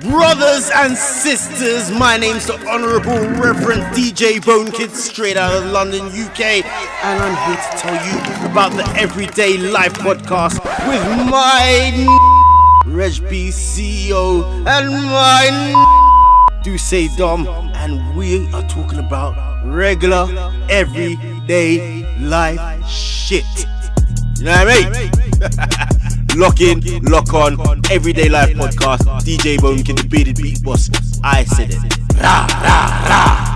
Brothers and sisters, my name's the Honorable Reverend DJ Bone Kid, straight out of London, UK, and I'm here to tell you about the Everyday Life podcast with my Reg B CEO and my Say Dom, and we are talking about regular, everyday life shit. You know what I mean? Lock in, lock on, everyday life podcast. DJ Bone Kid, the bearded beat boss. I said it. Rah, rah, rah.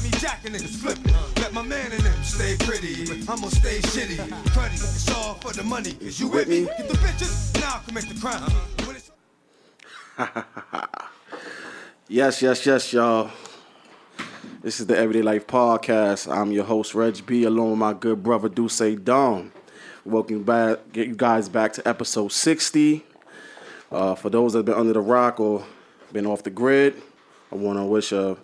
Got me jacking niggas flipping. Let my man in them stay pretty. I'ma stay shitty. Cruddy, it's all for the money. Is you with me? Get the bitches, now I'll commit the crime. Yes, yes, yes, y'all. This is the Everyday Life Podcast. I'm your host, Reg B, along with my good brother, Duce Dawn. Welcome back, get you guys back to episode 60. Uh, for those that have been under the rock or been off the grid, I want to wish a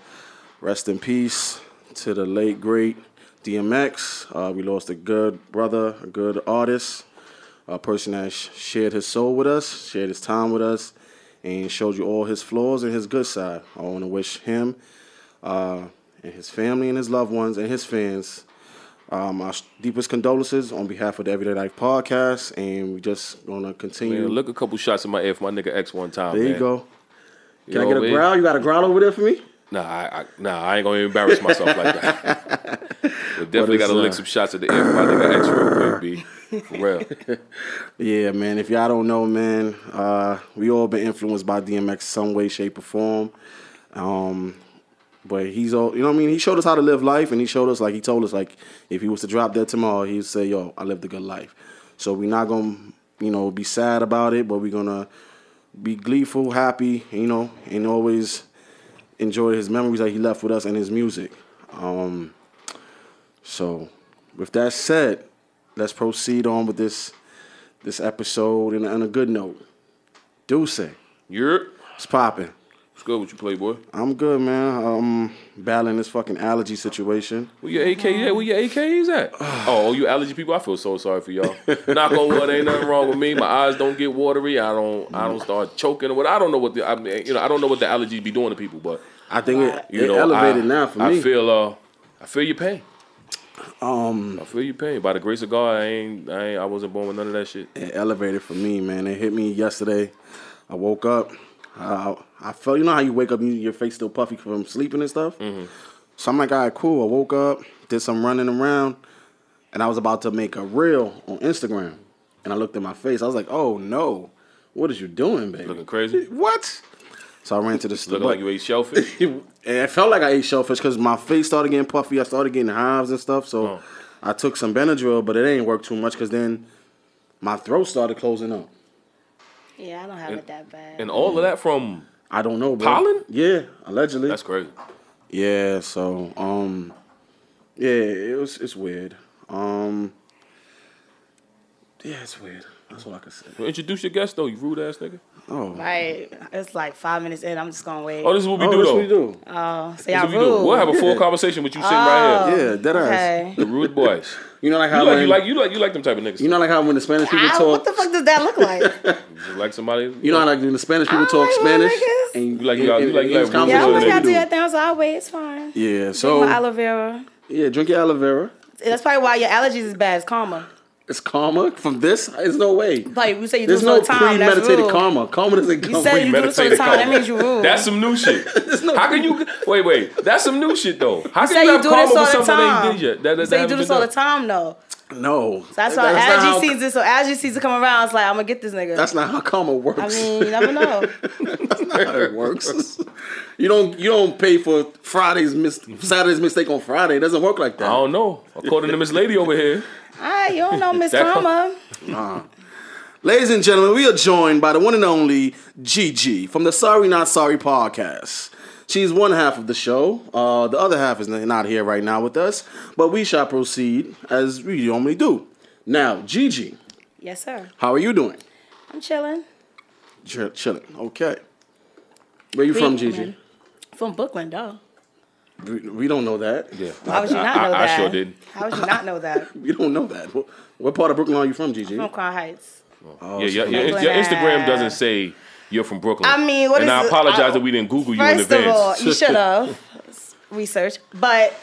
rest in peace to the late, great DMX. Uh, we lost a good brother, a good artist, a person that sh- shared his soul with us, shared his time with us, and showed you all his flaws and his good side. I want to wish him uh, and his family and his loved ones and his fans um, our deepest condolences on behalf of the Everyday Life podcast, and we just gonna continue. Man, look a couple shots in my ear for my nigga X one time. there you go. Can You I get a mean? growl? You got a growl over there for me? Nah, I, I, nah, I ain't gonna embarrass myself like that. But definitely gotta lick uh, some shots at the for my nigga X real quick, B. For real. Yeah, man. If y'all don't know, man, uh, we all been influenced by DMX some way, shape, or form. Um, but he's all, you know what I mean? He showed us how to live life, and he showed us, like, he told us, like, if he was to drop dead tomorrow, he'd say, yo, I lived a good life. So we're not gonna, you know, be sad about it, but we're gonna be gleeful, happy, you know, and always enjoy his memories that he left with us and his music. Um, so, with that said, let's proceed on with this this episode and on a good note. Deuce, You're it's popping. Good with you, Playboy. I'm good, man. I'm battling this fucking allergy situation. Where your AK at? Where your AKs at? oh, you allergy people, I feel so sorry for y'all. Knock on wood, ain't nothing wrong with me. My eyes don't get watery. I don't I don't start choking or what. I don't know what the I mean, you know, I don't know what the allergies be doing to people, but I think it, you it know, elevated I, now for I me. feel uh I feel your pain. um, I feel your pain. By the grace of God, I ain't I ain't I wasn't born with none of that shit. it elevated for me, man. It hit me yesterday. I woke up. Uh, I felt, you know how you wake up and your face still puffy from sleeping and stuff. So I'm like, all right, cool. I woke up, did some running around, and I was about to make a reel on Instagram. And I looked at my face. I was like, oh no, what is you doing, baby? Looking crazy. What? So I ran to the store. Looking like you ate shellfish. And it felt like I ate shellfish because my face started getting puffy. I started getting hives and stuff. So Oh. I took some Benadryl, but it ain't work too much because then my throat started closing up. Yeah, I don't have it that bad. And all of that from I don't know, bro. Pollen? Yeah, allegedly. that's crazy. yeah. So um, yeah, it was it's weird. Um, yeah, it's weird. That's all I can say. Well, introduce your guest though, you rude ass nigga. Oh, right, it's like five minutes in. I'm just gonna wait. Oh, this is what we oh, do that's though. what we do. Oh, so This y'all is we do. rude. We'll have a full conversation with you sitting right here. Yeah, dead ass. Okay. The rude boys. You know, like how You like when, you like you like you like them type of niggas. you know, like how when the Spanish people Ah, talk. what the fuck does that look like? Just like somebody. You know how like when the Spanish people I talk like Spanish, niggas. and You like- you like- you like- you like conversation yeah, I rude always boys. gotta do do. that thing, so I'll wait. It's fine. Yeah, Drink so my aloe vera. yeah, drink your aloe vera. That's probably why your allergies is bad. It's karma. It's karma from this. There's no way. Like we say you There's do no all the time. That's premeditated rude. karma. Karma doesn't come. You said you do this all the Premeditated time. That means you rude. That's some new shit. How can you wait? Wait, that's some new shit though. How say can you you have do karma this all with the something that time. ain't did yet? That, that, You say you do this all the time though. No. So that's why not as how- you season. So as you season come around, it's like I'm gonna get this nigga. That's not how karma works. I mean, you never know. That's not how it works. you don't you don't pay for Friday's mis- Saturday's mistake on Friday. It doesn't work like that. I don't know. According to Miss Lady over here, Alright, you don't know Miss That come- Karma. Ladies and gentlemen, we are joined by the one and only Gigi from the Sorry Not Sorry podcast. She's one half of the show. Uh, the other half is not here right now with us, but we shall proceed as we normally do. Now, Gigi, Yes, sir. how are you doing? I'm chilling. Ch- chilling. Okay. Where you from, Gigi? From Brooklyn, though. We, we don't know that. yeah. How would you not I, know I, that? I sure did. How would you not know that? We don't know that. What, what part of Brooklyn are you from, Gigi? From Crown Heights. Oh, Yeah, yeah, so- yeah. Your, Instagram doesn't say you're from Brooklyn. I mean, what and I apologize I- that we didn't Google you in advance. First of all, you should have research, but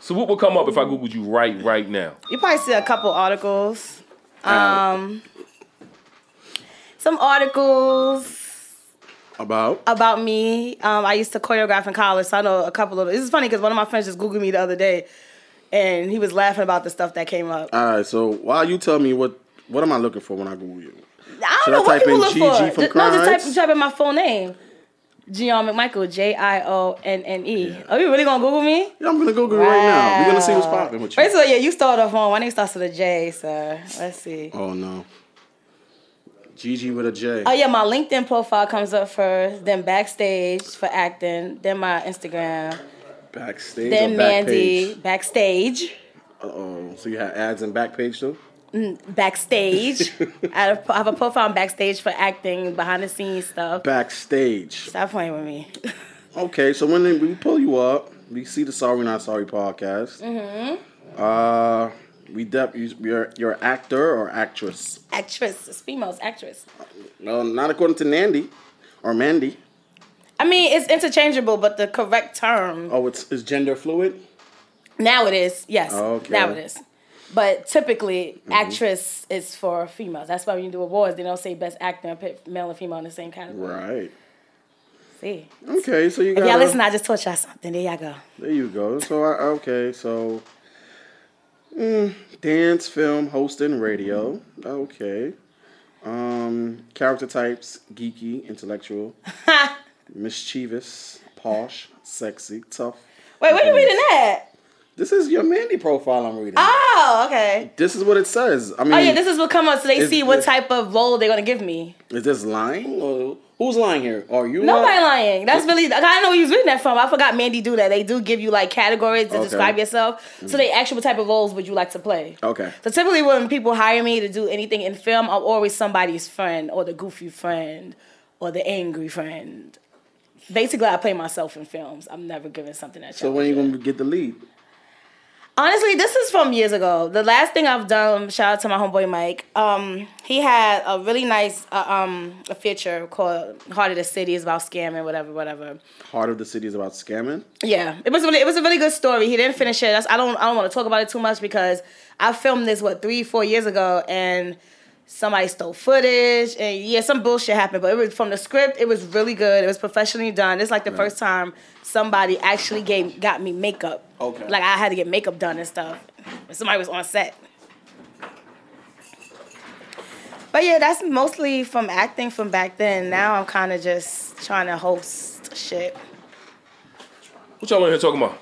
so what would come up if I Googled you right right now? you probably see a couple articles. Um, some articles About? about me. Um, I used to choreograph in college, so I know a couple of. This is funny because one of my friends just googled me the other day, and he was laughing about the stuff that came up. All right, so while you tell me what what am I looking for when I Google you? I don't know I what people look Gigi for. Just- no, just type, type in my full name. Jionne McMichael, J I O N N E. Are you really gonna Google me? Yeah, I'm gonna Google you right now. We're gonna see what's popping with you. First of all, yeah, you start off on. My name starts with a J, sir. Let's see. Oh no. Gigi with a J. Oh yeah, my LinkedIn profile comes up first, then backstage for acting, then my Instagram, Backstage then Mandy backpage? backstage, Uh oh. So you have ads and back page too? Backstage. I have a- I have a profile backstage for acting, behind the scenes stuff. Backstage. Stop playing with me. Okay, so when we pull you up, we see the Sorry Not Sorry podcast. Mm-hmm. Uh, we dep- you- you're you're an actor or actress? actress, it's females, actress. No, not according to Nandy or Mandy. I mean, it's interchangeable, but the correct term Oh, it's it's gender fluid. now it is. Yes, Okay. now it is. But typically, actress is for females. That's why when you do awards, they don't say best actor and put male and female in the same category. Right. See, Okay, so you got. y'all listen, I just taught y'all something. There y'all go. There you go. So I, okay, so mm, dance, film, hosting, radio. Okay. Um, character types: geeky, intellectual, mischievous, posh, sexy, tough. Wait, what are you reading that? This is your Mandy profile I'm reading. Oh, okay. This is what it says. I mean, Oh yeah, this is what come up so they Is see what type of role they're gonna give me. is this lying or who's lying here? Are you? Nobody lying? lying. That's really. I don't know where you was reading that from. I forgot Mandy do that. They do give you like categories to Okay. describe yourself. So they mm. ask you what type of roles would you like to play. Okay. So typically when people hire me to do anything in film, I'm always somebody's friend or the goofy friend or the angry friend. Basically, I play myself in films. I'm never giving something that. So when you gonna get the lead? Honestly, this is from years ago. The last thing I've done, shout out to my homeboy Mike. Um, he had a really nice uh, um a feature called Heart of the City. is about scamming, whatever, whatever. Heart of the City is about scamming. Yeah, it was really it was a really good story. He didn't finish it. That's, I don't I don't want to talk about it too much because I filmed this what three four years ago and somebody stole footage and yeah some bullshit happened. But it was from the script. It was really good. It was professionally done. It's like the first time somebody actually gave got me makeup. Okay. Like I had to get makeup done and stuff. Somebody was on set. But yeah, that's mostly from acting from back then. Now I'm kind of just trying to host shit. What y'all in here talking about?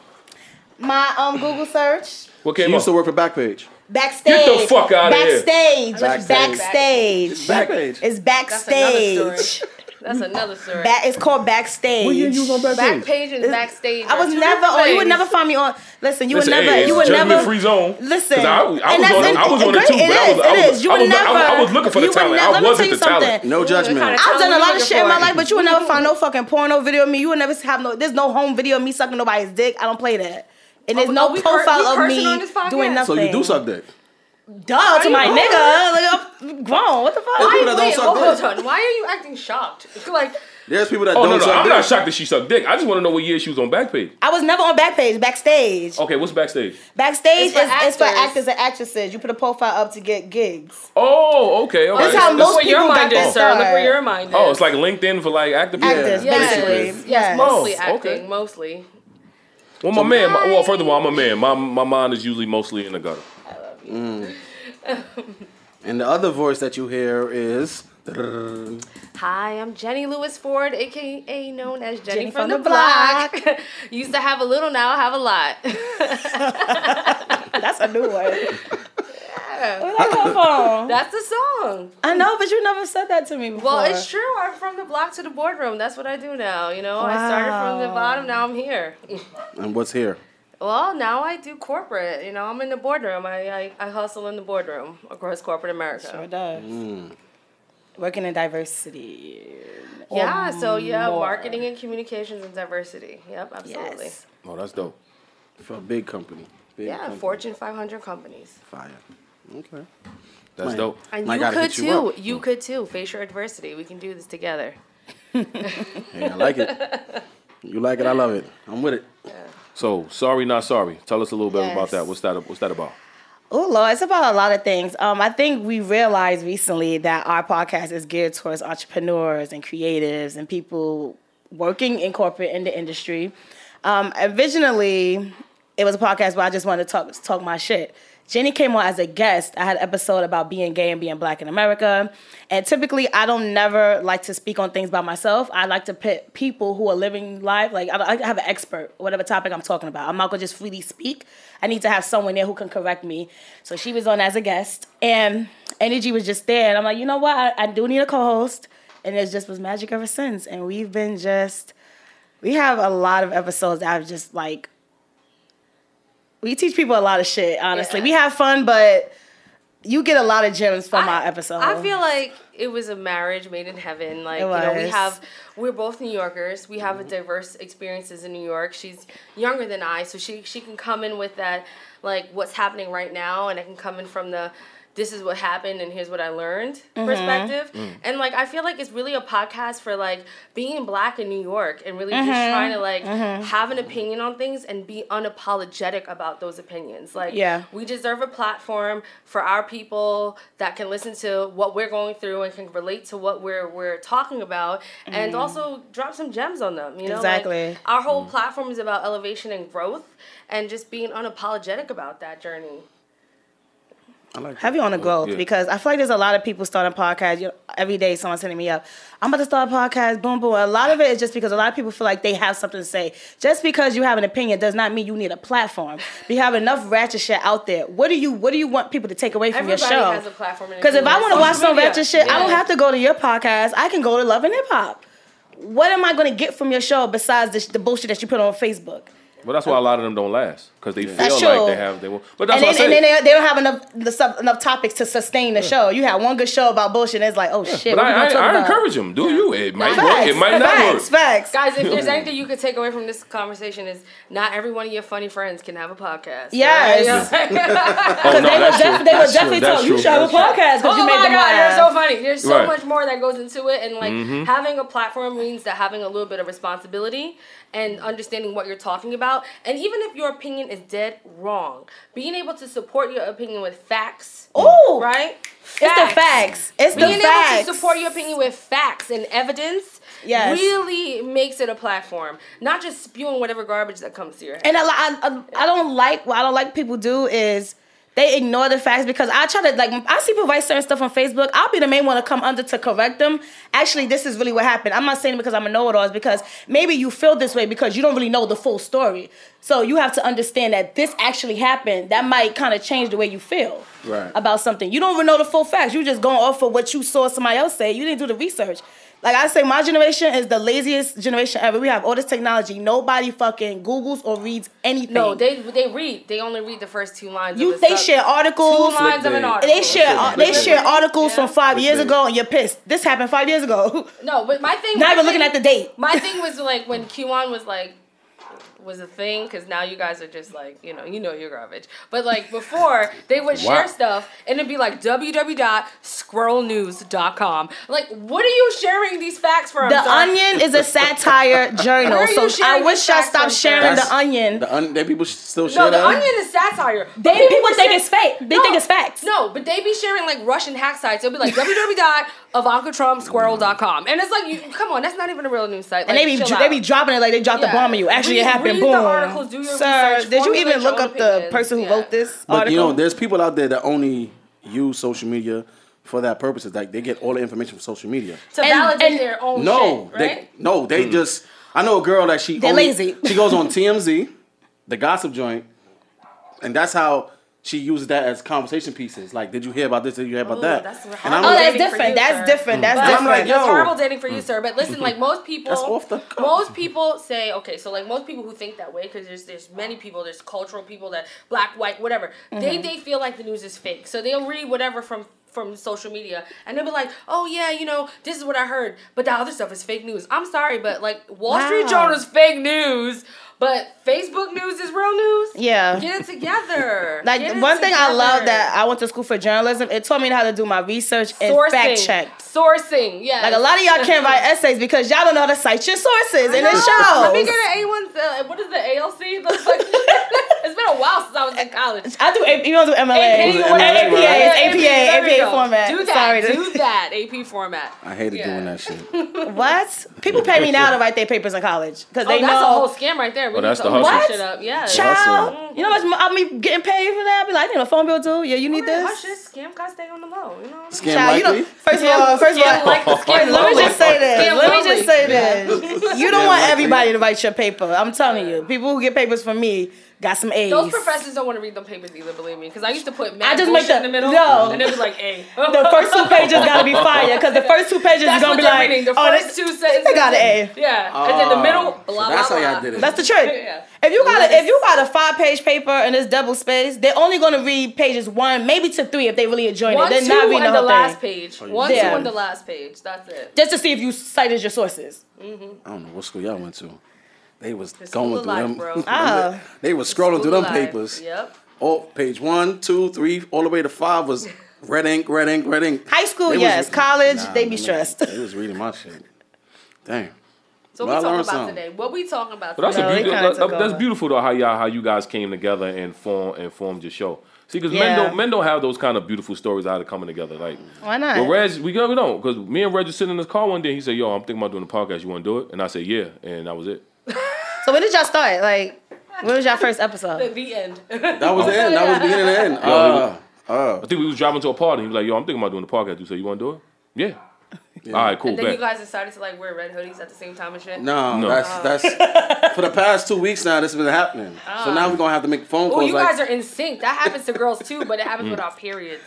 My um Google search. What She came used up? to work for Backpage. Backstage. Get the fuck outta here. Backstage. Backstage. Backstage. It's backstage. That's another story. Ba- it's called backstage. What year you was on Backpage? And backstage. I was never. Oh, you would never find me on. Listen, you Listen, would never. hey, you would never. judgment free zone. Listen, 'Cause I, I was on, in- I was on it great, too, but I it was, is, I was, it is. You I would was, I was, I never- was looking for the talent. never- I wasn't the something. talent. No judgment. kind of I've done a lot of shit in my life, but you would never find no fucking porno video of me. You would never have no. There's no home video of me sucking nobody's dick. I don't play that. And there's Oh, no oh, we cur- profile we of me doing nothing. So you do suck dick. Duh to my you- nigga. Like, I'm grown. What the fuck? people that don't Wait, suck hold on. Why are you acting shocked? Like, There's people that Oh don't no, no, suck I'm dick. not shocked that she sucked dick. I just want to know what year she was on Backpage. I was never on Backpage. Backstage. Okay, what's backstage? Backstage It's for is it's for actors. actors and actresses. You put a profile up to get gigs. Oh, okay, all That's right. how look most where your people got mind that is, sir. Look where your mind is. Oh, it's like LinkedIn for like actor people. Actors, yes. basically. Yes, Yes. mostly acting, okay. mostly. Well, my man. My, well, first of all, I'm a man. My my mind is usually mostly in the gutter. I love you. Mm. um, and the other voice that you hear is. Hi, I'm Jenny Lewis Ford, aka known as Jenny, Jenny from, from the, the block. Used to have a little, now I have a lot. That's a new one. Where that come from? That's the song. I know, but you never said that to me before. Well, it's true. I'm from the block to the boardroom. That's what I do now. You know, I started from the bottom. Now I'm here. And what's here? Well, now I do corporate. You know, I'm in the boardroom. I, I, I hustle in the boardroom across corporate America. Sure does. Mm. Working in diversity. Yeah, so yeah, more. marketing and communications and diversity. Yep, absolutely. Yes. Oh, that's dope. For a big company. Big Yeah, company. Fortune 500 companies. Fire. Okay. That's Man. dope. And Might you could hit you too. up. You, could too. Face your adversity. We can do this together. Hey, I like it. You like it, I love it. I'm with it. So sorry, not sorry. Tell us a little bit about that. What's that? What's that about? Oh Lord, it's about a lot of things. Um, I think we realized recently that our podcast is geared towards entrepreneurs and creatives and people working in corporate in the industry. Um, originally, it was a podcast where I just wanted to talk talk my shit. Jenny came on as a guest. I had an episode about being gay and being black in America. And typically, I don't never like to speak on things by myself. I like to pit people who are living life. Like, I, have an expert, whatever topic I'm talking about. I'm not going to just freely speak. I need to have someone there who can correct me. So she was on as a guest. And energy was just there. And I'm like, you know what? I, I do need a co host. And it just was magic ever since. And we've been just, we have a lot of episodes that I've just like, we teach people a lot of shit, honestly. Yeah. We have fun, but you get a lot of gems from our episode. I feel like it was a marriage made in heaven. Like It you know, we have we're both New Yorkers. We have a mm-hmm. diverse experiences in New York. She's younger than I, so she she can come in with that like what's happening right now, and I can come in from the this is what happened and here's what I learned Mm-hmm. perspective. And like I feel like it's really a podcast for like being black in New York and really Mm-hmm. just trying to like have an opinion on things and be unapologetic about those opinions. Like Yeah. we deserve a platform for our people that can listen to what we're going through and can relate to what we're we're talking about and also drop some gems on them you know Like, Mm-hmm. Exactly. our whole platform is about elevation and growth and just being unapologetic about that journey I like heavy on the growth yeah. because I feel like there's a lot of people starting podcasts. You know, every day someone's hitting me up. I'm about to start a podcast. Boom, boom. A lot of it is just because a lot of people feel like they have something to say. Just because you have an opinion does not mean you need a platform. you have enough ratchet shit out there. What do you What do you want people to take away from everybody your show? has a platform Because if I want to watch some media. ratchet shit, I don't have to go to your podcast. I can go to Love and Hip Hop. What am I going to get from your show besides the, the bullshit that you put on Facebook? Well, that's why a lot of them don't last because they That's feel like true. they have they. Will. But that's and what then, I and then they, they don't have enough the sub, enough topics to sustain the show. You have one good show about bullshit, and it's like, oh shit. but I, I, I about? encourage them. Do you? It might work. It might not facts, work. Facts. Guys, if there's anything you could take away from this conversation is not every one of your funny friends can have a podcast. Yes. Right? Oh, they no, would, that's def- true. they would That's true. definitely That's. You true. should have a podcast because Oh you my them god, laugh. you're so funny. There's so Right. much more that goes into it, and like Mm-hmm. having a platform means that having a little bit of responsibility and understanding what you're talking about. And even if your opinion is dead wrong, being able to support your opinion with facts, Oh, right? it's the facts. It's the Being able to support your opinion with facts and evidence Yes. really makes it a platform, not just spewing whatever garbage that comes to your head. And I, I, I don't like what I don't like people do is they ignore the facts because I try to like I see people write certain stuff on Facebook. I'll be the main one to come under to correct them. Actually, this is really what happened. I'm not saying it because I'm a know-it-all. It's because maybe you feel this way because you don't really know the full story. So you have to understand that this actually happened. That might kind of change the way you feel Right. about something. You don't even know the full facts. You just going off of what you saw somebody else say. You didn't do the research. Like I say, my generation is the laziest generation ever. We have all this technology. Nobody fucking Googles or reads anything. no, they they read. They only read the first two lines. you of they sub- share articles. two lines of an article. They share Clickbait. they share articles Yeah. from five years Clickbait. ago, and you're pissed. This happened five years ago. No, but my thing. Not my even looking at the date. My thing was like when Q1 was like was a thing because now you guys are just like you know you know you're garbage but like before they would share Wow. stuff and it'd be like www.squirrelnews.com like what are you sharing these facts from The sorry? Onion is a satire journal, Where are you so I wish these y'all facts stop from, sir? sharing the Onion. The un- they people still share no, the onion is satire. They But people think share- it's fake. They think it's facts. No, but they be sharing like Russian hack sites. It'll be like www.ivankaTrumpSquirrel.com. And it's like, you, come on, that's not even a real news site. and they be they be dropping it like they dropped the bomb on you. Actually, Read- it happened. Read the Boom. articles, do your Sir, research, did you even look your up the person who Yeah. wrote this But article? you know, there's people out there that only use social media for that purpose. It's like they get all the information from social media. to And- validate and- their own No, shit, they no, they hmm. just. I know a girl that she They're only- lazy. She goes on TMZ, the gossip joint, and that's how she uses that as conversation pieces. Like, did you hear about this? Did you hear about Ooh, that? that's and. I'm Oh, like, that's different. you, That's sir. different. That's But different. like, That's horrible dating for you, sir. But listen, like most people, That's off the cuff. most people say, okay, so like most people who think that way, because there's there's many people, there's cultural people that black, white, whatever. Mm-hmm. They they feel like the news is fake, so they'll read whatever from from social media, and they'll be like, oh yeah, you know, this is what I heard, but the other stuff is fake news. I'm sorry, but like Wall Street Journal is fake news. But Facebook news is real news. Yeah. Get it together. Like it one thing I love that I went to school for journalism. It taught me how to do my research and sourcing, fact check. sourcing. Yeah, Like a lot of y'all can't write essays because y'all don't know how to cite your sources, and it Let me get an A one. Uh, what is the ALC? Like, it's been a while since I was in college. I do. A- You don't do MLA. AP, it APA, APA. APA, APA format. Do that. Sorry. do that. AP format. I hated Yeah. doing that shit. What? People pay me now to write their papers in college because Oh, they that's know. a whole scam right there. We Oh, that's the hustle. What? Shit up. Yeah. Child, you know how much I mean getting paid for that? Be like, you know, phone bill too. Yeah, you need oh, Man, Hush this. it. Scam gotta stay on the low. You know. Scam Child, you know, first of all, first of all, like scam let me just say this. Scam Let me just say this. You don't want everybody to write your paper. I'm telling you. People who get papers from me got some A's. Those professors don't want to read them papers either, believe me. Because I used to put mad I just bullshit make the- in the middle, no. and it was like A. the first two pages gotta be fire because the first two pages That's is gonna be they're like, reading. The oh, first they, two sentences. they got an A. Yeah, and then the middle. Oh, Blah so that's blah how blah. y'all did it. That's the trick. Yeah. If you got a, if you got a five page paper and it's double space, they're only gonna read pages one, maybe to three if they really enjoying One, it. two, They're not reading and the the last thing. page. Oh, you One, did. two, and the last page. That's it. Just to see if you cited your sources. Mm-hmm. I don't know what school y'all went to. They was school going through life, them. bro. Ah. they was scrolling through them life. papers. Yep. Oh, page one, two, three, all the way to five was red ink, red ink, red ink. High school, They was- yes. College, Nah, they be stressed. They was reading my shit. Damn. So Well, I we talking about something. today? What we talking about But that's today? No, a beautiful. that- that's beautiful though how y'all how you guys came together and form and formed your show. See, because men don't men don't have those kind of beautiful stories out of coming together. Like, Why not? well, Reg, we go we don't because me and Reg was sitting in this car one day. He said, "Yo, I'm thinking about doing a podcast. You want to do it?" And I said, "Yeah," and that was it. So when did y'all start? Like, when was y'all first episode? the end. That was the end. That was the beginning and the end. Uh, uh, I think we was driving to a party. He was like, "Yo, I'm thinking about doing a podcast." You say, "You want to do it?" Yeah. All right, cool. and then you guys decided to like wear red hoodies at the same time and shit. no, No. that's that's for the past two weeks now. This has been happening. So now we're gonna have to make phone calls. Oh, calls. you like, guys are in sync. That happens to girls too, but it happens with our periods.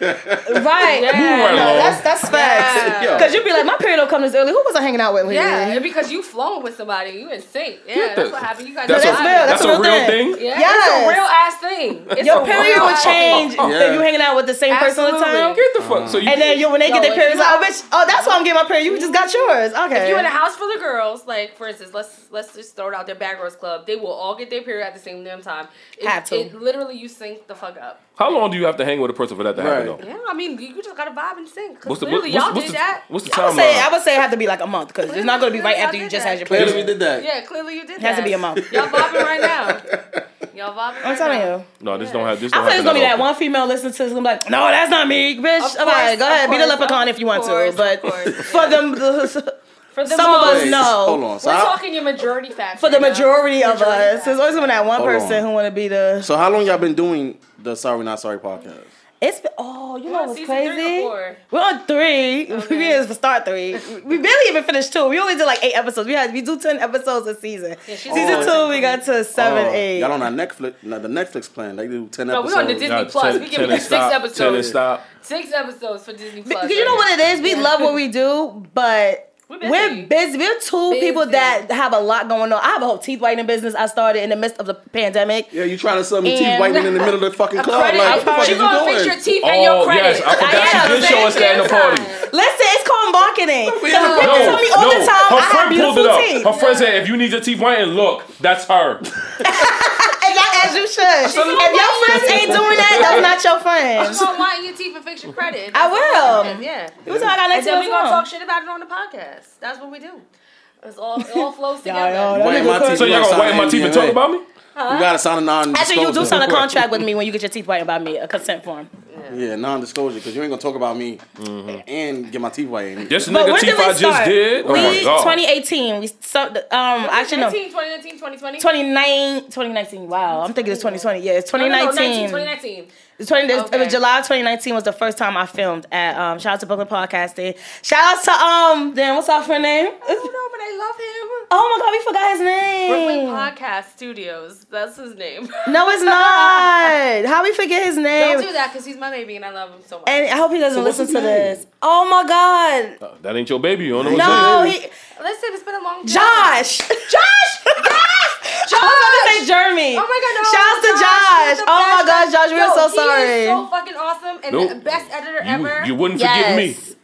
Right. Yeah. right No, along. that's that's facts. Yo. Because you'd be like, my period don't come this early. Who was I hanging out with? lately? Yeah, because you flown with somebody, you in sync. Yeah, that's the- what happened. You guys That's, are that's a, real. That's that's a a real real thing. thing. Yeah, Yes. it's a real ass thing. It's Your period would change oh, thing. if you hanging out with the same person all the Absolutely. time. Get the fuck. So uh-huh. you And then you, when they Yo, get their if periods, like, oh, bitch, oh, that's why I'm getting my period. You just got yours. Okay. If you in a house full of girls, like for instance, let's let's just throw it out there, Bad Girls Club, they will all get their period at the same damn time. It, Have to. It literally you sync the fuck up. How long do you have to hang with a person for that to happen? Right. though? Yeah, I mean you just gotta vibe and sync. Cause What's the clearly what's, y'all what's did the, that. What's the I would time? say I would say it have to be like a month because it's not going to be right after you just that. had your Clearly period. we did that. Yeah, clearly you did It has to be a month. Y'all vibing right now. Y'all vibing. I'm right telling now. you. No, this don't have this. I Don't feel it's gonna be that one female listening to this gonna be like, no, that's not me, bitch. Of All right, course, go ahead, be the leprechaun if you want to, but of course, for them, the, For the some of us most, know. Hold on. So We're how, talking your majority factor. for the now. majority of Majority us, there's always gonna that one Hold person on. who want to be the. so how long y'all been doing the Sorry Not Sorry podcast? It's been, oh, you We're know what's season three or crazy? We're on three. We Okay. didn't start three. We barely even finished two. We only did like eight episodes. We had we do ten episodes a season. Yeah, she's season on- two, we got to seven seven, Oh, eight. Y'all on our Netflix, no, the Netflix plan. They do ten No, episodes. we're on the Disney Nah, Plus. ten- we ten giving you six stop, Ten stop. Six episodes for Disney Plus. Because you know what it is? We love what we do, but We're busy. we're busy. We're two Busy. people that have a lot going on. I have a whole teeth whitening business I started in the midst of the pandemic. Yeah, you trying to sell me teeth whitening in the middle of the fucking club? credit- Like, what the fuck She you gonna fix your doing? teeth and your Oh credit. yes, I forgot am. she did show us that in the party. Listen, it's called marketing. We The don't people know. tell me all the time her I have friend pulled it up. teeth. Her friend said, "If you need your teeth whitened, look, that's her." And that, as you should. If your friends ain't doing that, that's not your friends. You gonna whiten your teeth and fix your credit. I That's all will. it is, Yeah. You talking about And then we to gonna talk shit about it on the podcast. That's what we do. It's all it all flows together. y'all, that Whiten nigga my teeth. So y'all gonna whiten my teeth and talk about me? You gotta sign a non. Actually, you do sign a contract with me when you get your teeth whitened by me, a consent form. Yeah, non-disclosure because you ain't gonna talk about me and get my teeth whitened. This But nigga when teeth did we I just start? did. Oh we my god. 2018. We so, um actually no 2019, 2019, 2020. 29 2019. Wow, I'm thinking it's 2020. Yeah, it's No, no, no, 2019. 19, 2019. The 20, this- It was July 2019 was the first time I filmed at um, shout out to Brooklyn Podcasting. Shout out to um damn what's our friend name? I don't know, but I love him. Oh my god, we forgot his name. Brooklyn Podcast Studios. That's his name. No, it's not. How we forget his name? Don't do that because he's my baby and I love him so much. And I hope he doesn't what's listen to name? this. Oh my god. Uh, That ain't your baby. You don't know what No, I'm he Listen, it's been a long time. Josh. Josh. Josh. I was about to say Jeremy. Oh my god, no. Shouts to Josh. He's the Oh my best. gosh, Josh, we're Yo, so he sorry. Is so fucking awesome and Nope. the best editor You, ever. you wouldn't forget me. Yes.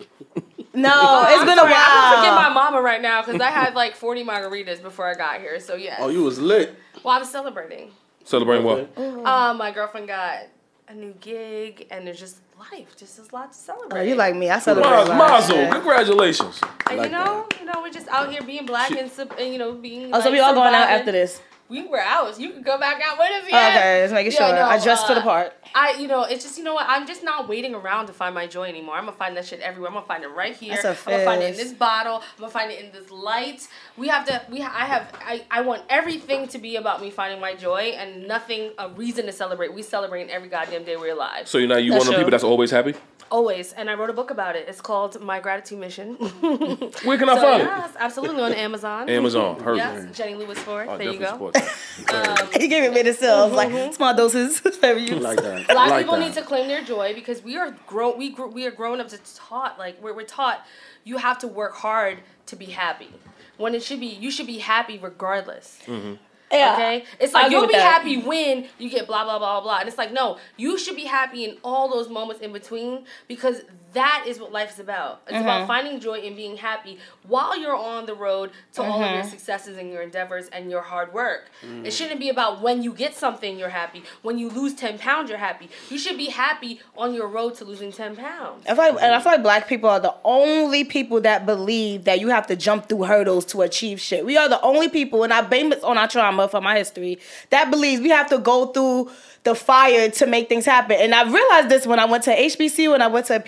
No, it's I'm been a sorry, I'm gonna forget my mama right now because I had like 40 margaritas before I got here. So yeah. Oh, you was lit. well, I'm celebrating. Celebrating what? Uh, my girlfriend got a new gig, and there's just life. Just there's a lot to celebrate. Oh, you like me? I celebrate. Maz- a lot. Mazel, congratulations. And like you know, you know, we're just out here being black and, and you know being. Oh, so we all going out after this. We were out. You can go back out with us. Yeah. Okay, just making sure. Yeah, no, I dressed for the uh, part. I, you know, it's just, you know what? I'm just not waiting around to find my joy anymore. I'm gonna find that shit everywhere. I'm gonna find it right here. That's a I'm gonna find it in this bottle. I'm gonna find it in this light. We have to. We. I have. I. I want everything to be about me finding my joy and nothing a reason to celebrate. We celebrate every goddamn day we're alive. So you know you That's one of the people that's always happy. Always. And I wrote a book about it. It's called My Gratitude Mission. Where can I So, find yes, absolutely on Amazon. Amazon. Heard Yes, it. Jenny Lewis Ford. Oh, I there you go. support that. Um, he gave it me medicine. Like mm-hmm. small doses for you. Like that. I Black like people that. need to claim their joy because we are grown. We gr- we are grown up to taught like we're, we're taught you have to work hard to be happy. When it should be you should be happy regardless. Mm-hmm. Yeah. Okay, it's like you'll be that. happy when you get blah blah blah blah, and it's like no, you should be happy in all those moments in between because that is what life is about. It's about Mm-hmm. finding joy and being happy while you're on the road to all of your Mm-hmm. successes and your endeavors and your hard work. It shouldn't be about when you get something you're happy. When you lose ten pounds, you're happy. You should be happy on your road to losing ten pounds. I like, and I feel like black people are the only people that believe that you have to jump through hurdles to achieve shit. We are the only people, and I blame it on our trauma from our history, that believes we have to go through the fire to make things happen. And I realized this when I went to HBCU and I went to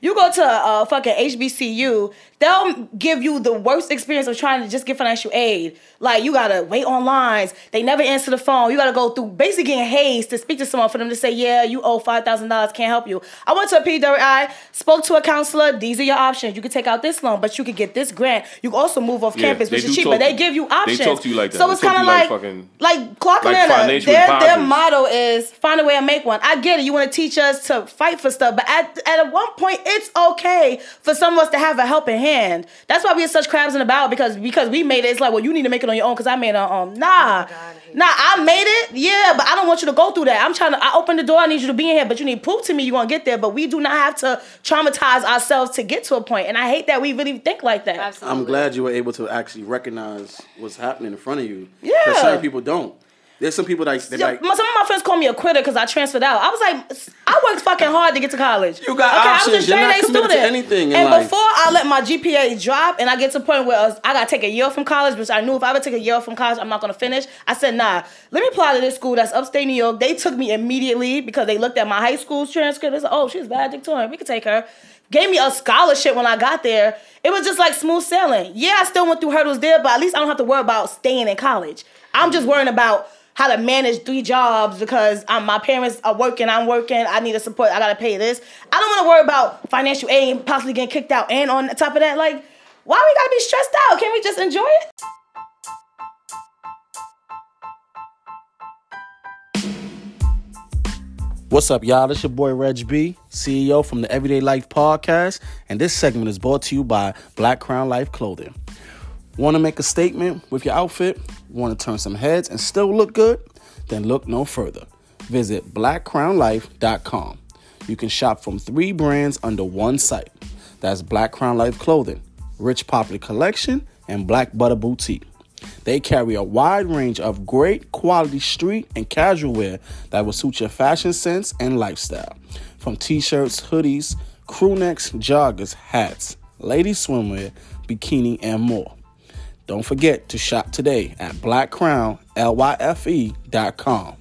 You go to a fucking HBCU, they'll give you the worst experience of trying to just get financial aid. Like you gotta wait on lines. They never answer the phone. You gotta go through basically getting hazed to speak to someone for them to say, yeah, you owe five thousand dollars, can't help you. I went to a PWI, spoke to a counselor. These are your options. You can take out this loan, but you could get this grant. You can also move off campus, they which is cheaper. They give you options. they talk to you like that. So it's kind of like like fucking- like Clark like financial Their, their motto is find a way to make one. I get it. You want to teach us to fight for stuff, but at at one point, it's okay for some of us to have a helping hand. That's why we are such crabs in the barrel because because we made it. It's like, well, you need to make it on your own because I made it on. Um, nah, God, I nah, I made it. Yeah, but I don't want you to go through that. I'm trying to. I open the door. I need you to be in here, but you need proof to me you're gonna get there. But we do not have to traumatize ourselves to get to a point. And I hate that we really think like that. Absolutely. I'm glad you were able to actually recognize what's happening in front of you. Yeah. Because certain people don't. There's some people that they Yo, like. some of my friends call me a quitter because I transferred out. I was like, I worked fucking hard to get to college. You got I options. was a You're straight not A committed to student. anything in and life. before I let my GPA drop and I get to the point where I, was- I got to take a year from college, which I knew if I ever take a year from college, I'm not going to finish. I said, nah, let me apply to this school that's upstate New York. They took me immediately because they looked at my high school's transcript. They said, oh, she's bad valedictorian. We could take her. Gave me a scholarship when I got there. It was just like smooth sailing. Yeah, I still went through hurdles there, but at least I don't have to worry about staying in college. I'm just worrying about how to manage three jobs because um, my parents are working, I'm working, I need to support, I gotta pay this. I don't wanna worry about financial aid possibly getting kicked out. And on top of that, like, why we gotta be stressed out? Can we just enjoy it? What's up, y'all? It's your boy Reg B, CEO from the Everyday Life Podcast, and this segment is brought to you by Black Crown Life Clothing. Want to make a statement with your outfit? Want to turn some heads and still look good? Then look no further. Visit blackcrownlife.com. You can shop from three brands under one site. That's Black Crown Life Clothing, Rich Popular Collection, and Black Butter Boutique. They carry a wide range of great quality street and casual wear that will suit your fashion sense and lifestyle. From t shirts, hoodies, crew necks, joggers, hats, lady swimwear, bikini, and more. Don't forget to shop today at blackcrownlyfe.com.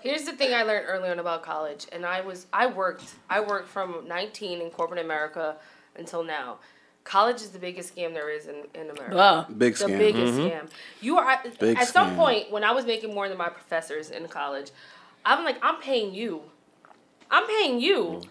Here's the thing I learned early on about college, and I was I worked I worked from 19 in corporate America until now. college is the biggest scam there is in, in America. Wow. Big the scam. The biggest mm-hmm. scam. You are at, Big at some scam. point when I was making more than my professors in college, I'm like, I'm paying you. I'm paying you mm-hmm.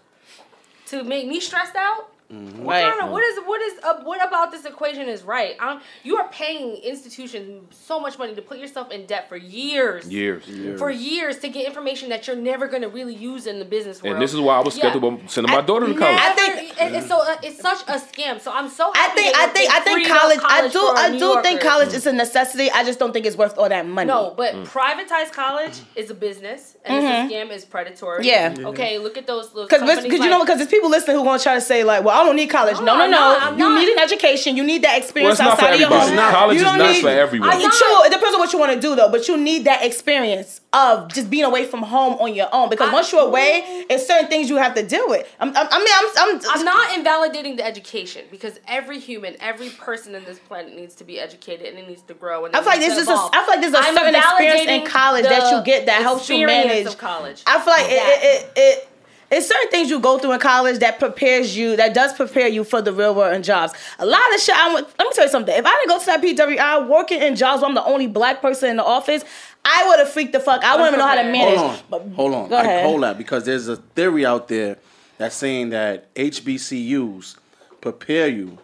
to make me stressed out. Mm-hmm. What, Right. kind of, what is what is uh, what about this equation is right? Um, you are paying institutions so much money to put yourself in debt for years, Years. for years to get information that you're never going to really use in the business world. And this is why I was Yeah. skeptical about sending my daughter to college. Never, I think- it- it's so uh, it's such a scam. So I'm so I think I think I think freed up college. I do I do think Yorkers. college is a necessity. I just don't think it's worth all that money. No, but privatized college is a business, and it's a scam. is predatory. Mm-hmm. Yeah. Okay, look at those. those Because companies you know because there's people listening who want to try to say like, well, I don't need college. No, No, no, no. you need an education. You need that experience Well, it's not for outside of your everybody. home. College You is don't not need- for everyone. I'm True. It depends on what you want to do though, but you need that experience of just being away from home on your own. Because I- once you're away, it's certain things you have to deal with. I'm, I'm, I mean, I'm, I'm, I'm not invalidating the education because every human, every person in this planet needs to be educated and it needs to grow. And I feel like needs there's to a. I feel like there's a I'm certain experience in college that you get that helps you experience manage. of college. I feel like it, it, it, it it's certain things you go through in college that prepares you, that does prepare you for the real world and jobs. A lot of shit. I'm, let me tell you something. If I didn't go to that PWI working in jobs where I'm the only black person in the office, I would have freaked the fuck. I wouldn't even know how to manage. Hold on, But- hold on. Go Like, ahead. hold that because there's a theory out there that's saying that HBCUs prepare you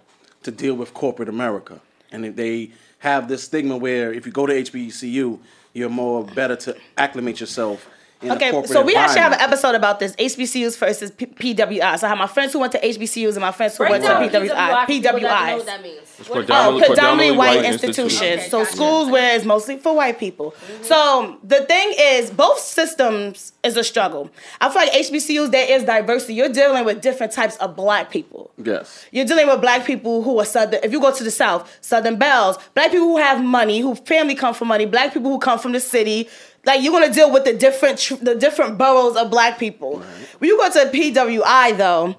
to deal with corporate America, and they have this stigma where if you go to HBCU, you're more better to acclimate yourself. In a Okay, corporate so we actually have an episode about this HBCUs versus P- PWI. So I have my friends who went to HBCUs and my friends who Break went to down PWI. for people that PWIs. what that means. What- predominantly- Oh, predominantly white, white institutions. institutions. Okay, so gotcha. schools where it's mostly for white people. Mm-hmm. So the thing is, both systems is a struggle. I feel like HBCUs there is diversity. You're dealing with different types of black people. Yes. You're dealing with black people who are southern. If you go to the south, Southern Belles, black people who have money, who family come from money, black people who come from the city. Like you're gonna deal with the different tr- the different boroughs of black people. When you go to PWI though,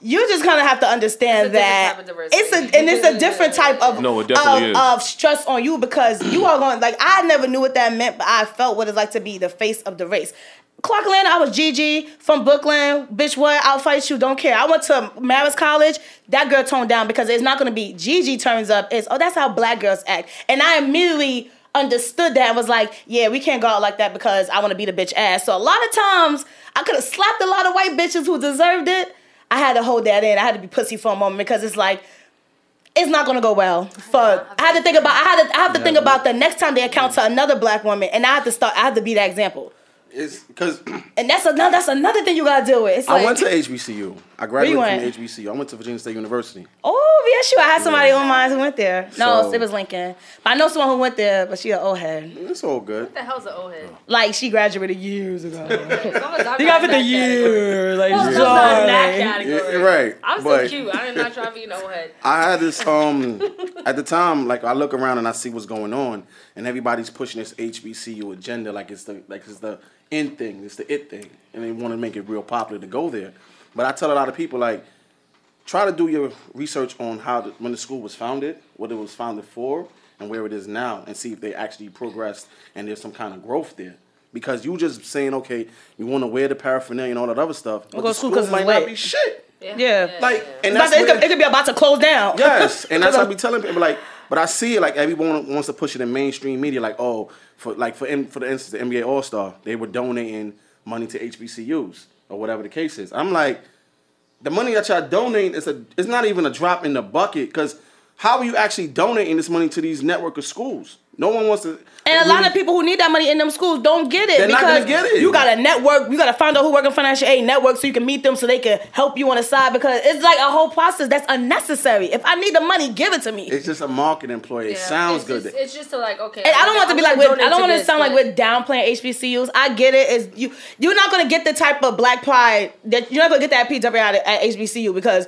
you just kind of have to understand It's a that type of it's a and it's a different type of No, it definitely of, is. of stress on you because you are going like I never knew what that meant, but I felt what it's like to be the face of the race. Clark Atlanta, I was Gigi from Brooklyn. Bitch, what? I'll fight you. Don't care. I went to Marist College. That girl toned down because it's not going to be Gigi turns up. It's, oh, that's how black girls act. And I immediately understood that and was like, yeah, we can't go out like that because I want to beat a bitch ass. So a lot of times, I could have slapped a lot of white bitches who deserved it. I had to hold that in. I had to be pussy for a moment because it's like, it's not gonna go well. Fuck. I had to think about. I had to. I have to think about the next time they encounter another black woman, and I have to start. I have to be that example. It's because And that's another. That's another thing you gotta deal with. It's like, I went to HBCU. I graduated from went? HBCU. I went to Virginia State University. Oh, yes, you. I had somebody on mine who went there. No, So- it was Lincoln. But I know someone who went there, but she an old head. It's all good. What the hell's an old head? Like she graduated years ago. As long as I'm you got in for the that year. Like, As long as I'm not in that category. You're right. I'm so but cute. I did not trying to be an old head. I had this um at the time, like I look around and I see what's going on, and everybody's pushing this HBCU agenda like it's the like it's the in thing, it's the it thing, and they want to make it real popular to go there. But I tell a lot of people like, try to do your research on how the, when the school was founded, what it was founded for, and where it is now, and see if they actually progressed and there's some kind of growth there. Because you just saying, okay, you want to wear the paraphernalia and all that other stuff, but go the to school school 'cause it's might not be shit. Yeah. yeah. Like, and that's to- it, where- could, it could be about to close down. Yes, and that's what I be telling people. Like, but I see it like everyone wants to push it in mainstream media. Like, oh, for like for in- for the instance, the NBA All Star, they were donating money to HBCUs or whatever the case is. I'm like, the money that y'all donate is a it's not even a drop in the bucket because how are you actually donating this money to these network of schools? No one wants to. And a lot of people who need that money in them schools don't get it They're not because gonna get it. you got to network. You got to find out who work in financial aid network so you can meet them so they can help you on the side because it's like a whole process that's unnecessary. If I need the money, give it to me. It's just a marketing employee. It sounds it's good. Just, it's just to like okay. And I don't want to I'm be like with, I don't want to sound like but- we're downplaying HBCUs. I get it. Is you you're not gonna get the type of black pride that you're not gonna get that PWI at, at HBCU because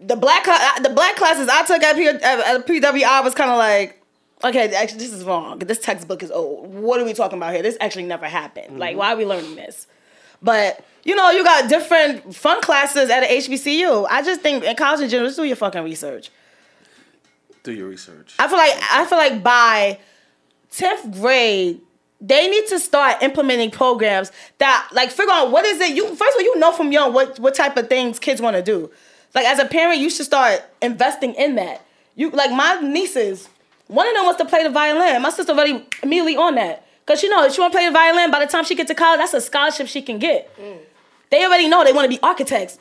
the black the black classes I took at, P, at, PWI was kind of like. Okay, actually, this is wrong. This textbook is old. What are we talking about here? This actually never happened. Like, mm-hmm. why are we learning this? But you know, you got different fun classes at an HBCU. I just think in college in general, just do your fucking research. Do your research. I feel like I feel like by tenth grade, they need to start implementing programs that like figure out what is it you first of all you know from young what what type of things kids want to do. Like as a parent, you should start investing in that. You like my nieces. One of them wants to play the violin. My sister already immediately on that. Cause you know, if she want to play the violin, by the time she gets to college, that's a scholarship she can get. Mm. They already know they want to be architects.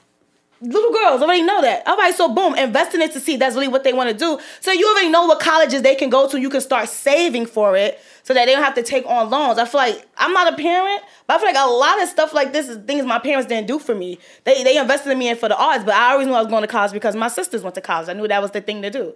Little girls already know that. All right, so boom, invest in it to see that's really what they want to do. So you already know what colleges they can go to. You can start saving for it so that they don't have to take on loans. I feel like I'm not a parent, but I feel like a lot of stuff like this is things my parents didn't do for me. They they invested in me and for the arts, but I always knew I was going to college because my sisters went to college. I knew that was the thing to do.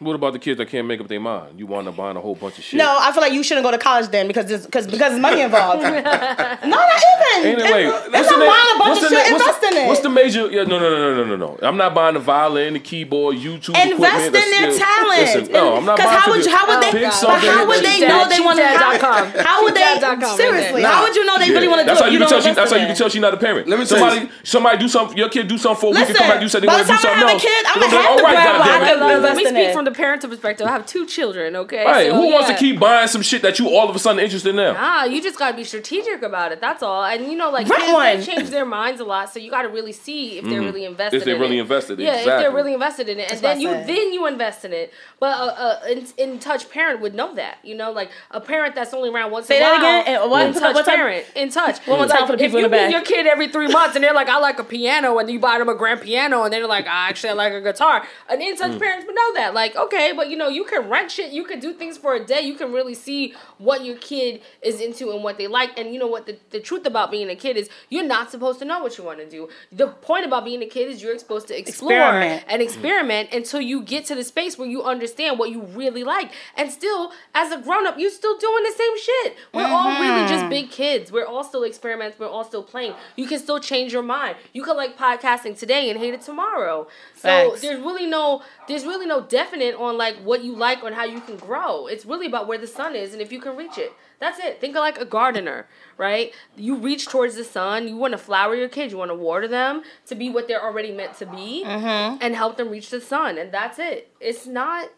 What about the kids that can't make up their mind? You wind up buying a whole bunch of shit. No, I feel like you shouldn't go to college then because there's, because because there's money involved. no, not even. Anyway, it's, what's it's the not buying a bunch of shit. Invest in it. What's the major? Yeah, no, no, no, no, no, no, no. I'm not buying the violin, the keyboard, YouTube. Invest equipment, in their the- talent. Listen, no, I'm not Because buying. how would you, how would the- they? But how would they know they want to? How, how would they? Seriously, how would you know they really want to do That's it? how you can tell. That's how you can tell she's not a parent. Let me somebody, somebody do something. Your kid do something for a week and come back. You said they want to the do time I something have a else. kid, I'ma You'll have to grab I can Let me invest in speak it. from the parental perspective. I have two children, okay? Right, So, who wants to keep buying some shit that you all of a sudden interested in now? Ah, you just gotta be strategic about it. That's all. And you know, like Rent kids, one. they change their minds a lot, so you gotta really see if they're really invested. Mm-hmm. If they're in really it. invested, yeah, if they're really invested in it, and what I then you said. then you invest in it. But a, a in, in touch parent would know that. You know, like a parent that's only around once Say in a that while. again? And what- in touch what parent in touch. One more time for the people if in the you back. your kid every three months, and they're like, "I like a piano," and you buy them a grand piano, and they're like, "I actually I like a guitar." An in Mm. touch parents would know that. Like, okay, but you know, you can rent shit. You can do things for a day. You can really see what your kid is into and what they like. And you know what? The, the truth about being a kid is you're not supposed to know what you want to do. The point about being a kid is you're supposed to explore Experiment. and experiment until you get to the space where you understand what you really like. And still, as a grown up, you're still doing the same shit. We're all really Mm-hmm. just big kids. We're all still experiments. We're all still playing. You can still change your mind. You could like podcasting today and hate it tomorrow. So Facts. there's really no there's really no definite on like what you like and how you can grow. It's really about where the sun is and if you can reach it. That's it. Think of like a gardener, right? You reach towards the sun. You want to flower your kids. You want to water them to be what they're already meant to be, Mm-hmm. and help them reach the sun. And that's it. It's not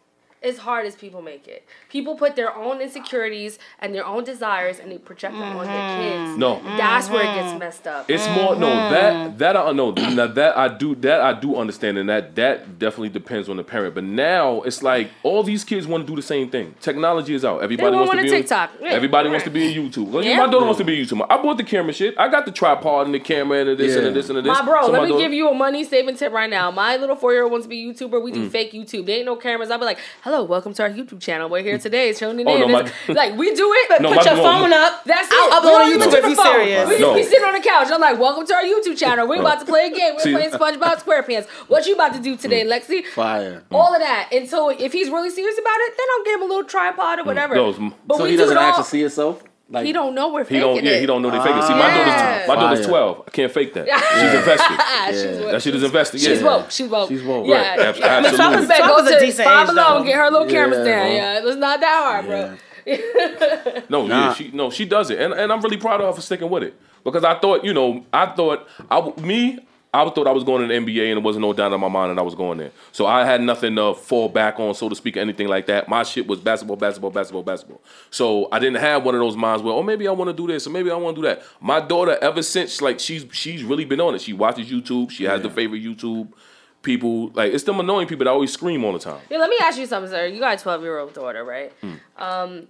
as hard as people make it. People put their own insecurities and their own desires and they project them on their kids. No. That's where it Mm-hmm. gets messed up. It's more no that that I know now that I do that I do understand and that that definitely depends on the parent. But now it's like all these kids want to do the same thing. Technology is out. Everybody all wants to be a on TikTok. Yeah. Everybody wants to be in YouTube. Like, Yeah. My daughter wants to be a YouTuber. I bought the camera shit. I got the tripod and the camera and the this and this and the this. My bro, So let me daughter- give you a money saving tip right now. My little four year old wants to be a YouTuber. We Mm. do fake YouTube. There ain't no cameras. I'll be like, hello, welcome to our YouTube channel. We're here mm. today. Tuning Oh, in. no, my- like, we do it. No, Put my your daughter- phone up. That's I'll it. upload We on don't YouTube look if you the phone. serious. We just No. be sitting on the couch. I'm like, welcome to our YouTube channel. We're about to play a game. We're See- playing SpongeBob SquarePants. What you about to do today, mm. Lexi? Fire. All mm. of that. And so if he's really serious about it, then I'll give him a little tripod or whatever. Those- but So we he do doesn't it all. actually see himself. Like he don't know we're He faking don't. Yeah, he don't know they fake it. See, my Yeah. daughter's my daughter's Fire. twelve. I can't fake that. She's invested. She's woke. That shit is invested. Yeah. She's woke. She's woke. She's woke. Yeah. Right. Ab- yeah. absolutely. Twelve is- Bet, go to decent five age, below though. and get her little camera Yeah, stand. bro. Yeah, it's not that hard, bro. No, Nah. yeah, she no, she does it, and and I'm really proud of her for sticking with it because I thought, you know, I thought I w- me. I thought I was going to the NBA and it wasn't no doubt in my mind that I was going there. So I had nothing to fall back on, so to speak, or anything like that. My shit was basketball, basketball, basketball, basketball. So I didn't have one of those minds where, oh, maybe I want to do this or maybe I want to do that. My daughter, ever since, like she's she's really been on it. She watches YouTube. She has the favorite YouTube people. Like it's them annoying people that always scream all the time. Yeah, let me ask you something, sir. You got a 12 year old daughter, right? Hmm. Um,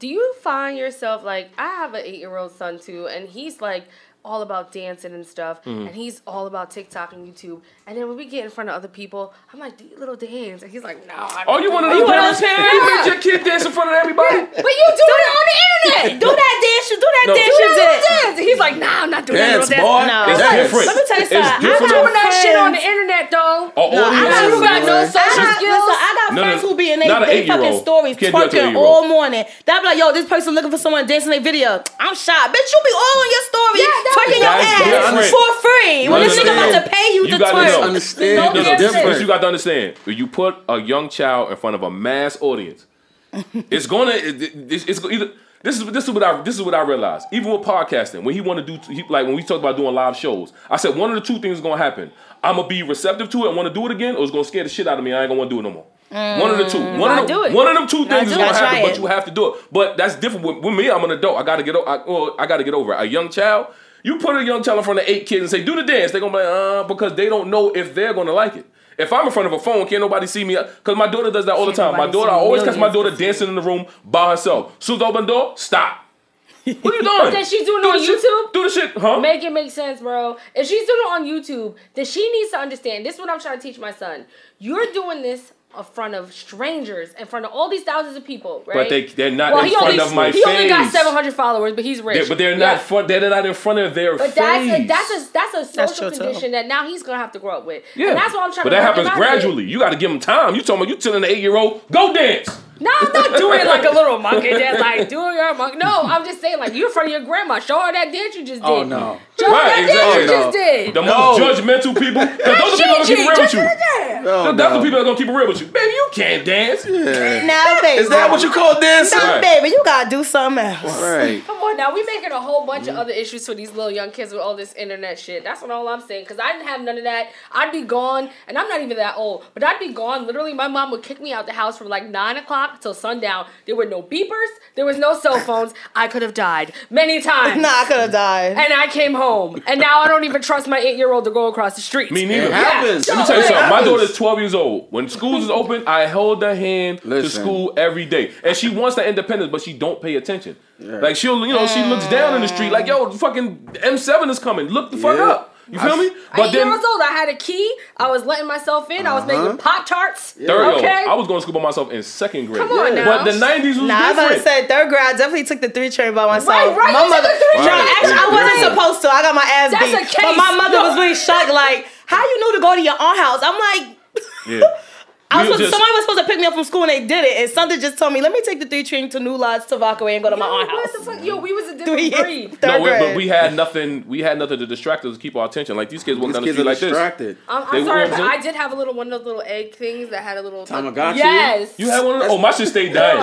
do you find yourself like I have an eight year old son too, and he's like all about dancing and stuff, Hmm. and he's all about TikTok and YouTube. And then when we get in front of other people, I'm like, "Do you little dance?" And he's like, "No." I Oh, don't you do one of that." those one of those parents? parents? You made your kid dance in front of everybody? But you do it on the internet. Do that dance. You do that No. dance. Do that little dance. And he's like, "Nah, I'm not doing Dance, that little boy. No. It's Dance. different. Let me tell you something. I different. got Doing that shit on the internet though. Oh, No, audience I I got you got no I social got, skills. listen, I got No, no, who be in they, not fucking stories Can't do that to an twerking all morning. They'll be like, yo, this person looking for someone dancing their video. I'm shot. Bitch, you be all on your story Yeah, twerking your ass different. for free. When this nigga about to pay you, You to gotta twerk. know. understand. No, it's no, This you got to understand. When you put a young child in front of a mass audience, it's gonna. It, it's, it's either. This is this is what I this is what I realized. Even with podcasting, when he want to do he, like when we talk about doing live shows, I said one of the two things is gonna happen. I'm gonna be receptive to it and want to do it again, or it's gonna scare the shit out of me. I ain't gonna want to do it no more. Mm, one of the two. One of do them, one of them two things is gonna happen, Try but you have to do it. But that's different with, with me. I'm an adult. I gotta get. o- I, well, I gotta get over it. A young child. You put a young child in front of eight kids and say, do the dance. They're going to be like, uh, because they don't know if they're going to like it. If I'm in front of a phone, can't nobody see me? Because my daughter does that all the Can't time. My daughter, I always catch my daughter dancing in the room by herself. As open door, stop. What are you doing? then she's doing it Do on the shit- YouTube? Do the shit, huh? Make it make sense, bro. If she's doing it on YouTube, then she needs to understand. This is what I'm trying to teach my son. You're doing this in front of strangers, in front of all these thousands of people, right? But they, they're not well, in he front only, of my he face. only got 700 followers, but he's rich. They're- but they're Yeah. not front. They're not in front of their But face. that's a, that's a that's a social true, too. condition that now he's gonna have to grow up with. yeah. And that's what I'm trying But to that happens out of it. gradually. You got to give him time. You talking about you telling the eight year old go dance? No, I'm not doing like a little monkey dance, like doing your monkey. No, I'm just saying, like, you're in front of your grandma. Show her that dance you just oh, did. Oh no. Show her Right, that exactly. dance you No. just did. The most judgmental people. 'cause those are the people that keep it real with you. Oh, That's the people that are gonna keep it real with you. Baby, you can't dance. Now, baby. Is that what you call dancing? Now, Right. baby, you gotta do something else. Right. Come on now, we making a whole bunch of other issues for these little young kids with all this internet shit. That's what all I'm saying. Cause I didn't have none of that. I'd be gone, and I'm not even that old, but I'd be gone. Literally, my mom would kick me out the house from like nine o'clock till sundown. There were no beepers, there was no cell phones. I could have died many times. Nah, I could have died. And I came home, and now I don't even trust my eight-year-old to go across the street. Me neither. It happens. Let me tell you something. My happens. daughter's 12 years old. When schools is open, I hold her hand to school every day. And she wants that independence, but she don't pay attention. Like she'll, you know, she looks down in the street like, yo, fucking M7 is coming. Look the fuck Yeah. up. You feel me? At eight years old, I had a key. I was letting myself in. I was uh-huh. making Pop Tarts. third, yo, Okay. I was going to school by myself in second grade. Come on now. But the 90s was Nah, I was about to say third grade. I definitely took the three train by myself. Right, right, My you took mother. the three No, train. actually, I wasn't Right. supposed to. I got my ass That's beat. a case. But my mother No. was really shocked. Like, how you knew to go to your aunt house? I'm like. yeah. I was supposed, just- somebody was supposed to pick me up from school and they did it. And something just told me, let me take the three train to New Lots to Rockaway and go to my aunt What house. the fuck? Yo, we was a Three different years. breed. Third No, we, grade. but we had nothing. We had nothing to distract us to keep our attention. Like these kids walking These down the kids street are like this. distracted. I'm, They sorry, but I did have a little one of those little egg things that had a little Tamagotchi? Yes. You had one of those? Oh, my shit stayed dying.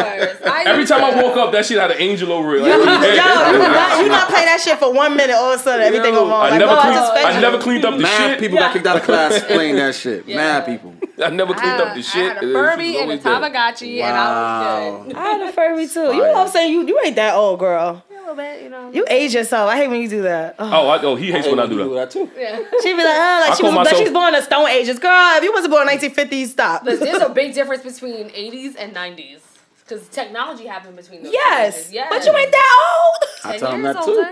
Every time I woke up, that shit had an angel over it. Like, Yo, every day. you not, you not play that shit for one minute, all of a sudden everything Yo, go wrong. I Like, never oh, cleaned. I just fed I you. never cleaned up the Mad shit. people got kicked out of class playing that shit. Mad people. I never I cleaned had, up the I shit. had It a was Furby and a always there. Tamagotchi, and I was good. I had a furry too. You know what I'm saying? You you ain't that old, girl. A little bit, you know. You age yourself. I hate when you do that. Oh. Oh, I, oh, he hates when I do that. that too. yeah. She be like, oh, like she call was, like myself- she's born in the Stone Ages. Girl, if you wasn't born in 1950s, stop. But there's a big difference between 80s and 90s. Because technology happened between those Yes, yes. but you ain't that old. I tell them years that too.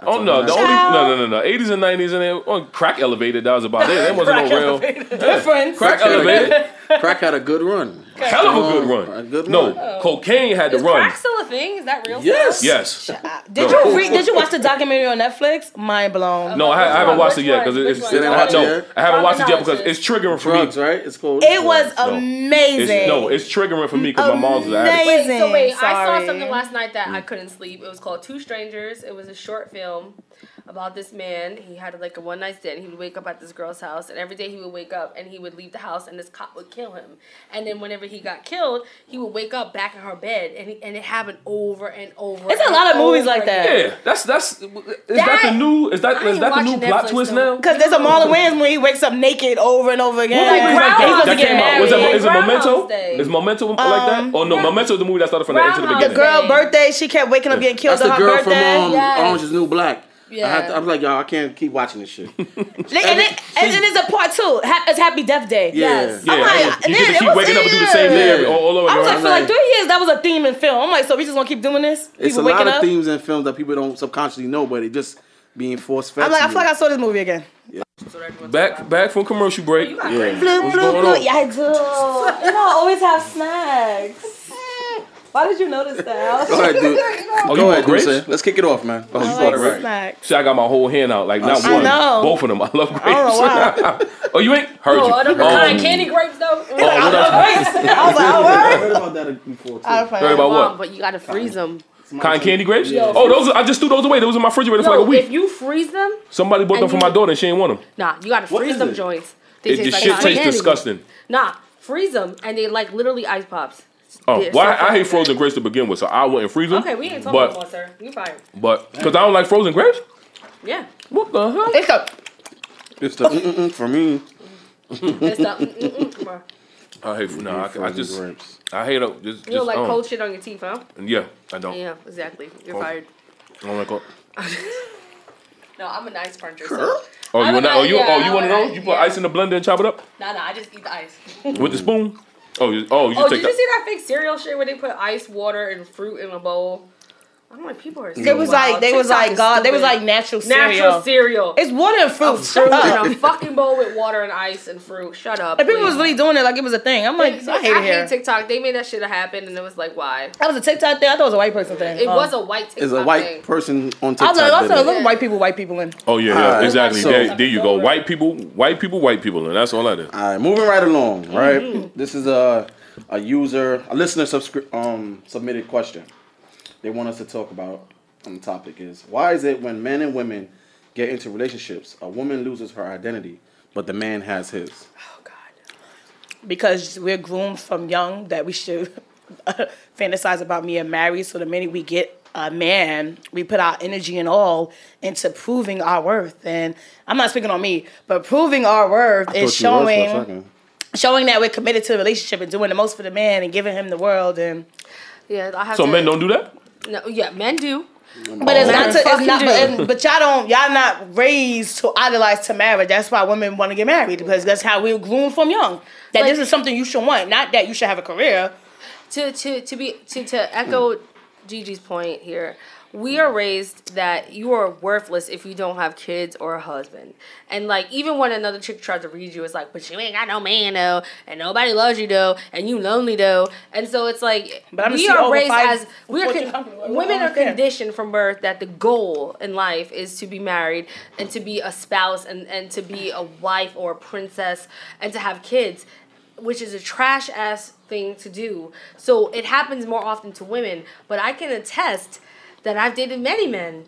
Older. Oh no, the only no no no no. Eighties and nineties and then on crack elevated. That was about it. That wasn't no real elevated. Difference. crack elevated. Crack had a good run. Hell of a good run. A good no, run. Oh. cocaine had to run. crack still a thing? Is that real? Yes. Yes. Did No. you read, did you watch the documentary on Netflix? Mind blown. No, I, I haven't watched it yet because Which it's, one? it's You didn't watch it no, yet? I haven't watched it yet because it's triggering for Drugs, me. right? It's called. It was No. amazing. It's, no, it's triggering for me because my mom's an addict. Wait, Amazing. so wait, I saw something last night that I couldn't sleep. It was called Two Strangers. It was a short film about this man. He had like a one night stand. He would wake up at this girl's house, and every day he would wake up and he would leave the house, and this cop would kill him. And then whenever he got killed, he would wake up back in her bed, and he, and it happened over and over. There's a lot of movies like that. again. Yeah, that's that's is that, That- the new is that I is ain't that the new watching plot twist though. now? Because there's a Marlon Wayans when he wakes up naked over and over again. Well, like He's Groundhog That came out. Was it, married. is it Memento? Day. Is Memento like Um, that? Oh no, yeah. Memento is the movie that started from the end to the Groundhog The girl birthday, she kept waking up getting killed That's the on her girl from birthday. um, Yes. Orange is New Black. I, Yeah. to, I was like, y'all, I can't keep watching this shit. and, it, and, and it's a part two. Ha- It's Happy Death Day. Yes. Yeah, I'm like, you and get then to it keep was- waking up and do the same thing every, all, all over I was like, for like three years, that was a theme in film. I'm like, so we just gonna keep doing this? It's a waking lot of up? themes in films that people don't subconsciously know, but it just being force fed. I'm like, I feel like I saw this movie again. Yeah. Back back from commercial break. Yeah. Blue, blue, blue. Yeah, I do. You know, I always have snacks. Why did you notice that? Go ahead, dude. Oh, you Go ahead, grapes? dude. Let's kick it off, man. Oh, I you like it right. snacks. See, I got my whole hand out, like not I one, know. both of them. I love grapes. I don't oh, you ain't heard Oh, you. are the Um, cotton candy grapes though? oh, what else? I was like, oh, I heard about that before too. I was like, Heard about what? but you gotta freeze them. Cotton candy grapes? Yeah. Oh, those. I just threw those away. Those in my refrigerator for like a week. if you freeze them, Somebody bought them for my daughter and she ain't want them. nah, you gotta freeze them it? joints. They It, the taste like shit cotton tastes candy. disgusting. Nah, freeze them and they like literally ice pops. Oh, They're well, so I, I hate frozen grapes to begin with, so I wouldn't freeze them. Okay, we ain't talking but, about sir. You fired. But because I don't like frozen grapes. Yeah. What the hell? It's a, It's the mm-mm for me. It's the, mm, mm, mm. I hate. No, I, I just. grapes. I hate it. Just, You don't like um, cold shit on your teeth, huh? Yeah, I don't. Yeah, exactly. You're Oh. fired. I don't like cold. No, I'm an ice cruncher. Girl? So. Oh, you want a that? Oh, you yeah, oh you I'm one of a- those? You put yeah. ice in the blender and chop it up Nah, nah, I just eat the ice. with the spoon. Oh, you, oh, you Oh, did you see that fake cereal shit where they put ice, water, and fruit in a bowl? I'm like, people are. So They was wild. like they was like is God. They was like natural cereal. natural cereal. It's water and fruit. fruit Shut up. in a fucking bowl with water and ice and fruit. Shut up. And people was really doing it like it was a thing. I'm like, They- I hate it here. TikTok. They made that shit happen, and it was like, why? That was a TikTok thing. I thought it was a white person thing. It Oh. was a white TikTok Is a white thing. person on I was TikTok. like, I did said, it. look, white people, white people in. Oh yeah, yeah, Alright, exactly. so- there, there you go. White people, white people, white people, and that's all that is. All right, moving right along. Right, Mm-hmm. this is a a user, a listener subscri- um submitted question. They want us to talk about on the topic is why is it when men and women get into relationships, a woman loses her identity, but the man has his. Oh God. because we're groomed from young that we should fantasize about being married. So the minute we get a man, we put our energy and all into proving our worth. And I'm not speaking on me, but proving our worth is thought you was for a showing showing that we're committed to the relationship and doing the most for the man and giving him the world. And Yeah, I have So to, men don't do that. No, yeah, men do. but it's not to, it's not. But, and- but y'all don't. Y'all not raised to idolize to marriage. That's why women want to get married because that's how we were groomed from young. That Like- this is something you should want, not that you should have a career. to to to be to to echo Gigi's point here. We are raised that you are worthless if you don't have kids or a husband. And like even when another chick tries to read you, it's like, but you ain't got no man though, and nobody loves you though, and you lonely though. And so it's like But I'm we are raised five as we are con- women are conditioned from birth that the goal in life is to be married and to be a spouse and, and to be a wife or a princess and to have kids which is a trash ass thing to do. So it happens more often to women, but I can attest that I've dated many men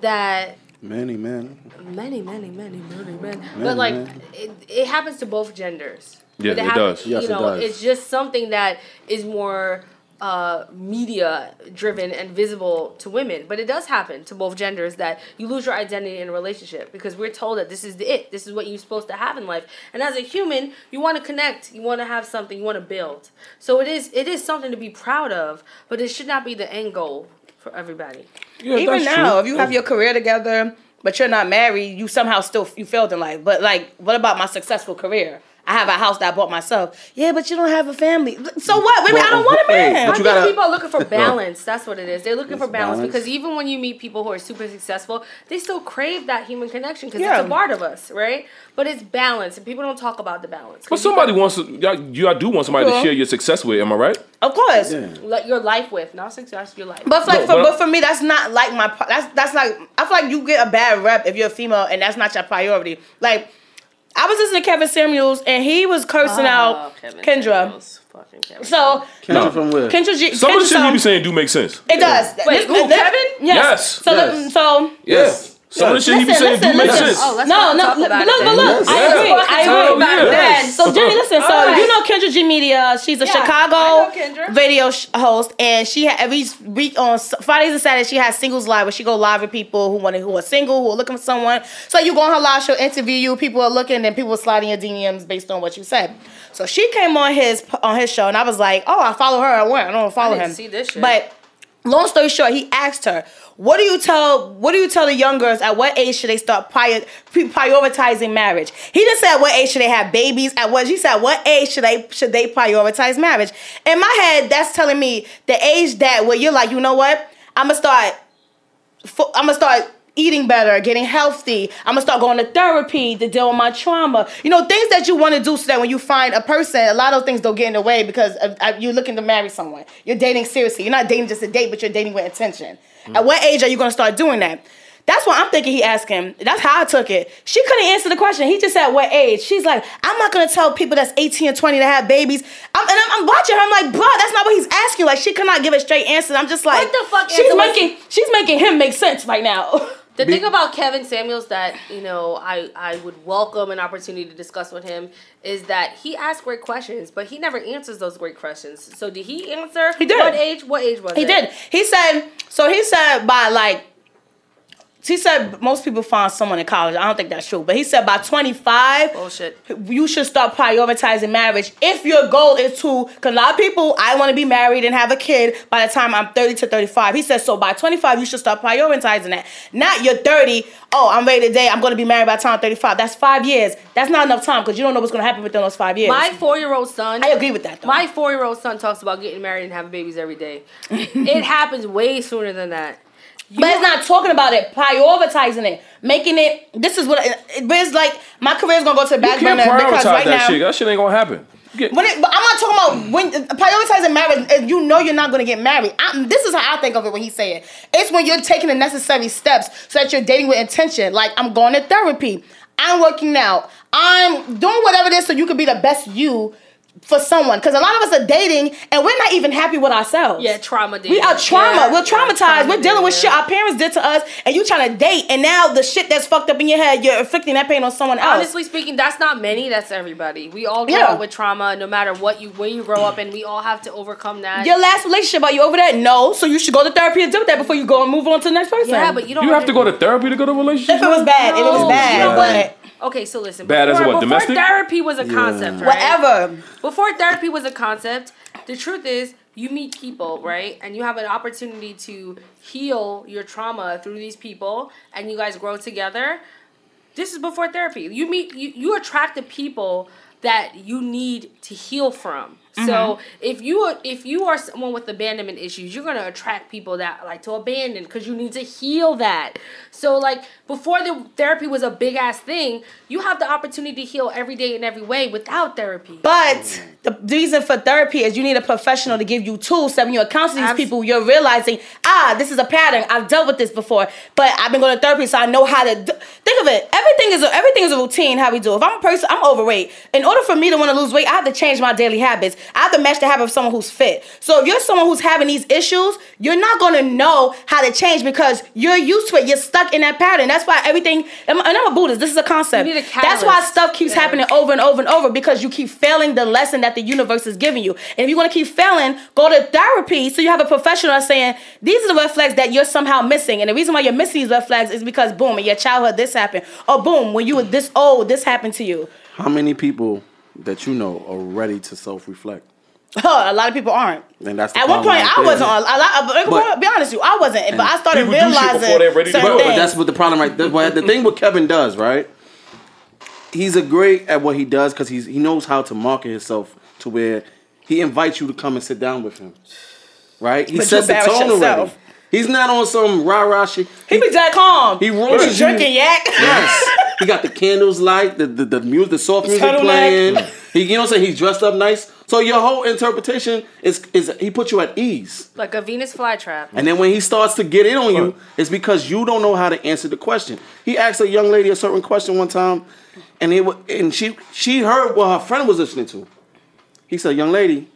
that Many men. many, many, many, many men. but like men. it, it happens to both genders. Yeah, But it happen- does. Yes, you it know, does. it's just something that is more uh, media driven and visible to women. But it does happen to both genders that you lose your identity in a relationship because we're told that this is the it. This is what you're supposed to have in life. And as a human, you want to connect. You want to have something. You want to build. So it is it is something to be proud of, but it should not be the end goal for everybody. Yeah, Even now, true. if you have your career together, but you're not married, you somehow still you failed in life. But like, what about my successful career? I have a house that I bought myself. Yeah, but you don't have a family. So what? Maybe I don't want a Hey, man. but I you think gotta- people are looking for balance. That's what it is. They're looking It's for balance, balance. because even when you meet people who are super successful, they still crave that human connection because Yeah. it's a part of us, right? But it's balance, and people don't talk about the balance. But somebody wants to. Y'all, you all do want somebody Cool. to share your success with. Am I right? Of course. Yeah. let your life with, not success, your life. But like No, for but- but for me, that's not like my pri- that's that's like I feel like you get a bad rep if you're a female and that's not your priority. Like I was listening to Kevin Samuels and he was cursing ah, out Kendra. Fucking Kevin. So Kendra No. from where? Kendra, G- Some of the shit you song- be saying do make sense. It does. Wait, This- who, this- Kevin? Yes. Yes. So Yes. the- so Yes. Some of the shit he be Listen, saying do make listen. sense. Oh, let's no, not no, talk but about look, it but then. look, I Yes. agree, I agree. yeah. Then. So Jenny, listen. So Alright. you know Kendra G Media. She's a Yeah, Chicago know Kendra. video sh- host, and she ha- every week on S- Fridays and Saturdays she has singles live where she go live with people who want who are single, who are looking for someone. So you go on her live, she'll interview you. People are looking, and people are sliding your DMs based on what you said. So she came on his on his show, and I was like, oh, I follow her. I went. I don't follow didn't him. see this shit. But long story short, he asked her, "What do you tell? What do you tell the young girls? At what age should they start prior, prioritizing marriage?" He just said, "What age should they have babies?" At what he said, "What age should they should they prioritize marriage?" In my head, that's telling me the age that where you're like, you know what? I'm gonna start. I'm gonna start. Eating better, getting healthy. I'm gonna start going to therapy to deal with my trauma. You know, things that you want to do so that when you find a person, a lot of things don't get in the way because of, uh, you're looking to marry someone. You're dating seriously. You're not dating just a date, but you're dating with intention. At what age are you gonna start doing that? That's what I'm thinking he asked him. That's how I took it. She couldn't answer the question. He just said, what age? She's like, I'm not gonna tell people that's 18 and 20 to have babies. I'm, and I'm, I'm watching her. I'm like, bro, that's not what he's asking. Like, she cannot give a straight answer. I'm just like, What the fuck She's answer was- she's making him make sense right now. The thing about Kevin Samuels that you know I I would welcome an opportunity to discuss with him is that he asks great questions, but he never answers those great questions. So did he answer? He did. What age? What age was He it? did. He said, so he said by like he said most people find someone in college. I don't think that's true, but he said by 25, Bullshit. you should start prioritizing marriage if your goal is to. Because a lot of people, I want to be married and have a kid by the time I'm 30 to 35. He says so by 25, you should start prioritizing that. Not you're 30. Oh, I'm ready today. I'm going to be married by the time I'm 35. That's five years. That's not enough time because you don't know what's going to happen within those five years. My four year old son. I agree with that. Though. My four year old son talks about getting married and having babies every day. it happens way sooner than that. But it's not talking about it, prioritizing it, making it. This is what it, it's like. My career is gonna go to the You back burner because prioritize right that now, shit. That shit ain't gonna happen. Get- when it, but I'm not talking about when prioritizing marriage. You know you're not gonna get married. i this is how I think of it when he's saying it's when you're taking the necessary steps so that you're dating with intention. Like I'm going to therapy, I'm working out, I'm doing whatever it is so you can be the best you for someone. Because a lot of us are dating and we're not even happy with ourselves. Yeah, trauma dating. We are trauma. Yeah, We're yeah, traumatized. trauma We're dealing with shit our parents did to us, and you trying to date, and now the shit that's fucked up in your head, you're inflicting that pain on someone else. Honestly speaking, that's not many. That's everybody. We all grow Yeah. up with trauma, no matter what you when you grow up, and we all have to overcome that. your last relationship, are you over that? No. So you should go to therapy and deal with that before you go and move on to the next person. yeah, but you don't. You have to go to therapy to go to a relationship. if it was bad, if it was bad, you know but Okay, so listen. Bad as before, what, before domestic? therapy was a concept, right? whatever. Before therapy was a concept, the truth is you meet people, right? And you have an opportunity to heal your trauma through these people and you guys grow together. This is before therapy. You meet you, you attract the people that you need to heal from. So if you are if you are someone with abandonment issues, you're gonna attract people that like to abandon because you need to heal that. So like before the therapy was a big ass thing, you have the opportunity to heal every day in every way without therapy. But the reason for therapy is you need a professional to give you tools. So when you're counseling these Abs- people, you're realizing, ah, this is a pattern. I've dealt with this before, but I've been going to therapy, so I know how to do. think of it. Everything is a, everything is a routine. How we do. If I'm a person, I'm overweight. In order for me to want to lose weight, I have to change my daily habits. I have to match the habit of someone who's fit. So if you're someone who's having these issues, you're not going to know how to change because you're used to it. You're stuck in that pattern. That's why everything. And I'm a Buddhist. This is a concept. You need a That's why stuff keeps Yeah. happening over and over and over because you keep failing the lesson that the universe is giving you. And if you want to keep failing, go to therapy so you have a professional saying these are the red flags that you're somehow missing. And the reason why you're missing these red flags is because boom, in your childhood this happened, or boom, when you were this old, this happened to you. How many people that you know are ready to self-reflect? Oh, a lot of people aren't. And that's At one point, right I wasn't. A lot, But- but, be honest with you, I wasn't. But I started people do shit realizing before ready to certain. But, that's what the problem right there. The thing with Kevin does, right? He's a great at what he does because he's he knows how to market himself to where he invites you to come and sit down with him. Right? He But sets the tone already. He's not on some rah rah shit. he be dead calm. He roasts He drinking yak. Yes. he got the candles light, the the, the music, the soft music Turtleneck. playing. He, you know what I'm saying? He's dressed up nice. So your whole interpretation is is he put you at ease. Like a Venus flytrap. And then when he starts to get in on you, it's because you don't know how to answer the question. He asked a young lady a certain question one time, and it wa- and she she heard what her friend was listening to. He said, "Young lady,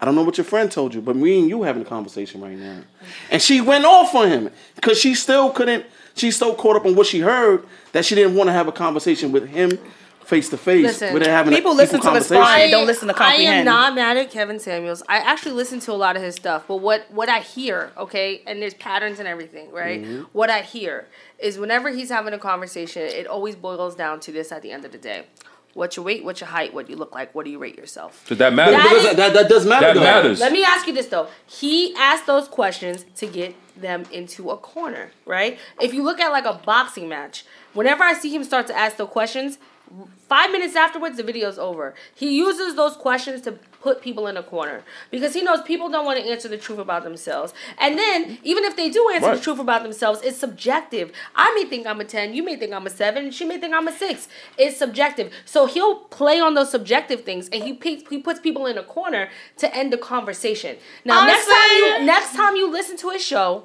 I don't know what your friend told you, but me and you having a conversation right now." And she went off on him because she still couldn't. She's so caught up on what she heard that she didn't want to have a conversation with him face to face. Listen, With her having a people listen to respond. conversation. I don't listen to I am not mad at Kevin Samuels. I actually listen to a lot of his stuff, but what what I hear, okay, and there's patterns and everything, right? Mm-hmm. What I hear is whenever he's having a conversation, it always boils down to this at the end of the day: what's your weight, what's your height, what do you look like, what do you rate yourself? Does that matter? That Because is- that, that does matter. That though. matters. Let me ask you this though. He asked those questions to get them into a corner, right? If you look at like a boxing match, whenever I see him start to ask the questions, five minutes afterwards the video's over. He uses those questions to put people in a corner because he knows people don't want to answer the truth about themselves. And then even if they do answer Right. the truth about themselves, it's subjective. I may think I'm a 10, you may think I'm a 7, she may think I'm a 6. It's subjective. So he'll play on those subjective things and he pe- he puts people in a corner to end the conversation. Now next time you next time you listen to his show,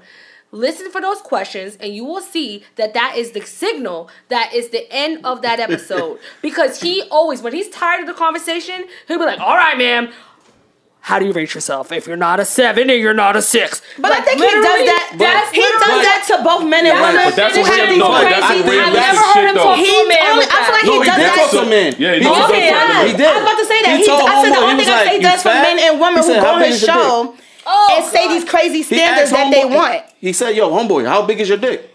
listen for those questions and you will see that that is the signal that is the end of that episode because he always when he's tired of the conversation he'll be like all right ma'am how do you rate yourself if you're not a seven and you're not a six But I think he does that. that's he does literally- that to both men and women. But that's what have he- these no, crazy that's things. I've gangster never heard shit, him though. talk He to a man only, with I feel like. No, he he does did that. to men. Yeah, he He did talked talk to to men. men. He did. I was about to say that. He He, told I said the only thing I say does "You for fat?" men and women who go on his is dick?" show Oh, and say these crazy He standards asked that they want. He said, "Yo, homeboy, how big is your dick?"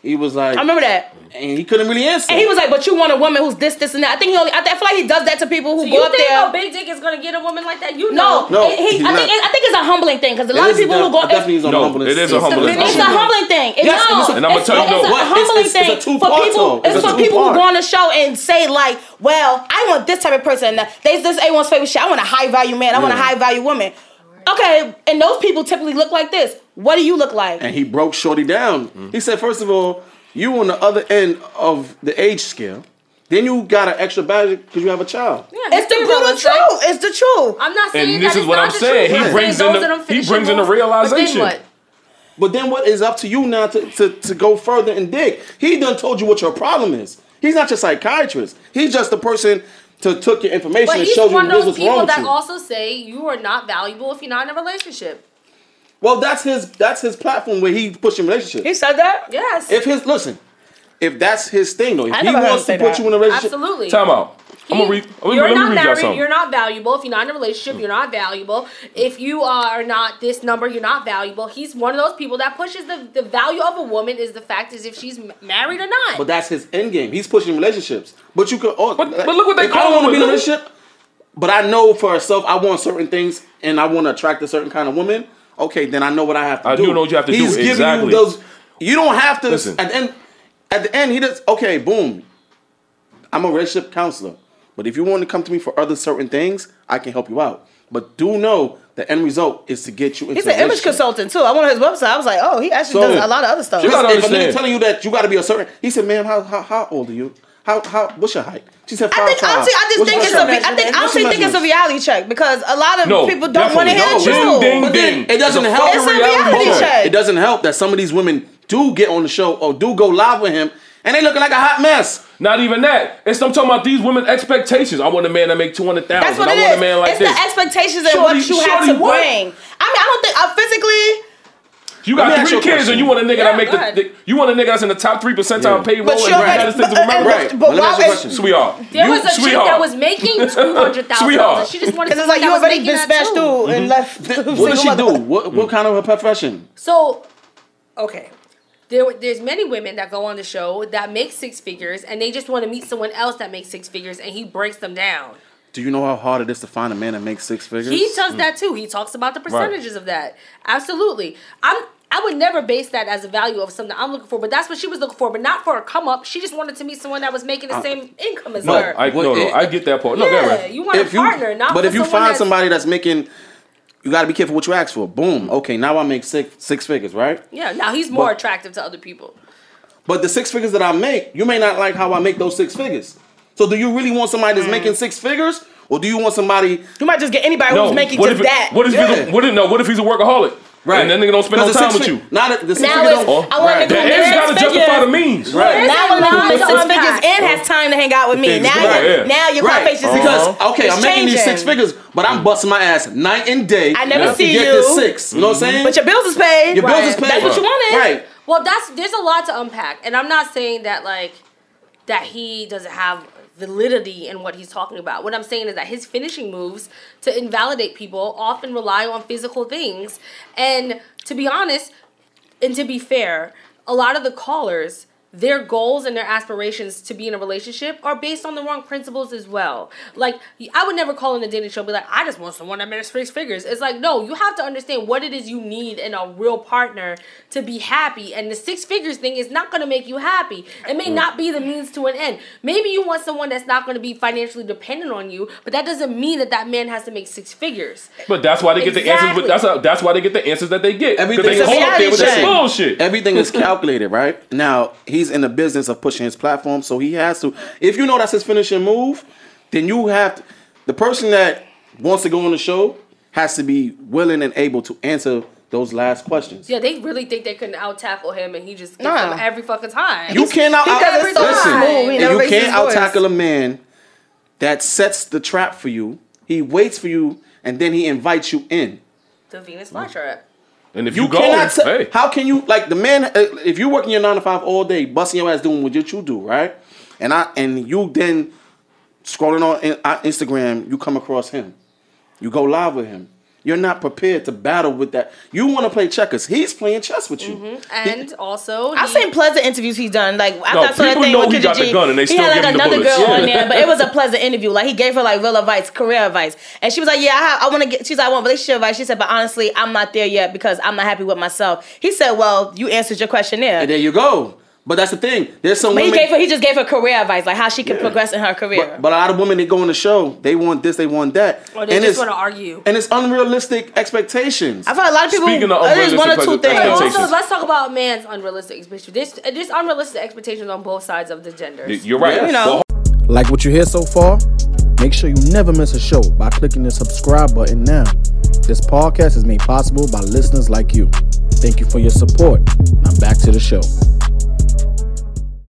He was like, I remember that. and he couldn't really answer. And he was like, "But you want a woman who's this, this, and that." I think he only. I, think, I feel like he does that to people who Do go you up think there. a big dick is gonna get a woman like that? You no, know. No, it- he, I think not. I think it's a humbling thing because a lot of is people who def- go. definitely is a No, humbling. it is a it's humbling It's thing. a humbling thing. It's, Yes, no, listen, and I'ma tell you it's no. a What? It's- humbling it's- it's a thing for people. though. It's It's a for people who two-part. go on the show and say like, "Well, I want this type of person. They this A1's favorite shit. I want a high value man. I want a high value woman." Okay, and those people typically look like this. What do you look like? and he broke Shorty down. Mm-hmm. He said, first of all, you on the other end of the age scale. Then you got an extra badge because you have a child. Yeah, It's the brutal things are truth. It's the truth. I'm not saying And this that is what not I'm the saying. truth. He I'm brings saying in those the- them he brings in the moves. But then realization. what? But then what is up to you now to, to, to go further and dig? He done told you what your problem is. He's not your psychiatrist. He's just the person to took your information But and showed you one this of those wrong people with that you. also say you are not valuable if you're not in a relationship. well, that's his that's his platform where he pushing relationships. He said that. Yes. if his listen, if that's his thing though, if I he wants to put that. you in a relationship, Absolutely. Time out. I'm gonna read. Let me, you're let me not read married. You're not valuable. If you're not in a relationship, you're not valuable. If you are not this number, you're not valuable. He's one of those people that pushes the, the value of a woman is the fact is if she's married or not. but that's his end game. He's pushing relationships. But you could. Oh, But- but look what they if I call don't want to be in a relationship. But I know for myself, I want certain things, and I want to attract a certain kind of woman. Okay, then I know what I have to I do. I do know what you have to do, He's giving exactly. you those. You don't have to. Listen. At the end, at the end, he does. Okay, boom. I'm a relationship counselor, but if you want to come to me for other certain things, I can help you out. But do know the end result is to get you into. He's an image consultant too. I went on his website. I was like, oh, he actually So- does a lot of other stuff. You gotta If a nigga telling you that you got to be a certain, he said, "Ma'am, how how, how old are you? How how what's your height?" She said, I think "Five, honestly, I just What's think it's a. measurement? I think What's honestly think it's a reality check because a lot of No, people don't want to hear definitely. the No, truth. ding, But then ding. it doesn't It's a help. It's a fucking reality check. check. It doesn't help that some of these women do get on the show or do go live with him, and they looking like a hot mess. Not even that. It's I'm talking about these women expectations. I want a man that make two hundred thousand. That's what I it want is. a man like it's this. the expectations and what you have to what? bring. I mean, I don't think I physically. you got three kids question. and you want a nigga Yeah, that make the, the you want a nigga that's in the top three percentile Yeah. payroll But in the you're United States of but- America. Right. But But let me why ask you a is- question. Sweetheart. there You- was a chick that was making two hundred thousand Sweetheart. dollars. She just wanted Because it's someone like you that was already making been that smashed too. through and mm-hmm. left. What does she do? What what kind of her profession? So, okay. There, there's many women that go on the show that make six figures and they just want to meet someone else that makes six figures and he breaks them down. Do you know how hard it is to find a man that makes six figures? He does hmm. that too. He talks about the percentages of that. Absolutely. I'm I would never base that as a value of something I'm looking for, but that's what she was looking for. But not for a come up. She just wanted to meet someone that was making the uh, same income as no, her. I, no, no, Well, I get that part. No, go yeah, ahead. you want a partner, not but for if you find that's- somebody that's making, you got to be careful what you ask for. Boom. Okay, now I make six six figures, right? Yeah, now he's more But- attractive to other people. But the six figures that I make, you may not like how I make those six figures. So do you really want somebody that's hmm. making six figures, or do you want somebody? You might just get anybody No, who's making what just if it- that. What if he's Yeah. a, what if, no? What if he's a workaholic? And that nigga don't spend no time six with you. Now that the six Now figures it's, don't- I want right. to The go ends gotta justify the means. Right. There's Now a when lot I'm making to six figures and has time to hang out with me. Now, right, yeah. now your Right, face is uh-huh. because okay, I'm making these six figures, but I'm busting my ass night and day. I never to see get you. this six. You know what I'm mm-hmm. saying? But your bills is paid. Your bills is paid. That's what you wanted. Right. Well, that's there's a lot to unpack, and I'm not saying that like that he doesn't have validity in what he's talking about. What I'm saying is that his finishing moves to invalidate people often rely on physical things, and to be honest, and to be fair, a lot of the callers their goals and their aspirations to be in a relationship are based on the wrong principles as well. Like I would never call in a dating show and be like, I just want someone that makes six figures. It's like, no, you have to understand what it is you need in a real partner to be happy. And the six figures thing is not gonna make you happy. It may not be the means to an end. Maybe you want someone that's not gonna be financially dependent on you, but that doesn't mean that that man has to make six figures. But that's why they get the answers. But that's Exactly. that's why they get the answers that they get. Everything they is hold up there with that bullshit. Everything is calculated, right? Now he's in the business of pushing his platform, so he has to. If you know that's his finishing move, then you have to, the person that wants to go on the show has to be willing and able to answer those last questions. Yeah, they really think they can out tackle him and he just gets Nah. them every fucking time. You cannot out, does it so listen. and you can't out tackle a man that sets the trap for you. He waits for you, and then he invites you in. the Venus flytrap. And if You, you, go, cannot. hey, How can you like the man? uh, If you're working your nine to five all day, busting your ass doing what you do, right? And I and you then scrolling on uh, Instagram, you come across him. You go live with him. You're not prepared to battle with that. You want to play checkers. He's playing chess with you. Mm-hmm. And also, I've seen pleasant interviews he's done. Like I No, thought so that people thing know with he Kendra got the G. gun and they he still had give like him the another bullets. girl Yeah. on there, but it was a pleasant interview. Like he gave her like real advice, career advice, and she was like, "Yeah, I, have, I want to get." She's like, "I want relationship advice." She said, "But honestly, I'm not there yet because I'm not happy with myself." He said, "Well, you answered your questionnaire." And there you go. But that's the thing. There's some But he gave her, he just gave her career advice, like how she can progress in her career. but, but a lot of women, they go on the show. They want this. They want that. or they and just it's, want to argue. and it's unrealistic expectations. I feel like a lot of people. Speaking of There's one or unrealistic two things. Expectations. also, let's talk about man's unrealistic expectations. There's, there's unrealistic expectations on both sides of the genders. You're right. Yeah. You know. Like what you hear so far? Make sure you never miss a show by clicking the subscribe button now. This podcast is made possible by listeners like you. Thank you for your support. Now back to the show.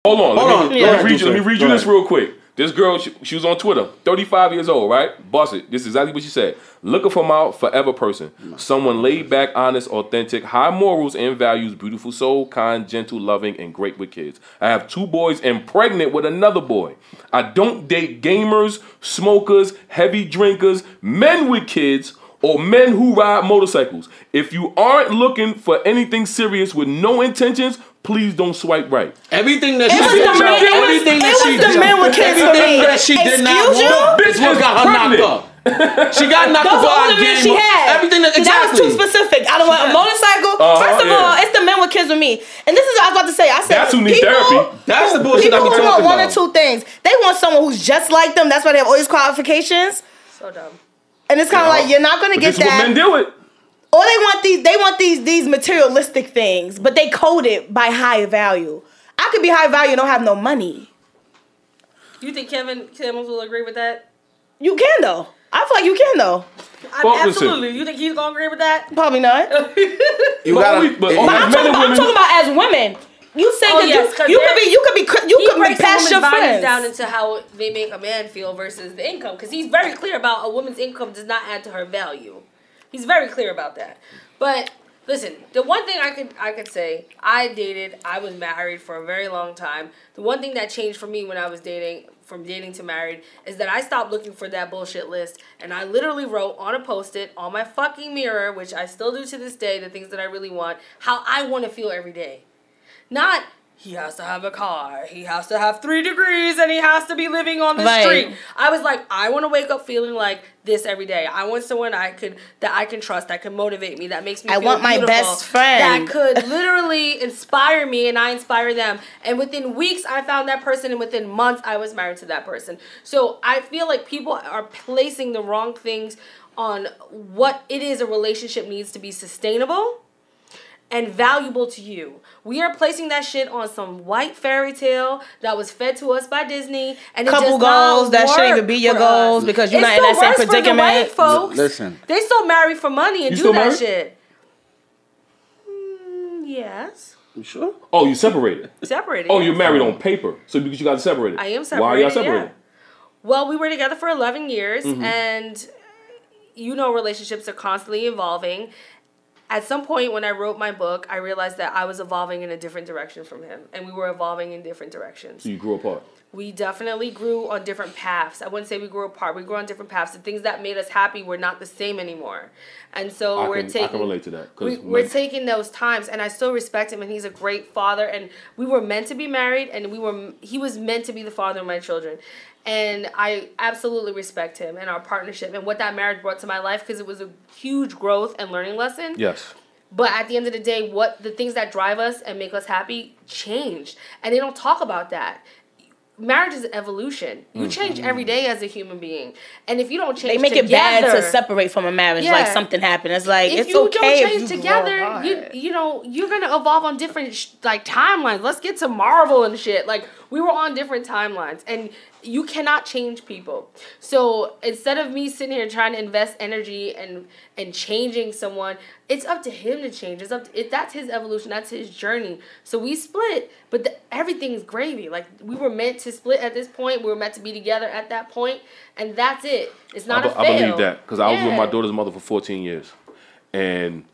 Hold on. Hold let on. me, let me read you, let me read you this real quick. This girl, she, she was on Twitter, 35 years old, right? Boss it. This is exactly what she said. Looking for my forever person. Someone laid back, honest, authentic, high morals and values, beautiful soul, kind, gentle, loving, and great with kids. I have two boys and pregnant with another boy. I don't date gamers, smokers, heavy drinkers, men with kids, or men who ride motorcycles. If you aren't looking for anything serious with no intentions, please don't swipe right. Everything that It she did, the men- it was- everything that she did, men with kids for everything me. that she did not Excuse you? want, Bitch is what is got her pregnant. knocked up. She got knocked Those up are by the men she had. Everything that That was too specific. I don't want a motorcycle. Uh-huh, First of yeah. all, it's the men with kids with me. And this is what I was about to say. I said That's who need people, therapy. That's the bullshit I People be who want talking one or two things. They want someone who's just like them. That's why they have all these qualifications. So dumb. And it's kind of like you're not gonna But get this is what men that. deal with. Or they want these. They want these these materialistic things, but they code it by high value. I could be high value and don't have no money. You think Kevin Samuels will agree with that? You can though. I feel like you can though. I- Well, listen. absolutely. You think he's gonna agree with that? Probably not. But You But gotta. we- but- it- but I'm talking, about, I'm talking about as women. You say Oh, that you, you could be you could be you could be past your values friends. down into how they make a man feel versus the income, because he's very clear about a woman's income does not add to her value. He's very clear about that. But listen, the one thing I could I could say, I dated, I was married for a very long time. The one thing that changed for me when I was dating, from dating to married, is that I stopped looking for that bullshit list, and I literally wrote on a post-it on my fucking mirror, which I still do to this day, the things that I really want, how I want to feel every day. Not he has to have a car, he has to have three degrees, and he has to be living on the street. I was like, I want to wake up feeling like this every day. I want someone I could that I can trust, that can motivate me, that makes me. I want my best friend. that could literally inspire me, and I inspire them. And within weeks, I found that person, and within months, I was married to that person. So I feel like people are placing the wrong things on what it is a relationship needs to be sustainable and valuable to you. We are placing that shit on some white fairy tale that was fed to us by Disney, and it Couple does not goals that shouldn't even be your goals us. because you're It's not in that same worse the predicament. white folks. Listen. they still marry for money and You do that married? shit. Mm, yes, You sure? Oh, you separated. separated. Oh, yes. you're married on paper. So because you got separated. I am separated. Why are y'all separated, separated? yeah. Well, we were together for 11 years, Mm-hmm. and you know, relationships are constantly evolving. At some point, when I wrote my book, I realized that I was evolving in a different direction from him, and we were evolving in different directions. So you grew apart. We definitely grew on different paths. I wouldn't say we grew apart. We grew on different paths. The things that made us happy were not the same anymore, and so I we're can- I taking. can relate to that, We, we're taking those times, and I still respect him, and he's a great father. And we were meant to be married, and we were. He was meant to be the father of my children, and I absolutely respect him and our partnership and what that marriage brought to my life because it was a huge growth and learning lesson. Yes. But at the end of the day, what the things that drive us and make us happy changed, and they don't talk about that. Marriage is evolution. Mm-hmm. You change every day as a human being, and if you don't change, They make together, it bad to separate from a marriage, like something happened. It's like it's okay. if it's you okay don't change you together, you you know you're gonna evolve on different sh- like timelines. Let's get to Marvel and shit. Like we were on different timelines, and you cannot change people. So instead of me sitting here trying to invest energy and and changing someone, it's up to him to change. It's up to it. That's his evolution. That's his journey. So we split, but the, everything's gravy. Like we were meant to split at this point. We were meant to be together at that point, and that's it. It's not I, a be- I fail. believe that because I was with my daughter's mother for 14 years, and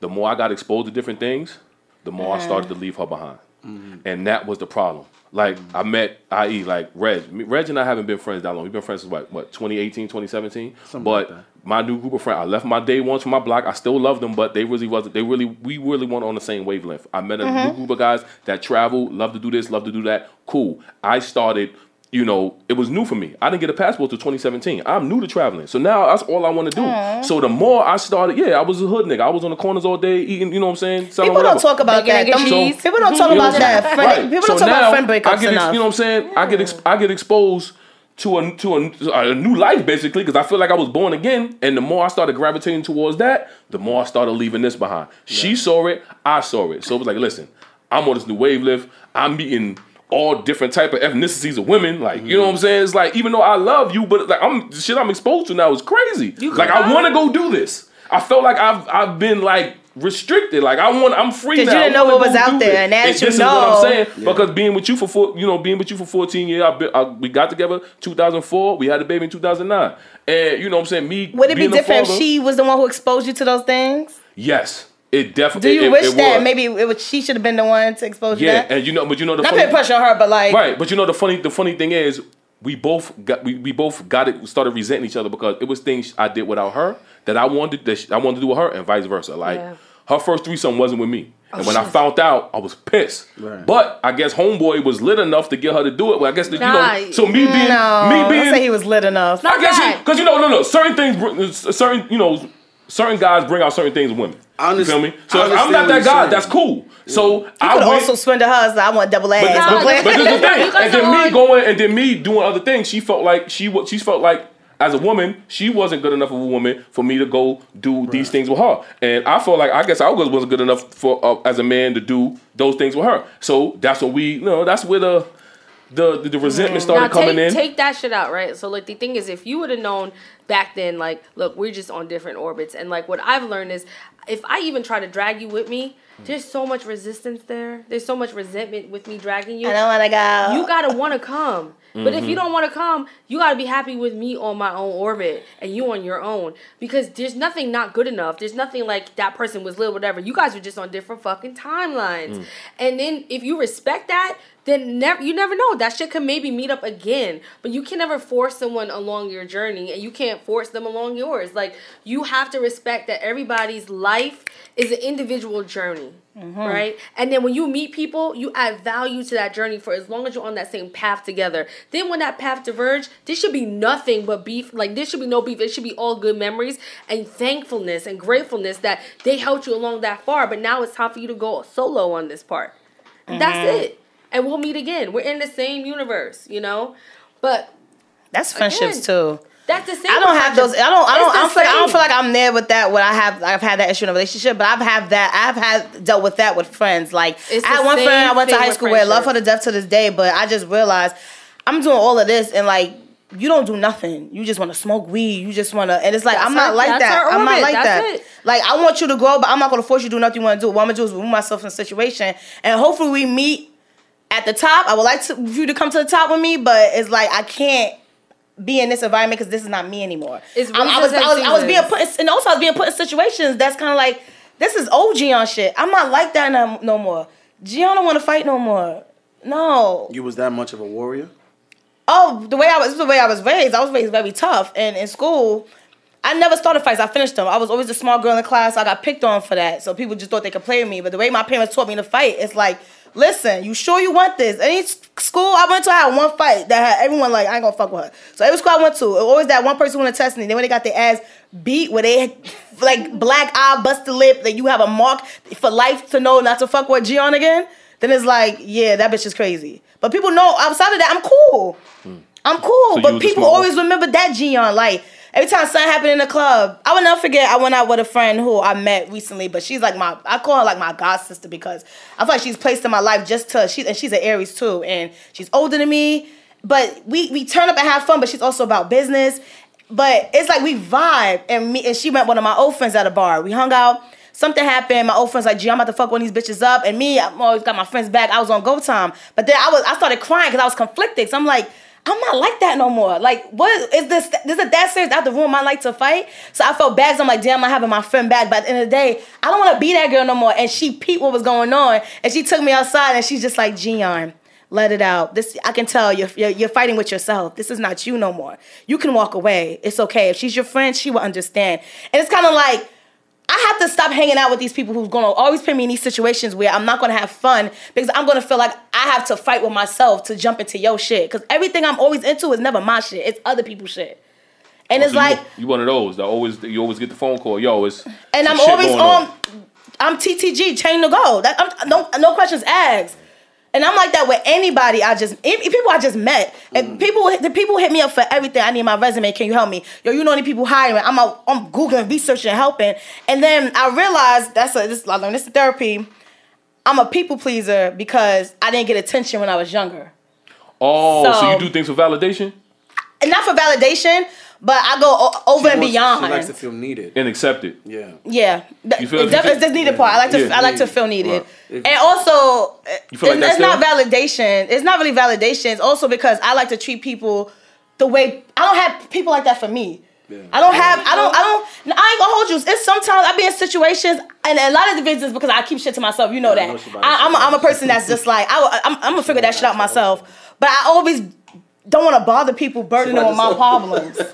the more I got exposed to different things, the more I uh-huh. started to leave her behind. Mm-hmm. and that was the problem. Like I met, i.e., like Reg. Reg and I haven't been friends that long. We've been friends since what, what 2018, 2017. Something but like that. my new group of friends, I left my day ones from my block. I still love them, but they really wasn't. They really, we really weren't on the same wavelength. I met a new mm-hmm. group of guys that travel, love to do this, love to do that. Cool. I started. You know, it was new for me. I didn't get a passport till 2017. I'm new to traveling, so now that's all I want to do. So the more I started, yeah, I was a hood nigga. I was on the corners all day eating. You know what I'm saying? Selling People don't whatever. talk about Bacon, that. egg, and people don't talk You know about that. saying? Friend, People don't talk now, about friend breakups I get, enough. You know what I'm saying? I get ex- I get exposed to a to a, a new life basically because I feel like I was born again. And the more I started gravitating towards that, the more I started leaving this behind. She saw it, I saw it. So it was like, listen, I'm on this new wave lift. I'm meeting all different type of ethnicities of women. Like, you know what I'm saying? It's like even though I love you, but like I'm the shit I'm exposed to now is crazy. like I want to go do this. I felt like I've I've been like restricted. Like I want, I'm free now. you didn't know what was out there, and that you this is what I'm know- saying because being with you for four, you know, being with you for 14 years, I, I we got together 2004. We had a baby in 2009, and you know what I'm saying. Me Would it be different if she was the one who exposed you to those things? Yes, it definitely. Do you it, wish it that was. maybe it was, she should have been the one to expose you Yeah, that? and you know, but you know the Not funny, putting pressure on her, but like, Right, but you know the funny the funny thing is we both got we, we both got it started resenting each other because it was things I did without her that I wanted that she- I wanted to do with her and vice versa. Like Yeah. her first threesome wasn't with me. And oh, when I found out, I was pissed. Right. But I guess homeboy was lit enough to get her to do it. Well, I guess that, Nah, you know. So me being no, me don't being say he was lit enough. Not I guess because you know no no certain things certain you know certain guys bring out certain things in women. I you feel understand- me? So I if I'm not that guy. saying. That's cool. So I Could went, also spend to her, so I want double ass. but, Nah, but, but this is the thing. And then me going and then me doing other things, she felt like she wa- she felt like as a woman, she wasn't good enough of a woman for me to go do these things with her. And I felt like I guess I was wasn't good enough for uh, as a man to do those things with her. So that's what we, you know, that's where the the the, the resentment started now coming take, in. take that shit out, right? So like the thing is, if you would have known back then, like, look, we're just on different orbits, and like what I've learned is, if I even try to drag you with me, there's so much resistance there. There's so much resentment with me dragging you. I don't want to go. You gotta want to come. But if you mm-hmm. don't want to come, you gotta be happy with me on my own orbit and you on your own. Because there's nothing not good enough. There's nothing like that person was little, whatever. You guys are just on different fucking timelines. Mm. And then if you respect that, then never you never know. That shit can maybe meet up again. But you can never force someone along your journey and you can't force them along yours. Like you have to respect that everybody's life is an individual journey. Mm-hmm. Right? And then when you meet people, you add value to that journey for as long as you're on that same path together. Then when that path diverge, there should be nothing but beef. Like there should be no beef. It should be all good memories and thankfulness and gratefulness that they helped you along that far. But now it's time for you to go solo on this part. And That's mm-hmm. it. And we'll meet again. We're in the same universe, you know? But That's friendships Again, too. that's the same. I don't have those. I don't. I don't. I don't feel. Like, I don't feel like I'm there with that. When I have, I've had that issue in a relationship, but I've had that. I've had dealt with that with friends. Like It's I had one friend I went to high school with. Love her to death to this day, but I just realized I'm doing all of this and like. You don't do nothing. You just want to smoke weed. You just want to, and it's like That's I'm not like that. I'm not like That's that. it. Like I want you to grow, but I'm not gonna force you to do nothing you want to do. What I'm gonna do is remove myself in a situation, and hopefully we meet at the top. I would like to, for you to come to the top with me, but it's like I can't be in this environment because this is not me anymore. It's I'm- I was, I was, I was being put, in, and also I was being put in situations that's kind of like this is OG on shit. I'm not like that no, more. no more. Gianna want to fight no more. No. You was that much of a warrior? Oh, the way I was, the way I was raised. I was raised very tough, and in school. I never started fights. I finished them. I was always a small girl in the class. I got picked on for that. So people just thought they could play with me. But the way my parents taught me to fight, it's like, listen, you sure you want this? Any school I went to, I had one fight that had everyone like, I ain't gonna fuck with her. So every school I went to, always that one person who want to test me. Then when they got their ass beat, where they like black eye, busted lip, that you have a mark for life to know not to fuck with Jionne again. Then it's like, yeah, that bitch is crazy. But people know outside of that, I'm cool. I'm cool. So but people always remember that Jionne. Like every time something happened in the club, I will never forget. I went out with a friend who I met recently, but she's like my I call her like my god sister because I feel like she's placed in my life just to she and she's an Aries too, and she's older than me. But we we turn up and have fun, but she's also about business. But it's like we vibe, and me and she met one of my old friends at a bar. We hung out. Something happened. My old friend's like, "Gee, I'm about to fuck one of these bitches up." And me, I'm always got my friends back. I was on go time, but then I was I started crying because I was conflicted. So I'm like, I'm not like that no more. Like, what is this? This is that serious? Out the room, I like to fight. So I felt bad. 'cause I'm like, damn, I'm having my friend back. But at the end of the day, I don't want to be that girl no more. And she peeped what was going on, and she took me outside, and she's just like, Jionne, let it out. This I can tell you're, you're you're fighting with yourself. This is not you no more. You can walk away. It's okay. If she's your friend, she will understand. And it's kind of like. I have to stop hanging out with these people who's gonna always put me in these situations where I'm not gonna have fun because I'm gonna feel like I have to fight with myself to jump into your shit. Cause everything I'm always into is never my shit. It's other people's shit. And oh, it's So you- like, you, one of those that always you always get the phone call. Yo, it's and I'm always going on. I'm TTG, chain to go. That I'm, no, no questions asked. And I'm like that with anybody I just people I just met. And mm. people the people hit me up for everything. I need my resume. Can you help me? Yo, you know any people hiring? I'm out, I'm googling, researching, helping. And then I realized that's a this I learned this therapy. I'm a people pleaser because I didn't get attention when I was younger. Oh, so, So- you do things for validation not for validation, but I go o- over and wants- beyond. She likes to feel needed. and accepted. Yeah. Yeah, Th- You feel- it you def- feel- it's this needed part. I like to Yeah. I like to feel needed, Right. And also eh, You feel like it's, that not validation. It's not really validation. It's also because I like to treat people the way I don't have people like that for me. I don't have. I don't. I don't. I ain't gonna hold you. It's sometimes I be in situations, and a lot of the reasons because I keep shit to myself. You know Yeah, I that. know I, I'm a, say I'm a person that's just like I, I'm, I'm gonna figure that shit out myself. But I always don't want to bother people, burden them with my problems.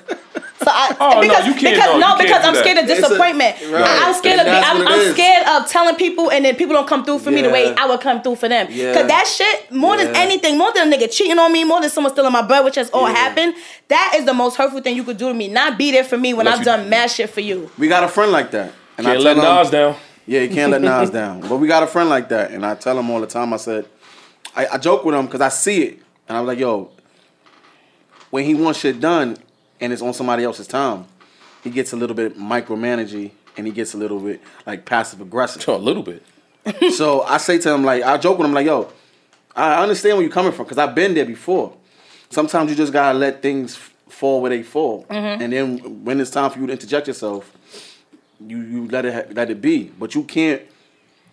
So I, Oh, no, because, you can't- because no, you no, can't because I'm scared of It's a- disappointment. right. I, am scared of. And that's I'm, I'm scared of telling people, and then people don't come through for me the way I would come through for them. Yeah. Cause that shit, more than anything, more than a nigga cheating on me, more than someone stealing my bread, which has all Yeah. happened. That is the most hurtful thing you could do to me. Not be there for me when Unless I've you- done mad shit for you. We got a friend like that. And Can't I let tell him- Nas down. Yeah, you can't let Nas down. But we got a friend like that, and I tell him all the time. I said, I, I joke with him because I see it, and I'm like, yo, when he wants shit done, and it's on somebody else's time, he gets a little bit micromanaging, and he gets a little bit like passive aggressive. A little bit. so I say to him like, I joke with him like, yo, I understand where you're coming from because I've been there before. Sometimes you just gotta let things fall where they fall, mm-hmm. and then when it's time for you to interject yourself, you you let it ha- let it be. But you can't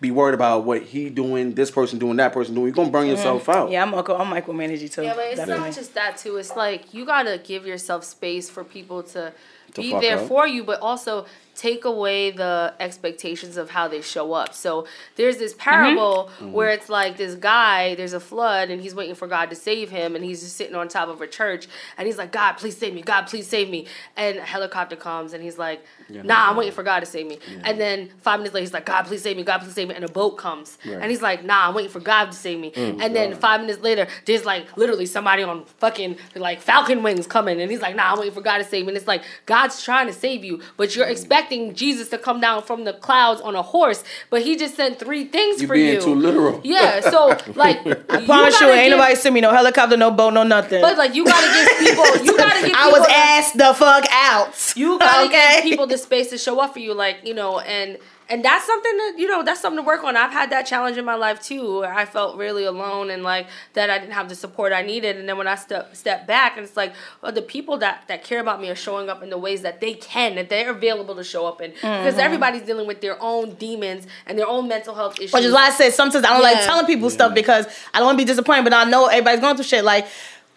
be worried about what he doing, this person doing, that person doing. You're gonna burn mm-hmm. yourself out. Yeah, I'm micro, I'm micromanaging too. Yeah, but it's definitely. not just that too. It's like you gotta give yourself space for people to, To be there up. for you, but also take away the expectations of how they show up. So there's this parable Mm-hmm. where it's like this guy, there's a flood, and he's waiting for God to save him, and he's just sitting on top of a church, and he's like, God, please save me, God, please save me. And a helicopter comes, and he's like, Nah, I'm waiting for God to save me. And then five minutes later, he's like, God, please save me, God, please save me. And a boat comes, Right. and he's like, Nah, I'm waiting for God to save me. Mm, and then five minutes later, there's like literally somebody on fucking like falcon wings coming, and he's like, Nah, I'm waiting for God to save me. And it's like God's trying to save you, but Mm. you're expecting Jesus to come down from the clouds on a horse, but he just sent three things You're for being you. too literal. Yeah, so like I promise you, gotta ain't give- nobody send me no helicopter, no boat, no nothing. But like you gotta give people, you gotta give. I was asked the fuck out. you gotta okay? give people the space to show up for you, like you know, and and that's something that you know that's something to work on. I've had that challenge in my life too, where I felt really alone and like that I didn't have the support I needed. And then when I step step back, and it's like well, the people that that care about me are showing up in the ways that they can, that they're available to show up in, because mm-hmm. everybody's dealing with their own demons and their own mental health issues. Which is why I said sometimes I don't like telling people stuff because I don't want to be disappointed, but I know everybody's going through shit. Like,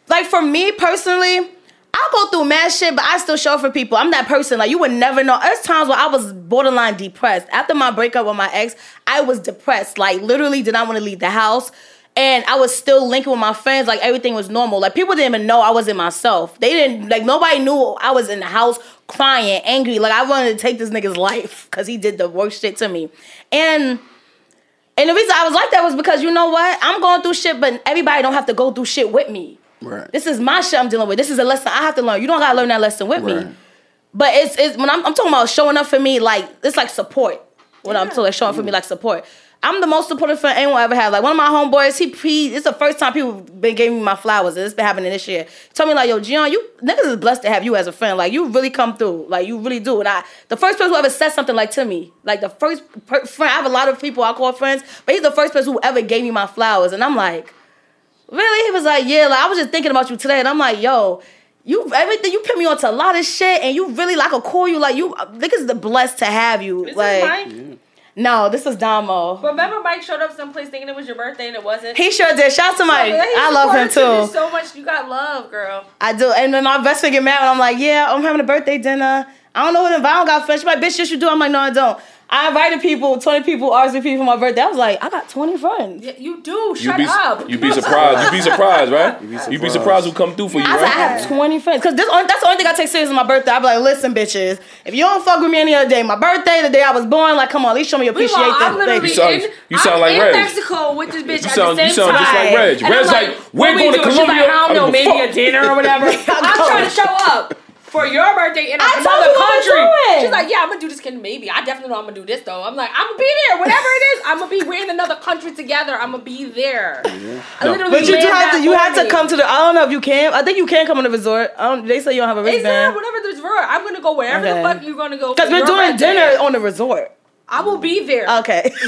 like for me personally, I go through mad shit, but I still show up for people. I'm that person. Like you would never know. There's times where I was borderline depressed. After my breakup with my ex, I was depressed. Like literally did not want to leave the house. And I was still linking with my friends, like everything was normal. Like people didn't even know I wasn't myself. They didn't like nobody knew I was in the house crying, angry. Like I wanted to take this nigga's life because he did the worst shit to me. And and the reason I was like that was because you know what? I'm going through shit, but everybody don't have to go through shit with me. Right. This is my shit I'm dealing with. This is a lesson I have to learn. You don't gotta learn that lesson with Right. me. But it's it's when I'm, I'm talking about showing up for me, like it's like support. When I'm talking like showing up for me mm-hmm. like support. I'm the most supportive friend anyone ever had. Like one of my homeboys, he he it's the first time people been giving me my flowers. and It's been happening this year. Tell me like, yo, Jionne, you niggas is blessed to have you as a friend. Like you really come through. Like you really do. And I the first person who ever said something like to me, like the first per- friend. I have a lot of people I call friends, but he's the first person who ever gave me my flowers. And I'm like, Really? He was like, yeah, like I was just thinking about you today, and I'm like, yo, you everything you put me onto a lot of shit, and you really like a call you like you niggas is the blessed to have you. like No, this was Damo. Remember, Mike showed up someplace thinking it was your birthday and it wasn't. He sure did. Shout out to Mike. Yeah, I love him too. So much, you got love, girl. I do. And then my best friend get mad when I'm like, yeah, I'm having a birthday dinner. I don't know to invite. I don't got friends. She's like, bitch, yes, you do. I'm like, no, I don't. I invited people, 20 people, RSVP for my birthday. I was like, I got 20 friends. Yeah, you do. You Shut be up. You'd be surprised. You'd be surprised, right? You'd be surprised who come through for you, I said, I have 20 friends. Because this that's the only thing I take serious on my birthday. I'd be like, listen, bitches, if you don't fuck with me any other day, my birthday, the day I was born, like, come on, at least show me appreciate Meanwhile, I'm this. literally You sound- in, you sound I'm like in Reg. Mexico with this bitch You at sound the you sound time. just like Reg. And Reg's like, like, we're going to doing? She's like, I don't know, maybe a dinner or whatever. I'm trying to show up for your birthday in I told another you what I'm country. doing. She's like, yeah, I'm gonna do this. Kid, maybe I definitely know I'm gonna do this though. I'm like, I'm gonna be there, whatever it is. I'm gonna be. We're in another country together. I'm gonna be there. I No. literally But you do have to. You have to come to the. I don't know if you can. I think you can come on the resort. I don't, they say you don't have a resort. there wristband. whatever there's for? I'm gonna go wherever Okay. the fuck you're gonna go. Because we're doing birthday. dinner on the resort. I will be there. Okay.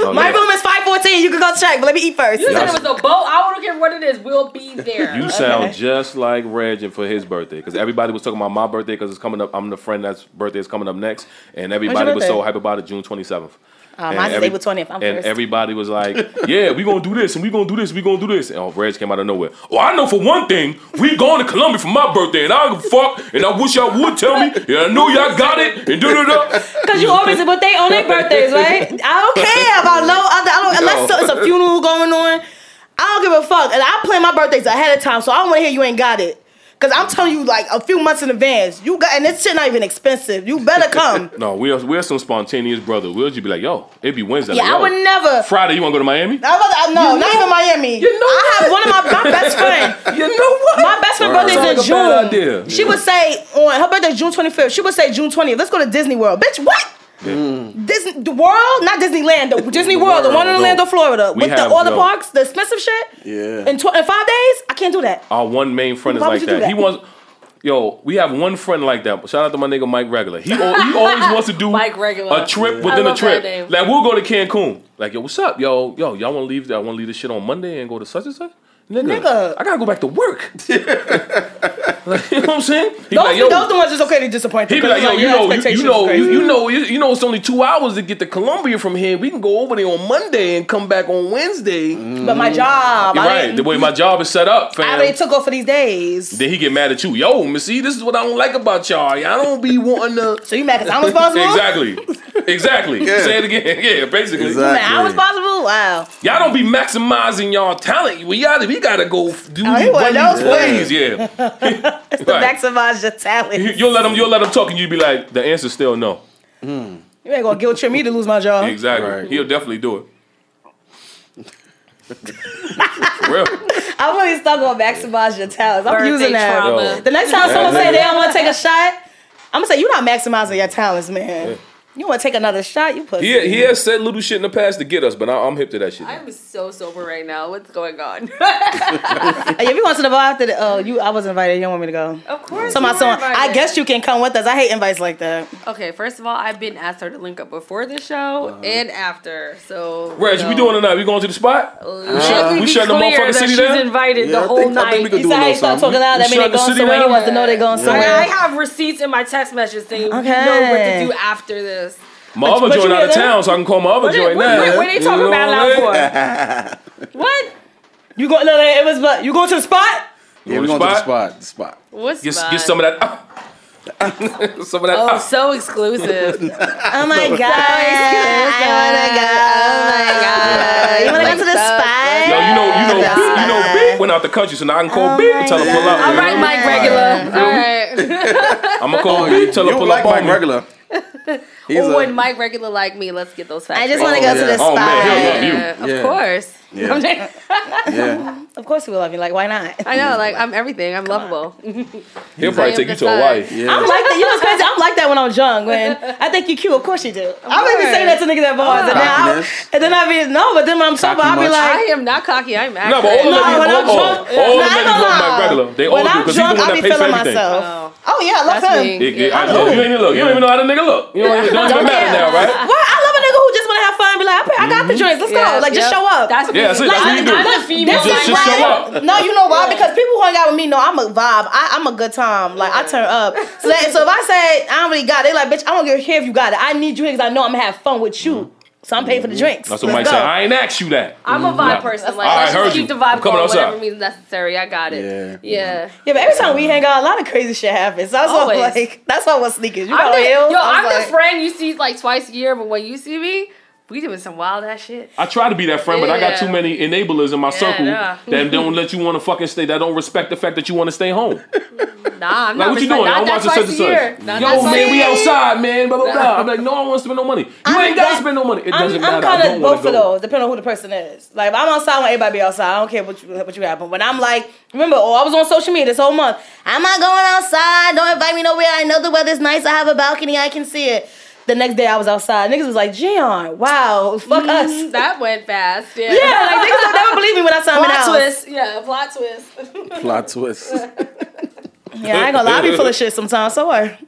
Oh, My yeah. room is five fourteen. You can go check, but let me eat first. You said it was a boat. I don't care what it is. We'll be there. You sound just like Reg for his birthday because everybody was talking about my birthday because it's coming up. I'm the friend that's birthday is coming up next, and everybody was so birthday? hype about it. June 27th. Mine's is April 20th. I'm and first. everybody was like, "Yeah, we gonna do this, and we gonna do this, we gonna do this." And oh, Reg came out of nowhere. Oh, I know for one thing, we going to Colombia for my birthday, and I don't give a fuck, and I wish y'all would tell me. And I know y'all got it, and da da da. Cause you always but they on their birthdays, right? I don't care about no other. I don't unless Yo. it's a funeral going on. I don't give a fuck, and I plan my birthdays ahead of time, so I don't want to hear you ain't got it. Cause I'm telling you like a few months in advance. You got and this shit not even expensive. You better come. No, we're we're some spontaneous brother. We'll just be like, "Yo, it be Wednesday." yeah, like, I would never. Friday, you wanna go to Miami? I was, I, no, You not know- even Miami. you know I have what? one of my, my best friend. You know what? My best friend Word. birthday's Sound in like June. idea. She would say on her birthday's June 25th. She would say June 20th. Let's go to Disney World. Bitch, what? Mm. Disney the world, not Disneyland, the Disney World, the one in World. Orlando, Florida, We with the, have- all the yo. parks, the expensive shit. Yeah. In, tw- in five days, I can't do that. Our one main friend is Why would like you do that. that? He wants. Yo, we have one friend like that. Shout out to my nigga Mike Regular. He, al- he always wants to do Mike Regular. a trip I within a love trip. that name. Like we'll go to Cancun. Like yo, what's up, yo, yo, y'all want to leave? I want to leave this shit on Monday and go to such and such. Nigga, Nigga. I gotta go back to work. Like, you know what I'm saying? He Those, like, those the ones that's okay to disappoint. he be like, yo, it's you know, you, you know, you, you know, you, you know, it's only two hours to get to Colombia from here. We can go over there on Monday and come back on Wednesday. But my mm. job, You're right. The way my job is set up, I fam. already took off for these days. Then he get mad at you. Yo, Missy, this is what I don't like about y'all. Y'all don't be wanting to. So you mad because I'm responsible? exactly. Exactly. Yeah. Say it again. Yeah, basically. You Exactly. mad I'm responsible? Wow. Y'all don't be maximizing y'all talent. We gotta, we gotta go f- do Oh, he one one of of these those plays. Yeah. It's to Right. maximize your talent. You'll let him. You'll let him talk, and you'd be like, the answer's still no. Hmm. You ain't gonna guilt trip me to lose my job. Exactly. Right. He'll definitely do it. For real. I'm really stuck on maximize your talents. I'm Birthday using that. trauma. The next time someone Yeah. say they don't want to take a shot, I'm gonna say you're not maximizing your talents, man. You want to take another shot? You pussy. He, he has said little shit in the past to get us, but I, I'm hip to that shit. now. I'm so sober right now. What's going on? Hey, if you want to the bar after the, oh, you, I was invited. You don't want me to go. of course. So my son, I guess you can come with us. I hate invites like that. Okay, first of all, I've been asked her to link up before the show Uh-huh. and after. So Reg, you we know, doing tonight? We going to the spot? let me we be shutting the clear motherfucking that city she's invited Yeah, the I whole think- I think we night. could You do see he start talking loud? That We mean they shut the going city somewhere. He wants to know they going I, somewhere. I have receipts in my text message saying you know what to do after this. My other but joint out of town, so I can call my other joint now. what, what are they You talking know about what loud for? What? You go? No, no, it was. But you going to the spot? Yeah, we're going to the spot? spot. The spot. What's Get, mine? get some of that. ah. some of that. Oh, ah. so exclusive. Oh my god! I wanna go. Oh my god! You wanna go to the spot? Yo, you know, you know, Yeah. Beat, you know, Beat went out the country, so now I can call Oh Beat my and tell her pull up. All man. right, Mike Regular. All right. I'm gonna call Oh, Beat, tell you her don't pull like up on Mike regular. He's Or a- when Mike Regular like me, let's get those facts. I just want to go yeah. to the Oh, spot. man, he'll love you. Yeah, of course. yeah. yeah. Of course, we will love you. Like, why not? I know, like I'm everything. I'm lovable. He'll probably take you to a wife. Yeah. I'm like that. You know what's crazy? I'm like that when I was young. When I think you cute, of course you do. I would be saying that to niggas at bars, and, then I, and then I be no. But then when I'm sober, Cocky I be like, I am not cocky. I'm accurate. No, but all the No, when I'm all, all, drunk- all Nah, the I ladies don't love. Mike Regular. They all when do I'm because he's the drunk, one I that be pays for feeling everything. myself. Oh. Oh yeah, I love That's him. Know. You ain't even look. You don't even know how the nigga look. You don't, it don't even matter now, right? Well, I love a nigga who just want to have fun. Be like, I, pay- I got the mm-hmm. joints. Let's Yeah, go. Like, just show up. That's Yeah, that's it. That's what you do. I'm a female. This Just- just show up. No, you know why? Because people who hang out with me know I'm a vibe. I, I'm a good time. Like I turn up. So, that, so if I say I don't really got it, they like, bitch, I don't give a care if you got it. I need you here because I know I'm gonna have fun with you. So I'm paying for the mm-hmm. drinks. That's what Let's Mike said. I ain't asked you that. I'm a mm-hmm. vibe person. Like, All right, let's heard just you. keep the vibe I'm coming going, outside. whatever means necessary. I got it. Yeah. Yeah. Yeah, but every time we hang out, a lot of crazy shit happens. That's why, Always. like, that's why I was sneakers. You I'm got the, heels. yo, I I'm was the like- friend you see like twice a year, but when you see me, we doing some wild ass shit. I try to be that friend, but I got too many enablers in my circle nah. that don't let you want to fucking stay. That don't respect the fact that you want to stay home. Nah, I'm Like, not. what you doing? Not I'm watching twice such and such. Yo, man, we outside, man. Blah blah blah. I'm like, no, I want to spend no money. You I'm ain't gotta that- spend no money. It I'm, doesn't I'm matter. I kind don't of want both to of go. those, depending on who the person is. Like, if I'm outside, I want everybody outside. I don't care what you what you happen. When I'm like, remember, oh, I was on social media this whole month. I'm not going outside. Don't invite me nowhere. I know the weather's nice. I have a balcony. I can see it. The next day, I was outside. Niggas was like, Jionne, wow, fuck us. Mm, That went fast. Yeah. Yeah, like niggas don't never believe me when I tell them in the plot house. twist. Yeah, plot twist. Plot twist. Yeah, I ain't gonna lie, I be full of shit sometimes. So what?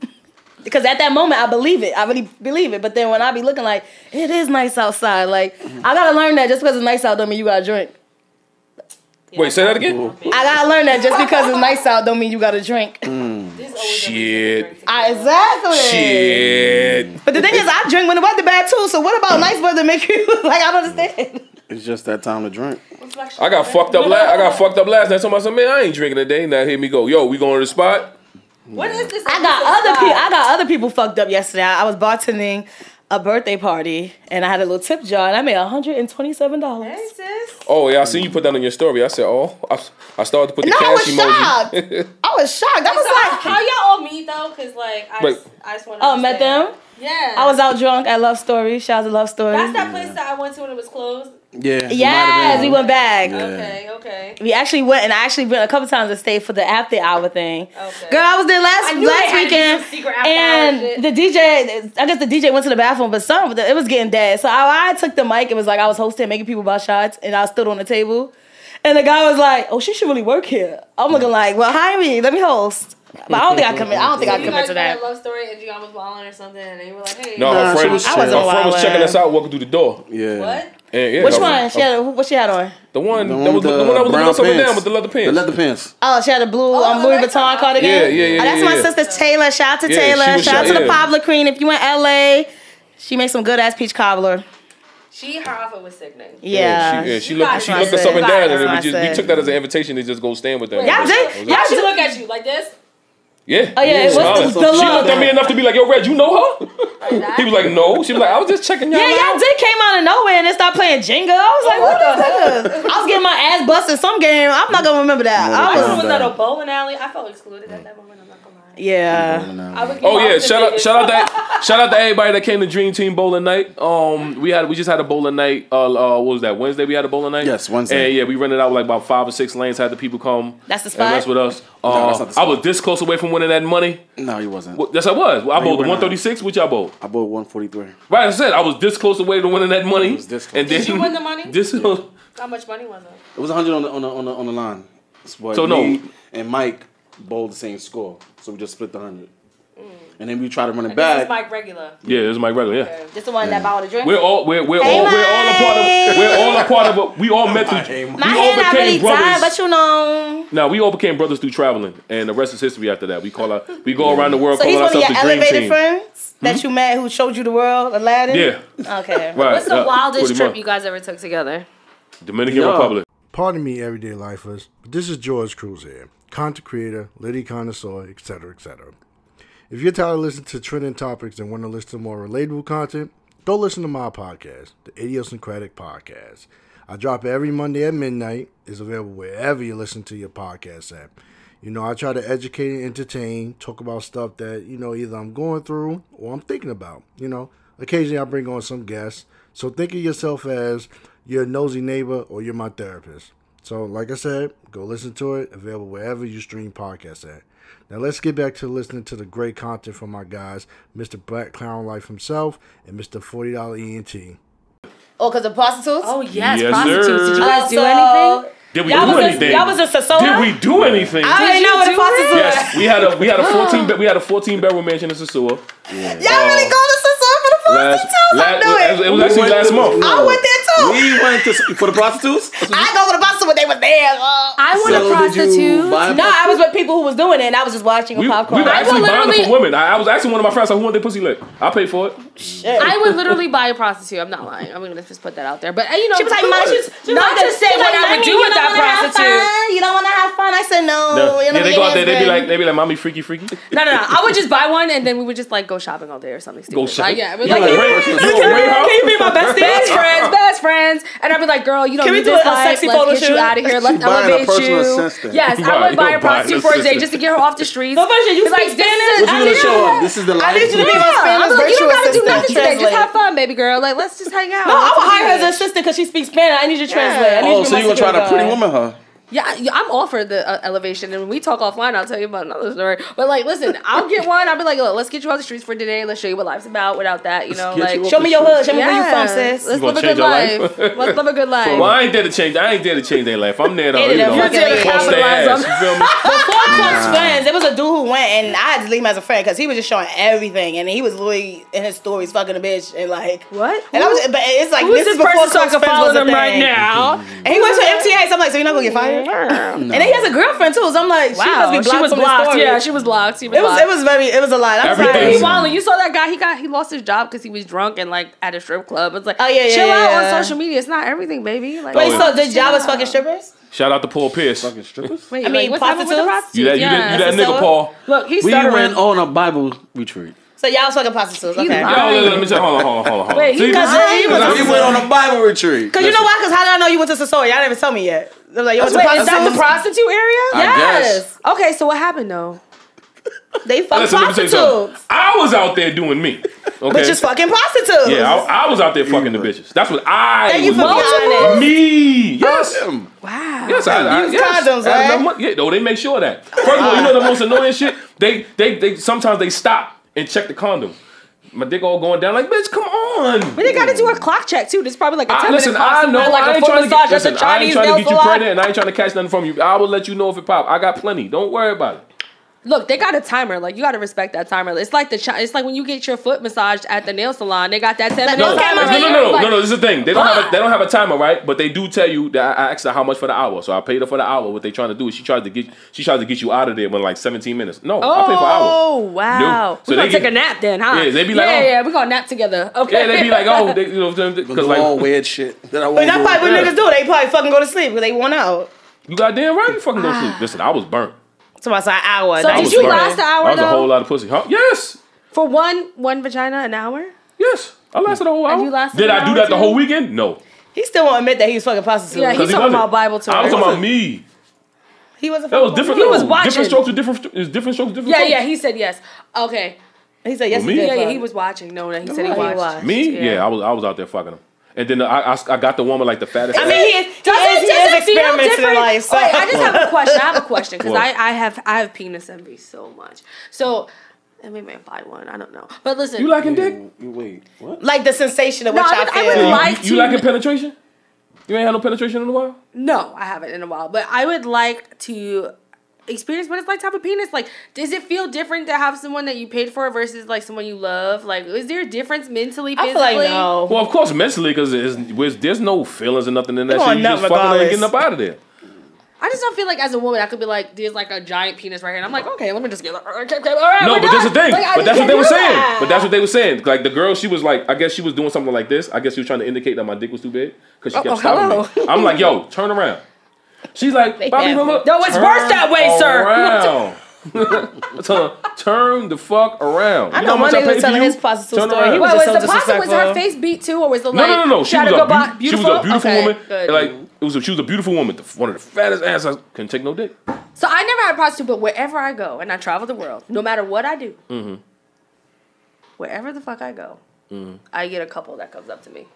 Because at that moment, I believe it. I really believe it. But then when I be looking like, it is nice outside. Like, I gotta learn that just because it's nice out don't mean you gotta drink. Wait, say that again. I gotta learn that just because it's nice out don't mean you gotta drink. Mm. Shit. I- exactly. Shit. But the thing is, I drink when the weather bad too. So what about nice weather make you like? I don't understand. It's just that time to drink. I got fucked up. last. I got fucked up last night. Somebody said, "Man, I ain't drinking today." Now here me go. Yo, we going to the spot. What is this? I got other people. I got other people fucked up yesterday. I I was bartending a birthday party and I had a little tip jar and I made hundred and twenty seven dollars. Hey, sis. Oh yeah, I seen you put that on your story. I said, "Oh," I, I started to put the No, I was emoji. shocked. I was shocked. That was So, like, how y'all all meet though? Cause like I, Wait. just, I just want to. oh, met them. Yeah. I was out drunk at Love Story. Shout out to Love Story. That's that place that I went to when it was closed. Yeah. it might Yes, we went back. Okay. Okay. We actually went, and I actually went a couple times to stay for the after hour thing. Okay. Girl, I was there last I knew they last had to do weekend, some secret after hour and the DJ. I guess the DJ went to the bathroom, but some it was getting dead. So I, I took the mic. It was like I was hosting, making people buy shots, and I stood on the table, and the guy was like, "Oh, she should really work here." I'm looking like, "Well, hire me, let me host." But I don't think I commit. I don't think I you commit guys to that. a love story and Jionne was balling or something, and you were like, "Hey, No, Nah, her she friend, was her I wasn't friend was checking us out, walking through the door. Yeah. what?" And, yeah, Which her- one? She had what she had on? The one The that one was with the, one that was looking brown us up and down with the leather pants. The leather pants. Oh, she had a blue um, Louis red Vuitton cardigan. Yeah, yeah, yeah, Oh, that's yeah, my yeah. sister Taylor. Shout out to Yeah, Taylor. was Shout out shot- to the. Pablo Queen. If you in LA, she makes some good ass peach cobbler. She her outfit was sickening. Yeah. she, yeah, she You looked, guys she looked us up and down, and we just we took that as an invitation to just go stand with them. Y'all did- That was y'all it. She look at you like this. Yeah. Oh, yeah, what's Smiling. the- the she looked at me enough to be like, "Yo, Red, you know her?" Like. He was like, "No." She was like, "I was just checking y'all Yeah, y'all did came out of nowhere and then started playing Jenga. I was like, what the hell?" I was getting my ass busted some game. I'm not gonna remember that. Mortal I I was, was at a bowling alley. I felt excluded at that moment. Yeah. Oh yeah, shout out, shout out that, shout out to everybody that came to Dream Team Bowling Night. Um, we had, we just had a bowling night. Uh, uh what was that? Wednesday we had a bowling night. Yes, Wednesday. And yeah, we rented out like about five or six lanes. Had the people come. That's the And spot? mess with us. No, Uh, that's not the I was this close away from winning that money. No, he wasn't. Well, Yes, I was. I you bowled the were not. 136. Which y'all bowled? I bought 143. Right, I said I was this close away to winning that money. was this close. And then Did you win the money? This How much money was it? It was 100 on the on the on the, on the line. But So, no. and Mike bowled the same score, so we just split the 100. Mm. And then we tried to run it This back. is Mike regular. yeah, this is my regular. Yeah. Just the one that bought a drink. We're all we're we're Hey, all we're all a part of we're all a part of a, we all met through my we all hand not really became brothers. tied, but you know. Now we all became brothers through traveling, and the rest is history. After that, we call our, we go around the world So he's one of your the elevated Team. friends that hmm? you met who showed you the world, Aladdin? Yeah, Okay. right. What's the yeah, wildest pretty trip much. you guys ever took together? Dominican Yeah. Republic. Pardon me, everyday lifers, but this is George Cruz here, content creator, Liddy connoisseur, etc., etc. If you're tired of listening to trending topics and want to listen to more relatable content, go listen to my podcast, the Idiosyncratic Podcast. I drop it every Monday at midnight. It's available wherever you listen to your podcast at. You know, I try to educate and entertain, talk about stuff that, you know, either I'm going through or I'm thinking about. You know, occasionally I bring on some guests. So think of yourself as your nosy neighbor or you're my therapist. So, like I said, go listen to it, available wherever you stream podcasts at. Now, let's get back to listening to the great content from my guys, Mr. Black Clown Life himself and Mr. $40 ENT. Oh, because of prostitutes? Oh yes, Yes, prostitutes. sir. Did you Uh, guys do anything? Did we Y'all do was in- anything? y'all was in Sosúa? Did we do anything? I already Did know what the do prostitutes yes, we had a we had a fourteen be- we had a fourteen bedroom mansion in Sosúa. Y'all really go to Sosúa for the Last, prostitutes? I last, knew it it. it was actually went last month. I went there too. We went to for the prostitutes. I go to the prostitute when they was there. Oh. I want So a prostitute. No, I was with people who was doing it, and I was just watching with We, we popcorn. were I actually will buying it for women. I, I was asking one of my friends, like, who want their pussy licked? I paid for it. I would literally buy a prostitute. I'm not lying. I'm gonna just put that out there. But uh, you know, She was like, "Mom, she's, not like, to say what I would do with that prostitute. You don't want to have fun? I said no. The- You know, yeah, they your go out there. They be like, they be like, "Mommy, freaky, freaky." No, no, no. I would just buy one and then we would just like go shopping all day or something stupid. Go shopping. Yeah, we'd You like, like can, you, you can, want rape her? can you be my? Best friends, best friends. And I'd be like, girl, you don't Can we do this a sexy photo shoot? Out of here. Let's buying a elevate you. assistant. Yes, You I buy- would you buy a gonna buy an prostitute for a day just to get her off the streets. No, but you like, this Spanish? is- What you I show know. them? This is the life. I need you to be my Yeah, I'm Spanish like, you don't gotta do assistant. nothing today. Just have fun, baby girl. Like, let's just hang out. No, I Let's would hire her as it. assistant because she speaks Spanish. I need you to translate. I need Oh, you so you my gonna try to pretty woman her? Yeah, yeah, I'm all for the uh, elevation, and when we talk offline, I'll tell you about another story. But like, listen, I'll get one. I'll be like, look, let's get you off the streets for today. Let's show you what life's about. Without that, you know, get like, you off Show me your hood. Show me where you from, sis. let's You live gonna a change good your life. life? let's live a good life. Well, I ain't there to change. I ain't there to change their life. I'm there to, you it know, a fucking bust their capitalize ass. You feel me? Before close friends, there was a dude who went and I had to leave him as a friend because he was just showing everything and he was literally in his stories fucking a bitch and like What? And I was, but it's like Who is this this is before person so I close can friends follow was a them right now? And he went to MTA, so I'm like, so you're not gonna get fired? And then he has a girlfriend too, so I'm like, she must Wow, be blocked she was from blocked. Yeah, she was blocked. She was It was blocked. it was very it was a lot. I'm Everything. sorry. He Crazy. wilding. You saw that guy. He got he lost his job because he was drunk and like at a strip club. It's like, Oh, yeah, yeah, chill out yeah. on social media. It's not everything, baby. Like, Wait, Oh, so the job was fucking strippers? Shout out to Paul Pierce. Fucking strippers. Wait, I mean, like, what's happening with the prostitutes? You that, you Yeah. that, you that nigga, Paul. Look, he's We stuttering. went on a Bible retreat. So y'all was fucking prostitutes, okay? lied. Yo, let me tell Hold on, hold on, hold on. hold on. Wait, he See? got- Because he was We went on a Bible retreat. Cause you know why? Cause how did I know you went to Sosúa? Y'all didn't even tell me yet. They was like, you went to Wait, is that the prostitute area? I Yes. Okay, so what happened though? They fuck Listen, let me tell you something. prostitutes. I was out there doing me. Okay. But just fucking prostitutes. yeah, I, I was out there fucking the bitches. That's what I Thank you was for being doing. honest. Me. Yes. Him. Wow. Yes, I, I, Use yes. condoms, I had right? enough money. Yeah, no, they make sure of that. First of all, you know the most annoying shit? They, they, they sometimes they stop and check the condom. My dick all going down like, bitch, come on. But they got to do a clock check too. There's probably like a I, ten listen, minute I know. like I a ain't trying to massage get, listen, I ain't trying to get you pregnant, and I ain't trying to catch nothing from you. I will let you know if it pop. I got plenty. Don't worry about it. Look, they got a timer. Like you got to respect that timer. It's like the chi- it's like when you get your foot massaged at the nail salon. They got that ten minute No, no, timer. no, no, no, Like, no, no. This is the thing. They don't have a, they don't have a timer, right? But they do tell you that I I asked her how much for the hour, so I paid her for the hour. What they trying to do is she tries to get she tries to get you out of there in like 17 minutes. No, I pay for an hour. Oh wow! No. So we gonna they take get- a nap then, huh? Yeah, they be like, yeah, oh. yeah, we gonna nap together. Okay. Yeah, they be like, oh, they, you know, because Because like all weird shit that I won't that's do. probably what Yeah. niggas do. They probably fucking go to sleep because they want out. you goddamn right, you fucking don't sleep. Ah. Listen, I was burnt. So it's an hour. So Now did you burnt. last an hour That was a whole lot of pussy. Huh? Yes, For one one vagina an hour? yes. I lasted a whole hour. And you lasted Did an I do hour that the whole weekend? No. He still won't admit that he was fucking prostitute. Yeah, he, he's he talking about Bible too. I was talking about me. He was a That was different. He was watching. Different strokes with different. Is different strokes. Different Yeah, strokes. yeah. He said yes. Okay. He said yes. Well, he me? did. Yeah, yeah. He was watching. No, no. He said he He watched. watched. Me? Yeah. Yeah. I was. I was out there fucking him. And then I, I, I got the woman like the fattest. I mean, he is, he Does is, it, he does is it feel experimenting in different? life. So. Wait, I just have a question. I have a question because I, I have I have penis envy so much. So, and maybe I buy one. I don't know. But listen, you liking dick? Wait, what? like the sensation of No, what I y'all I feel. would You, like you, you to- liking penetration? You ain't had no penetration in a while. No, I haven't in a while. But I would like to experience what it's like to have a penis. Like, does it feel different to have someone that you paid for versus like someone you love? Like, is there a difference mentally, I physically? feel like no. Well, of course, mentally, because there's, there's no feelings or nothing in that You shit. want You nut just fucking and getting up out of there. I just don't feel like as a woman I could be like, there's like a giant penis right here, and I'm like, okay, let me just get. Okay, okay, all right, No, we're but that's the thing. Like, but that's what they were saying. that. But that's what they were saying. Like the girl, she was like, I guess she was doing something like this. I guess she was trying to indicate that my dick was too big because she Oh, kept oh, stopping me. I'm like, yo, turn around. She's like, Bobby, have. No, it's worse that way, sir. Around. Turn the fuck around. I You know how one nigga was for telling you? his prostitute Turn story. He around. was Wait, was the pasta was her face beat too, or was the No, like? no, no, no. She had was a go by- beautiful, she was a beautiful Okay, woman. good. Like it was, a, she was a beautiful woman. The- One of the fattest ass. I couldn't take no dick. So I never had a prostitute, but wherever I go and I travel the world, no matter what I do, Mm-hmm. wherever the fuck I go, Mm-hmm. I get a couple that comes up to me.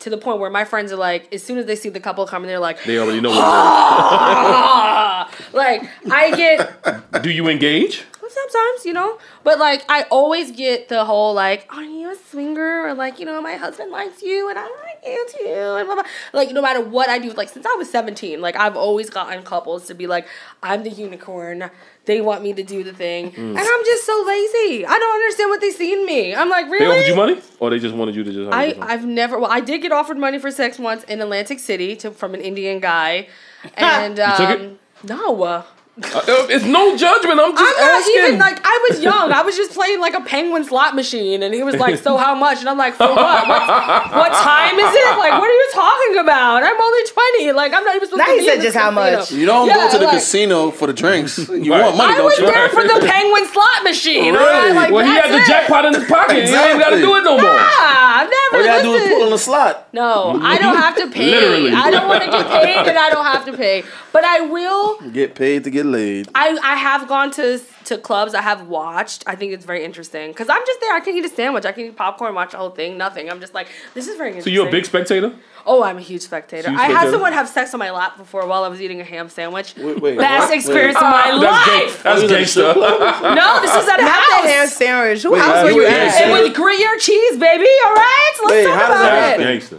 To the point where my friends are like, as soon as they see the couple coming, they're like, They already know. What ah! like I get. do you engage? Sometimes, you know. But like, I always get the whole like, "Are you a swinger?" or like, you know, my husband likes you and I like you too, and blah, blah. like no matter what I do, like since I was seventeen, like I've always gotten couples to be like, "I'm the unicorn." They want me to do the thing, Mm. and I'm just so lazy. I don't understand what they see in me. I'm like, really? They offered you money, or they just wanted you to just. I? I've never well I did get offered money for sex once in Atlantic City to from an Indian guy, and um, no. Uh, it's no judgment. I'm just I'm not asking. even like I was young. I was just playing like a penguin slot machine, and he was like, "So how much?" And I'm like, "For what? What, what time is it? Like, what are you talking about? I'm only 20. Like, I'm not even supposed Now to he be said in this just how casino." much. You don't Yeah, go to the like- casino for the drinks. You Right. want money, I don't was you? there for the penguin slot machine. all right? Really? Like, well, he had the it. jackpot in his pocket. He ain't got to Exactly. do it no more. Ah, I've never. All you gotta do is listen. pull on the slot. No, I don't have to pay. Literally. I don't want to get paid, and I don't have to pay. But I will. Get paid to get laid. I, I have gone to to clubs. I have watched. I think it's very interesting because I'm just there. I can eat a sandwich. I can eat popcorn, watch the whole thing. Nothing. I'm just like, this is very interesting. So you're a big spectator? Oh, I'm a huge spectator. Huge I had someone have sex on my lap before while I was eating a ham sandwich. Wait, wait, Best what? experience Wait. of my That's gay. life. That's Oh, you at the strip gangster. club? No, this was at a Not house. that ham sandwich. Who Wait, else how were you you at? at? It was Gruyere cheese, baby. All right, let's Wait, talk how does about that it. happen? Gangster.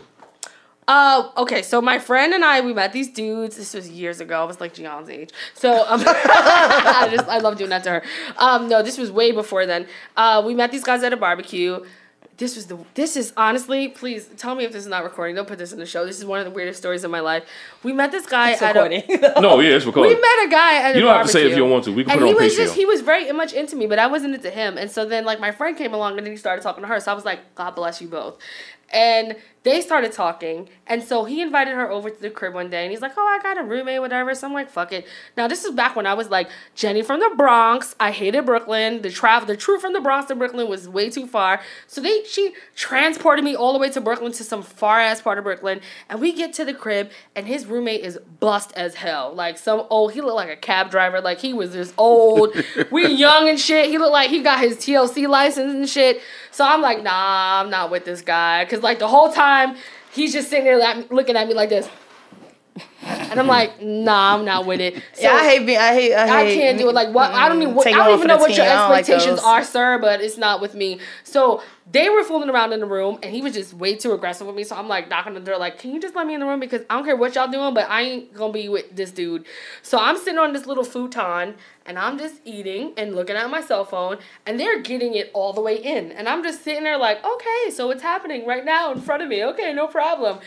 Uh, okay, so my friend and I, we met these dudes. This was years ago. I was like Jionne's age. So um, I just I love doing that to her. Um, no, this was way before then. Uh, we met these guys at a barbecue. This was the. This is honestly, please tell me if this is not recording. Don't put this in the show. This is one of the weirdest stories of my life. We met this guy It's at recording. a. No, yeah, it's recording. We met a guy at You a don't have to say it if you don't want to. We can and put it he on was just he was very much into me, but I wasn't into him. And so then like my friend came along and then he started talking to her. So I was like, God bless you both. And they started talking. And so he invited her over to the crib one day and he's like, Oh, I got a roommate, whatever. So I'm like, fuck it. Now this is back when I was like, Jenny from the Bronx. I hated Brooklyn. The travel the truth from the Bronx to Brooklyn was way too far. So they she transported me all the way to Brooklyn to some far ass part of Brooklyn. And we get to the crib and his roommate is bust as hell. Like some old he looked like a cab driver. Like he was just old. we young and shit. He looked like he got his TLC license and shit. So I'm like, nah, I'm not with this guy. Cause like the whole time he's just sitting there looking at me like this. And I'm like, nah, I'm not with it. So yeah, I hate being. I hate. I, I can't do it. Like what? I don't even. What, I don't even know what your don't like expectations are, sir. But it's not with me. So they were fooling around in the room, and he was just way too aggressive with me. So I'm like knocking the door, like, can you just let me in the room because I don't care what y'all doing, but I ain't gonna be with this dude. So I'm sitting on this little futon, and I'm just eating and looking at my cell phone, and they're getting it all the way in, and I'm just sitting there like, okay, so it's happening right now in front of me. Okay, no problem.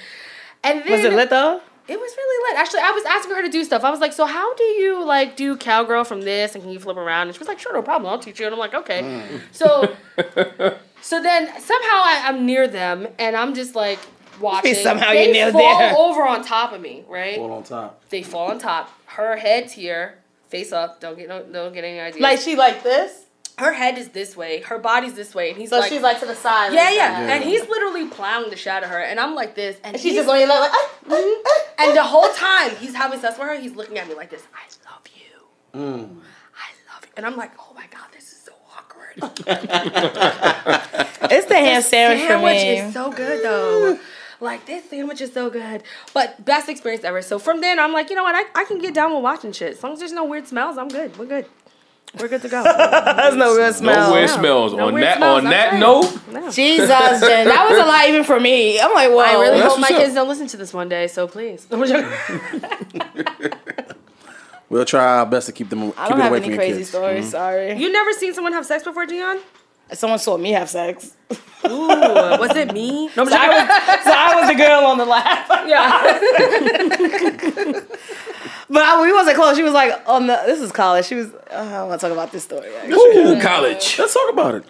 And then Was it lit though? It was really lit. Actually, I was asking her to do stuff. I was like, "So how do you like do cowgirl from this, and can you flip around?" And she was like, "Sure, no problem. I'll teach you." And I'm like, "Okay." Mm. So, so then somehow I, I'm near them, and I'm just like watching. Somehow they you're near fall there. over on top of me, right? Hold on top. They fall on top. Her head's here, face up. Don't get no, don't get any ideas. Like she like this. Her head is this way, her body's this way, and he's So like, she's like to the side. yeah, like yeah, that. and he's literally plowing the shit out of her, and I'm like this, and And she's just on your leg like. ah, ah, ah. and the whole time he's having sex with her, he's looking at me like this. I love you. I love you. And I'm like, oh my god, this is so awkward. It's the ham sandwich for sandwich is so good though. Like this sandwich is so good. But best experience ever. So from then I'm like, you know what, I, I can get down with watching shit. As long as there's no weird smells, I'm good. We're good. We're good to go. That's no real smell. No weird smells. No on weird that smells, on that good. note, No. Jesus, Jen, that was a lot even for me. I'm like, whoa. I really that's hope my what's up. kids don't listen to this one day, so please. We'll try our best to keep them I keep don't it have away any from your crazy kids. stories. Mm-hmm. Sorry. you never seen someone have sex before, Jionne? Someone saw me have sex. Ooh, was it me? No, So I was, so I was the girl on the lap. yeah. But I, we wasn't close. She was like on the. This is college. She was. Uh, I don't want to talk about this story. actually. Ooh, college. Let's talk about it.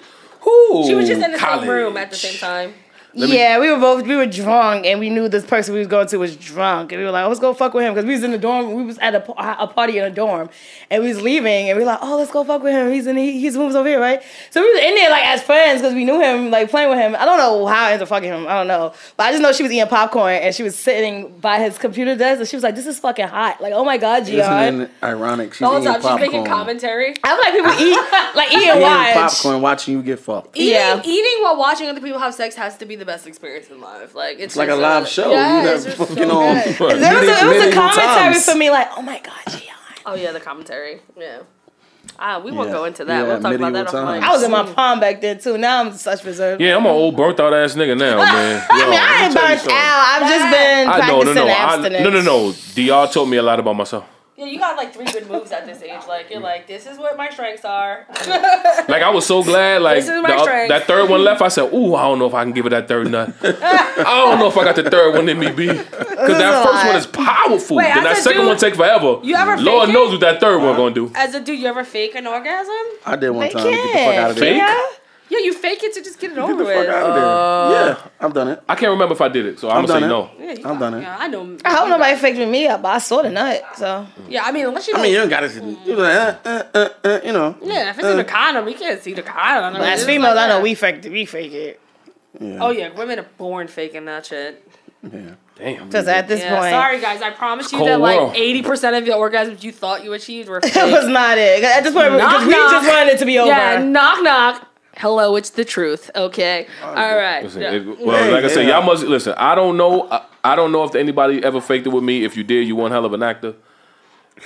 Ooh, She was just in the college. same room at the same time. Yeah, we were both we were drunk, and we knew this person we was going to was drunk, and we were like, oh, let's go fuck with him because we was in the dorm. We was at a, a party in a dorm, and we was leaving, and we were like, oh, let's go fuck with him. He's in he, he's moves over here, right? So we was in there like as friends because we knew him, like playing with him. I don't know how I ended up fucking him. I don't know, but I just know she was eating popcorn and she was sitting by his computer desk, and she was like, this is fucking hot. Like, oh my god, Jionne. Isn't it ironic? She's The whole eating time she's making commentary. I was like, people eat like eat and Eating watch. popcorn, watching you get fucked. Eating, Yeah. eating while watching other people have sex has to be the best experience in life. Like it's, It's like a live uh, show. Yeah, you have fucking so on. There was a, it was a commentary times. for me, like, oh my god, Jionne. Oh yeah, the commentary. Yeah. Ah, we won't Yeah. go into that. Yeah, we'll talk about that medieval offline. times. I was in my prime back then too. Now I'm such reserved. Yeah, I'm an old burnt out ass nigga now, man. I mean, I ain't burnt out. I've just been I know, practicing no, no, I, abstinence. no, no, no. DR taught me a lot about myself. Yeah, you got like three good moves at this age. Like you're like, this is what my strengths are. Like I was so glad, like This is my the- strength. that third one left. I said, "Ooh, I don't know if I can give it that third nut. I don't know if I got the third one in me, B. Because that first lot. one is powerful. Wait, then that second dude, one take forever. you ever Lord fake it? knows what that third one gonna do. As a dude, you ever fake an orgasm? I did one They time. Get the fuck out of there. Fake? Yeah. Yeah, you fake it to just get it Get over the fuck with. out of there. yeah, I've done it. I can't remember if I did it, so I'm, I've gonna say done it. no. Yeah, I've got- done it. Yeah, I know. I hope nobody faked with me up, but I saw the nut. So Yeah, I mean, unless you. I mean, you don't gotta. You like, uh, uh, uh, uh, you know. yeah, if it's in the condom, you can't see the condom. as It's females, like I know that. we fake we fake it. Oh yeah, women are born faking that shit. Yeah. Damn. Because at this Yeah, point, sorry guys, I promise you Cold that world. like eighty percent of the orgasms you thought you achieved were fake. that was not it. At this point, Knock, because we knock. just wanted it to be over. Yeah, knock knock. Hello, it's the truth. Okay, oh, all right. Listen, it- well, like I said, y'all uh, must listen. I don't know. I, I don't know if anybody ever faked it with me. If you did, you one hell of an actor.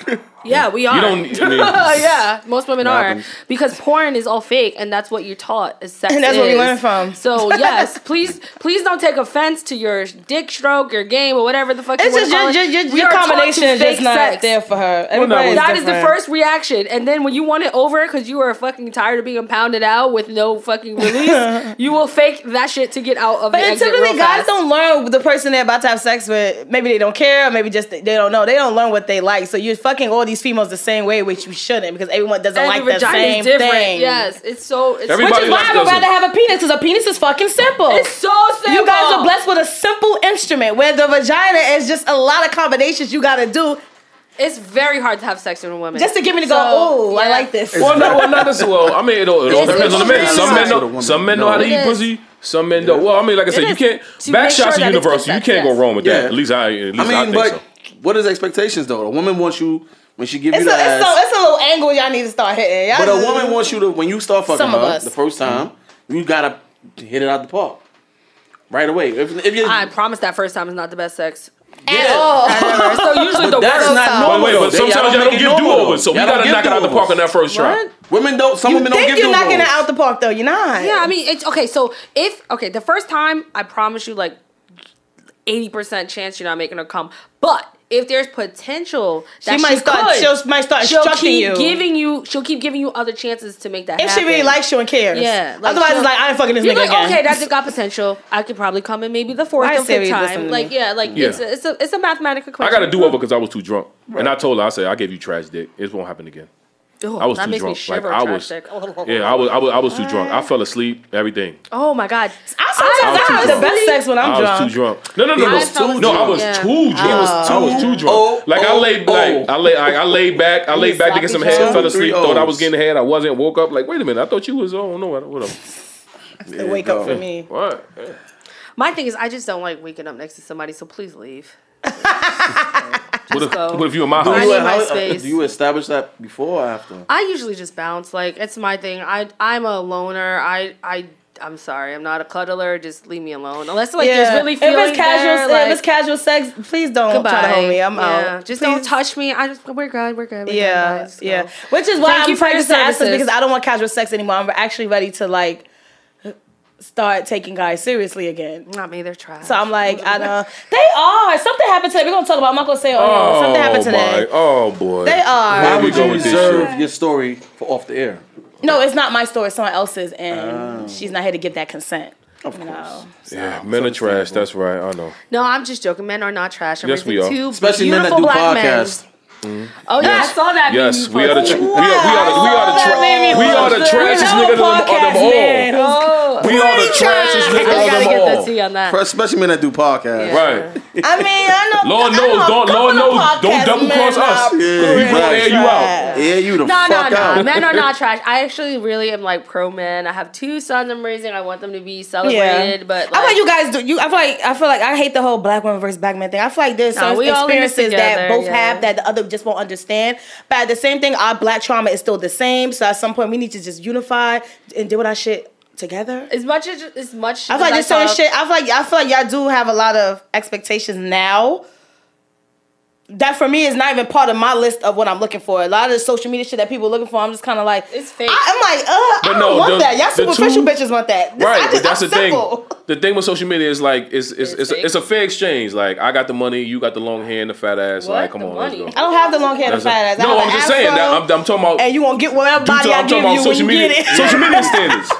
Yeah, we are. You don't. I mean, yeah, most women are happens. because porn is all fake, and that's what you're taught. Is sex And that's what we is. learn from. So yes, please, please don't take offense to your dick stroke, your game, or whatever the fuck. It's you just wanna your, your, it. your, your are taught to combination is just fake not sex. there for her. no, Everybody That is the first reaction, and then when you want it over because you are fucking tired of being pounded out with no fucking release, you will fake that shit to get out of But the typically, guys fast. don't learn the person they're about to have sex with. Maybe they don't care, or maybe just they don't know. They don't learn what they like. So you're fucking all these females the same way, which you shouldn't, because everyone doesn't Every like the vagina same different. thing. Yes, it's so. It's Everybody Which is why like I would doesn't. rather have a penis, because a penis is fucking simple. It's so simple. You guys are blessed with a simple instrument where the vagina is just a lot of combinations you gotta do It's very hard to have sex with a woman. just to get me to So, go, oh, I like this. well, no, well, not this. Well, I mean, it all, it all depends on the men. Some men hard. With a know. Some men know how to It eat is. pussy. Some men don't. Well, I mean, like I said, you can't. To Back make sure are universal. You can't sex, go wrong with that. At least I. At least I I, mean, think but so. what is expectations though? A woman wants you when she give It's you a, the it's, ass. a, it's a little angle y'all need to start hitting. Y'all But a just- woman wants you to when you start fucking her the first time, you gotta hit it out the park right away. If, if you, I promise that first time is not the best sex. at all. Ever. So usually the that's worst not time. normal. Wait, wait, but They- sometimes y'all make don't it give normal, do though. overs, so Y'all gotta don't knock it give out the park on that first try. Women don't. Some You women don't think give you're knocking it do-overs. out the park though? You're not. Yeah, I mean, it's okay. So if okay, the first time, I promise you, like eighty percent chance you're not making her come. But if there's potential, she that might start. could, She might start she'll instructing keep you. giving you. She'll keep giving you other chances to make that if happen. she really likes you and cares. Yeah, like, Otherwise, she'll- it's like I ain't fucking this You're nigga like, again. okay, that's got potential. I could probably come in maybe the fourth or fifth time. Like, yeah, like Yeah. it's a, it's a it's a mathematical I got to do over because I was too drunk, and I told her, I said, I gave you trash dick. It won't happen again. Ugh, I was that too makes drunk. me shiver. Like, I was- Yeah, I was, I was, I was too drunk. I fell asleep. Everything. Oh my god. I sometimes I was I too have the drunk. best sex when I'm I was drunk. too drunk. No, no, no, I no. fell asleep. No, I was Yeah. too drunk. I was too oh. drunk. Oh, like I oh, laid, like oh. I lay, I, I laid back, I laid back to get some head, Joe. fell asleep, thought I was getting head. I wasn't. Woke up like, wait a minute, I thought you was. Oh no, whatever. They wake up for me. What? My thing is, I just don't like waking up next to somebody. So please leave. What if, go. what if you in my Do I house? you, my how- uh, space. do you establish that before or after? I usually just bounce. Like it's my thing. I I'm a loner. I I I'm sorry. I'm not a cuddler. Just leave me alone. Unless like there's really if it's casual, there, like, if it's casual sex, please don't goodbye. try to hold me. I'm yeah. out. Just Please. don't touch me. I just we're good. We're good. We're good. Yeah, Just yeah. Which is why Thank I'm you for your practicing abstinence services. because I don't want casual sex anymore. I'm actually ready to like start taking guys seriously again. Not me. They're trash. So I'm like, I know they are. Something happened today. We're gonna talk about. I'm not gonna say oh, on here. but Something happened today. my, oh boy. They are. Why we would go you reserve your story for off the air? No, it's not my story. It's someone else's, and Oh. she's not here to get that consent. Of You course. know. Yeah, men are trash. That's right. I know. no, I'm just joking. Men are not trash. I'm Yes, we are. Two Especially men that do podcasts. men. Podcasts. Oh yeah, I saw that. Yes, we you are the posted. tra- we are we are the we are the tra- we are the trashiest nigga of them, of them all. Oh, We are the trashiest I nigga gotta of get them the all. on that. For especially men that do podcasts. Yeah. Right. I mean, I know. Lord I knows, know don't- Lord of knows, don't double cross us. are Yeah, we gonna air you out. trash. Yeah, you the No, no, fuck no. out. Men are not trash. I actually really am like pro men. I have two sons I'm raising. I want them to be celebrated, but I feel like, like you guys do. You, I feel like I feel like I hate the whole black woman versus black man thing. I feel like there's Nah, certain we all in this experiences that both have that the other just won't understand. But at the same thing, our black trauma is still the same. So at some point, we need to just unify and do our shit together. as much as as much. I feel like there's certain talk- shit. I feel like I feel like y'all do have a lot of expectations now that for me is not even part of my list of what I'm looking for. A lot of the social media shit that people are looking for, I'm just kind of like, It's fake. I, am like, uh, I But don't no, want the- that. Y'all superficial two- bitches want that. This- Right, just- but that's I'm the thing. The thing with social media is like it's it's it's, It's it's, a, it's a fair exchange. Like I got the money, you got the long hair and the fat ass. What? Like come The on, let's go. I don't have the long hair and the fat a- ass. I no, have I'm an just saying that I'm, I'm talking about. and you won't get whatever body so I I'm give talking you about when social media. get it. Social media standards.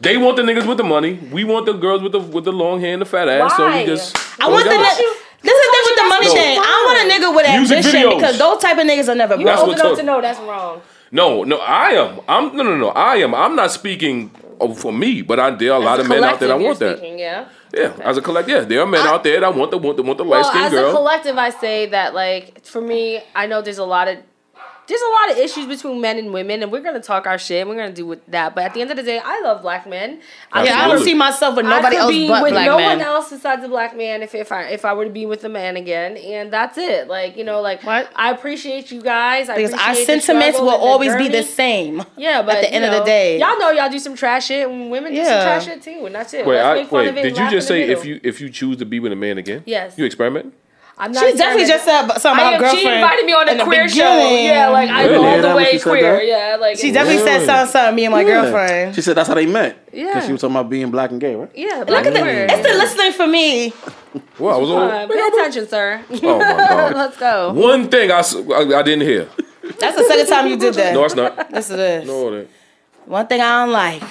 They want the niggas with the money. We want the girls with the with the long hair and the fat ass. So we just. I want the together. nigga. This is the thing with the money No. thing. I want a nigga with Music ambition videos. because those type of niggas are never You That's broke. old what enough to know that's wrong. No, no, I am. I'm no, no, no. I am. I'm not speaking oh, for me, but I there are a lot As of men out there that want that. speaking, yeah. Yeah, as a collective, yeah, there are men out there that want the want the want the light Well, skinned as girl. a collective, I say that like for me, I know there's a lot of there's a lot of issues between men and women, and we're gonna talk our shit. and We're gonna do with that, but at the end of the day, I love black men. I Yeah, I don't see myself with I nobody could else be but with black no men. one else besides a black man if, if I if I were to be with a man again, and that's it. Like you know, like What? I appreciate you guys. I Because our sentiments will and the always be the same. Yeah, but at the end you of the day. y'all know y'all do some trash shit, and women do some trash shit too, and that's it. Wait, Let's I, make fun wait. of it Did you just say if you if you choose to be with a man again? Yes. You experiment. I'm not She definitely just said something about am, girlfriend. she invited me on a queer show. Yeah, like I Really? all the way queer. Yeah, like She definitely said something, something. Me and my Yeah. girlfriend. She said that's how they met. Yeah. Because she was talking about being black and gay, right? yeah. Look at the, queer. it's the listening for me. Well, I was on. Uh, pay attention, sir. Oh my god. Let's go. One thing I I didn't hear. That's the second time you did that. No, it's not. Yes, it is. No, it ain't. One thing I don't like.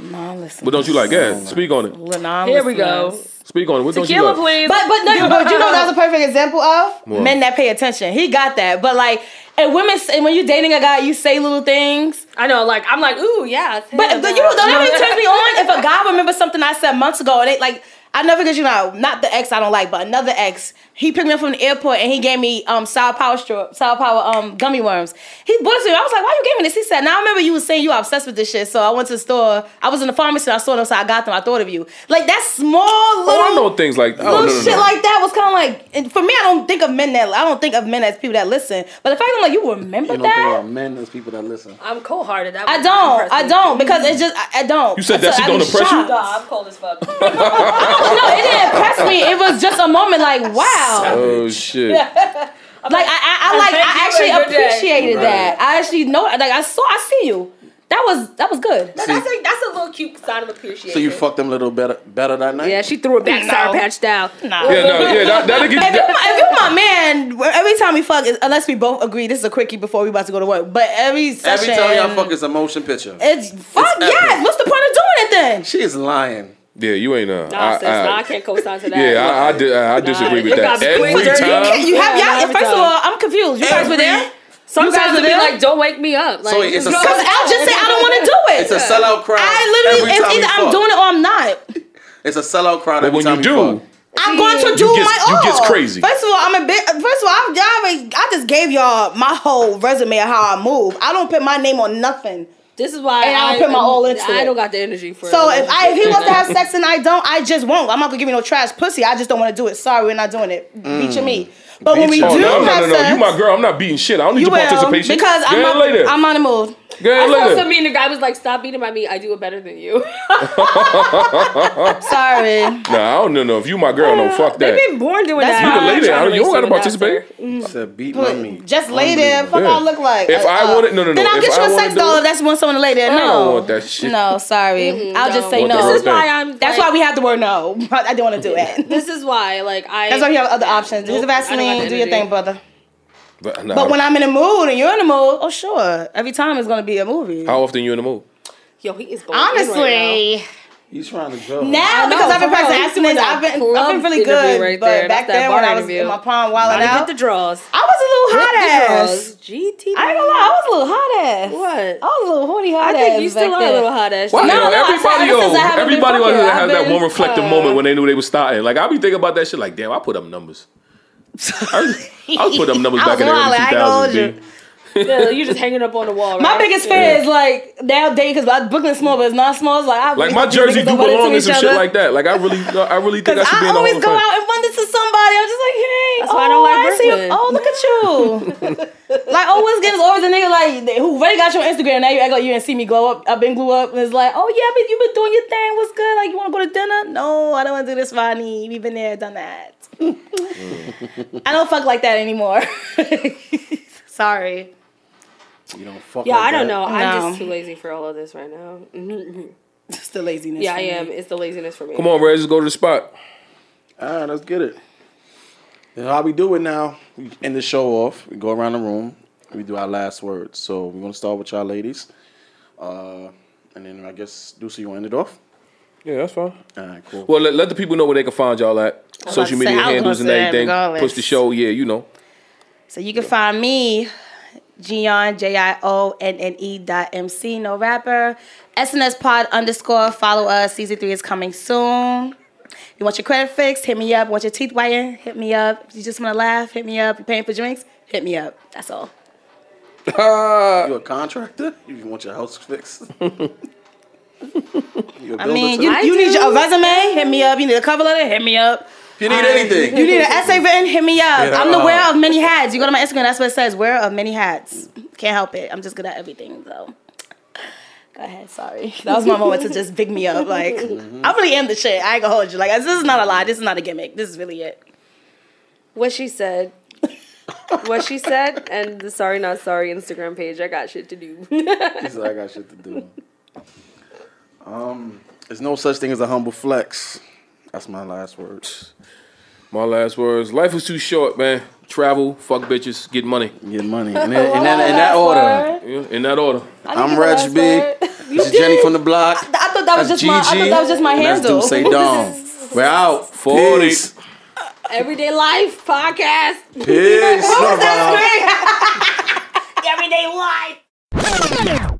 Non-listeners. What don't you like? Yeah, speak on it. Here we go. Speak on it. What don't you Tequila, like? please. But but no, but you know that was a perfect example of What? men that pay attention. He got that. But like, and women, and when you're dating a guy, you say little things. I know, like I'm like, ooh, yeah. But, but you know, don't ever turn me on if a guy remembers something I said months ago and they like. I never get you know, not the ex I don't like, but another ex. He picked me up from the airport and he gave me um sour power straw, sour power um gummy worms. He bought it to me. I was like, why you gave me this? He said, now I remember you was saying you were obsessed with this shit. So I went to the store. I was in the pharmacy. I saw them, so I got them. I thought of you. Like that small little. Oh, I know things like oh, Little no, no, shit like that was kind of like, and for me, I don't think of men that I don't think of men as people that listen. But the fact I'm like, you remember that You don't think that? about men as people that listen. I'm cold hearted. I don't, I don't, because it's just I, I don't. You said that So shit I don't be impress you? Nah, I'm cold as fuck. No, it didn't impress me. It was just a moment like, wow. Oh shit. Like I, I, I like, I actually and day. appreciated Right. that. I actually know, like I saw, I see you. That was that was good. that's, a, that's a little cute sign of appreciation. So you fucked them a little better better that night? Yeah, she threw it back No. sour patch style. Nah. Yeah, no, yeah, that, that'll get If you're, if you're my man, every time we fuck, unless we both agree, this is a quickie before we about to go to work. But every session, Every session, time y'all fuck, it's a motion picture. it's fuck It's yes. epic. What's the point of doing it then? She is lying. Yeah, you ain't uh. Nah, I, sis, nah, I I, can't co-sign to that. yeah, I, I, di- I disagree with that. gotta be quick, Every time. You have Yeah, y'all. every First of all, I'm confused. You guys were there. Sometimes guys it'll are be there? like, don't wake me up. Like, So it's a just setup- Because I'll just say I don't want to do it. It's a sellout crowd. I literally, every it's time either I'm doing it or I'm not. It's a sellout crowd But every when time you do, fuck. I'm going to do You gets- my you all. gets crazy. First of all, I'm a bit. First of all, I'm, I, already- I just gave y'all my whole resume of how I move. I don't put my name on nothing. This is why And I don't put my all into I it. I don't got the energy for it. So it. if I if he wants to have sex and I don't, I just won't. I'm not gonna give you no trash pussy. I just don't want to do it. Sorry, we're not doing it. Beat your me. Mm. But when we Beat do your- Oh no, no, have no, no! sex, You my girl. I'm not beating shit. I don't need you your will participation. because Go I'm ahead not, later. I'm on the mood. Go I ahead saw later. something the guy was like, "Stop beating my meat. I do it better than you." Sorry. Nah, I don't know. No, if you my girl, no, fuck They've that. been born doing That's that. You can I'm lay there. You don't raise gotta someone after. participate. Said beat my meat. Just lay there. Fuck Yeah. I look like. If I Uh, wanted- no, no, no. Then I'll get you a sex doll if that's when someone to lay there. I No. don't want that shit. No, sorry. I'll just say no. This is why. I'm. That's like, why we have the word no. I didn't want to do it. This is why, like, I. That's why we have other options. Use Nope, the I don't Vaseline. The Do your thing, brother. But, nah, But when I'm in the mood and you're in the mood, oh sure. Every time it's gonna be a movie. how often you in the mood? Yo, he is going in right Honestly, He's trying to go. now know, because I've been for real. pressing He's doing abstinence, that I've been I've been really good. right but there. back That's then when bar I was interview. in my palm now. wilding out, get the draws. I was a little hot ass. draws. GT. I ain't gonna lie, I was a little hot ass. What? I was a little horny hot I ass. think you still are a little hot ass. Why? No, yo, no, everybody, said ever yo, haven't everybody on fucking, here I've has that one reflective uh, moment when they knew they was starting. Like I be thinking about that shit. Like damn, I put up numbers. I, I put up numbers back in the wild, early I ain't 2000s. gonna B. hold you. Yeah, you just hanging up on the wall. My biggest fear is like now nowadays because Brooklyn's small, but it's not small. It's like I Like my jersey do don't run into belong and each some shit like that. Like I really, I really think I Cause should be I in the always Hall of go out and run into somebody. I'm just like, hey, That's oh, why I don't oh, like see you. Brooklyn. Oh, look at you. like, always oh, what's good? It's always a nigga like who already got your Instagram. Now you act like you didn't see me glow up. I've been glue up, and it's like, oh yeah, but you been doing your thing. What's good? Like you want to go to dinner? No, I don't want to do this, Ronnie. We've been there, done that. I don't fuck like that anymore. Sorry. You don't fuck. Yeah, like I don't that. know. I'm No. just too lazy for all of this right now. It's the laziness. yeah, for I me. am. It's the laziness for me. Come on, Reg, let's go to the spot. All right, let's get it. And how we do it now? We end the show off. We go around the room. We do our last words. So we're gonna start with y'all ladies, uh, and then I guess Lucy, you want to end it off? Yeah, that's fine. All right, cool. Well, let, let the people know where they can find y'all at. was Social about say, media handles and everything. regardless. Push the show, yeah, you know. So you can find me, Jionne, J I O N N E dot MC, no rapper. SNS pod underscore, follow us. Season three is coming soon. You want your credit fixed? Hit me up. Want your teeth whitened? Hit me up. If you just want to laugh, hit me up. You're paying for drinks? Hit me up. That's all. you a contractor? You want your house fixed? you a I builder mean, you, you need do. a resume? Hit me up. You need a cover letter? Hit me up. If you need anything. You need an essay written? Hit me up. Yeah. I'm the wearer of many hats. You go to my Instagram, that's what it says. Wearer of many hats. Can't help it. I'm just good at everything, so. Go ahead, sorry. That was my moment to just big me up. Like, mm-hmm. I really am the shit. I ain't gonna hold you. Like, this is not a lie. This is not a gimmick. This is really it. What she said. what she said, and the sorry not sorry Instagram page. I got shit to do. He said, I got shit to do. Um, there's no such thing as a humble flex. That's my last words. My last words. Life is too short, man. Travel, fuck bitches, get money. Get money. And then, in, that, in that order, Yeah, in that order. I'm Reg B. This is Jenny from the block. I thought that was That's just my. I Gigi. thought that was just my And that's handle. Duce Dom. We're out. 40. Peace. Everyday life podcast. Peace. No, Bob. Everyday life.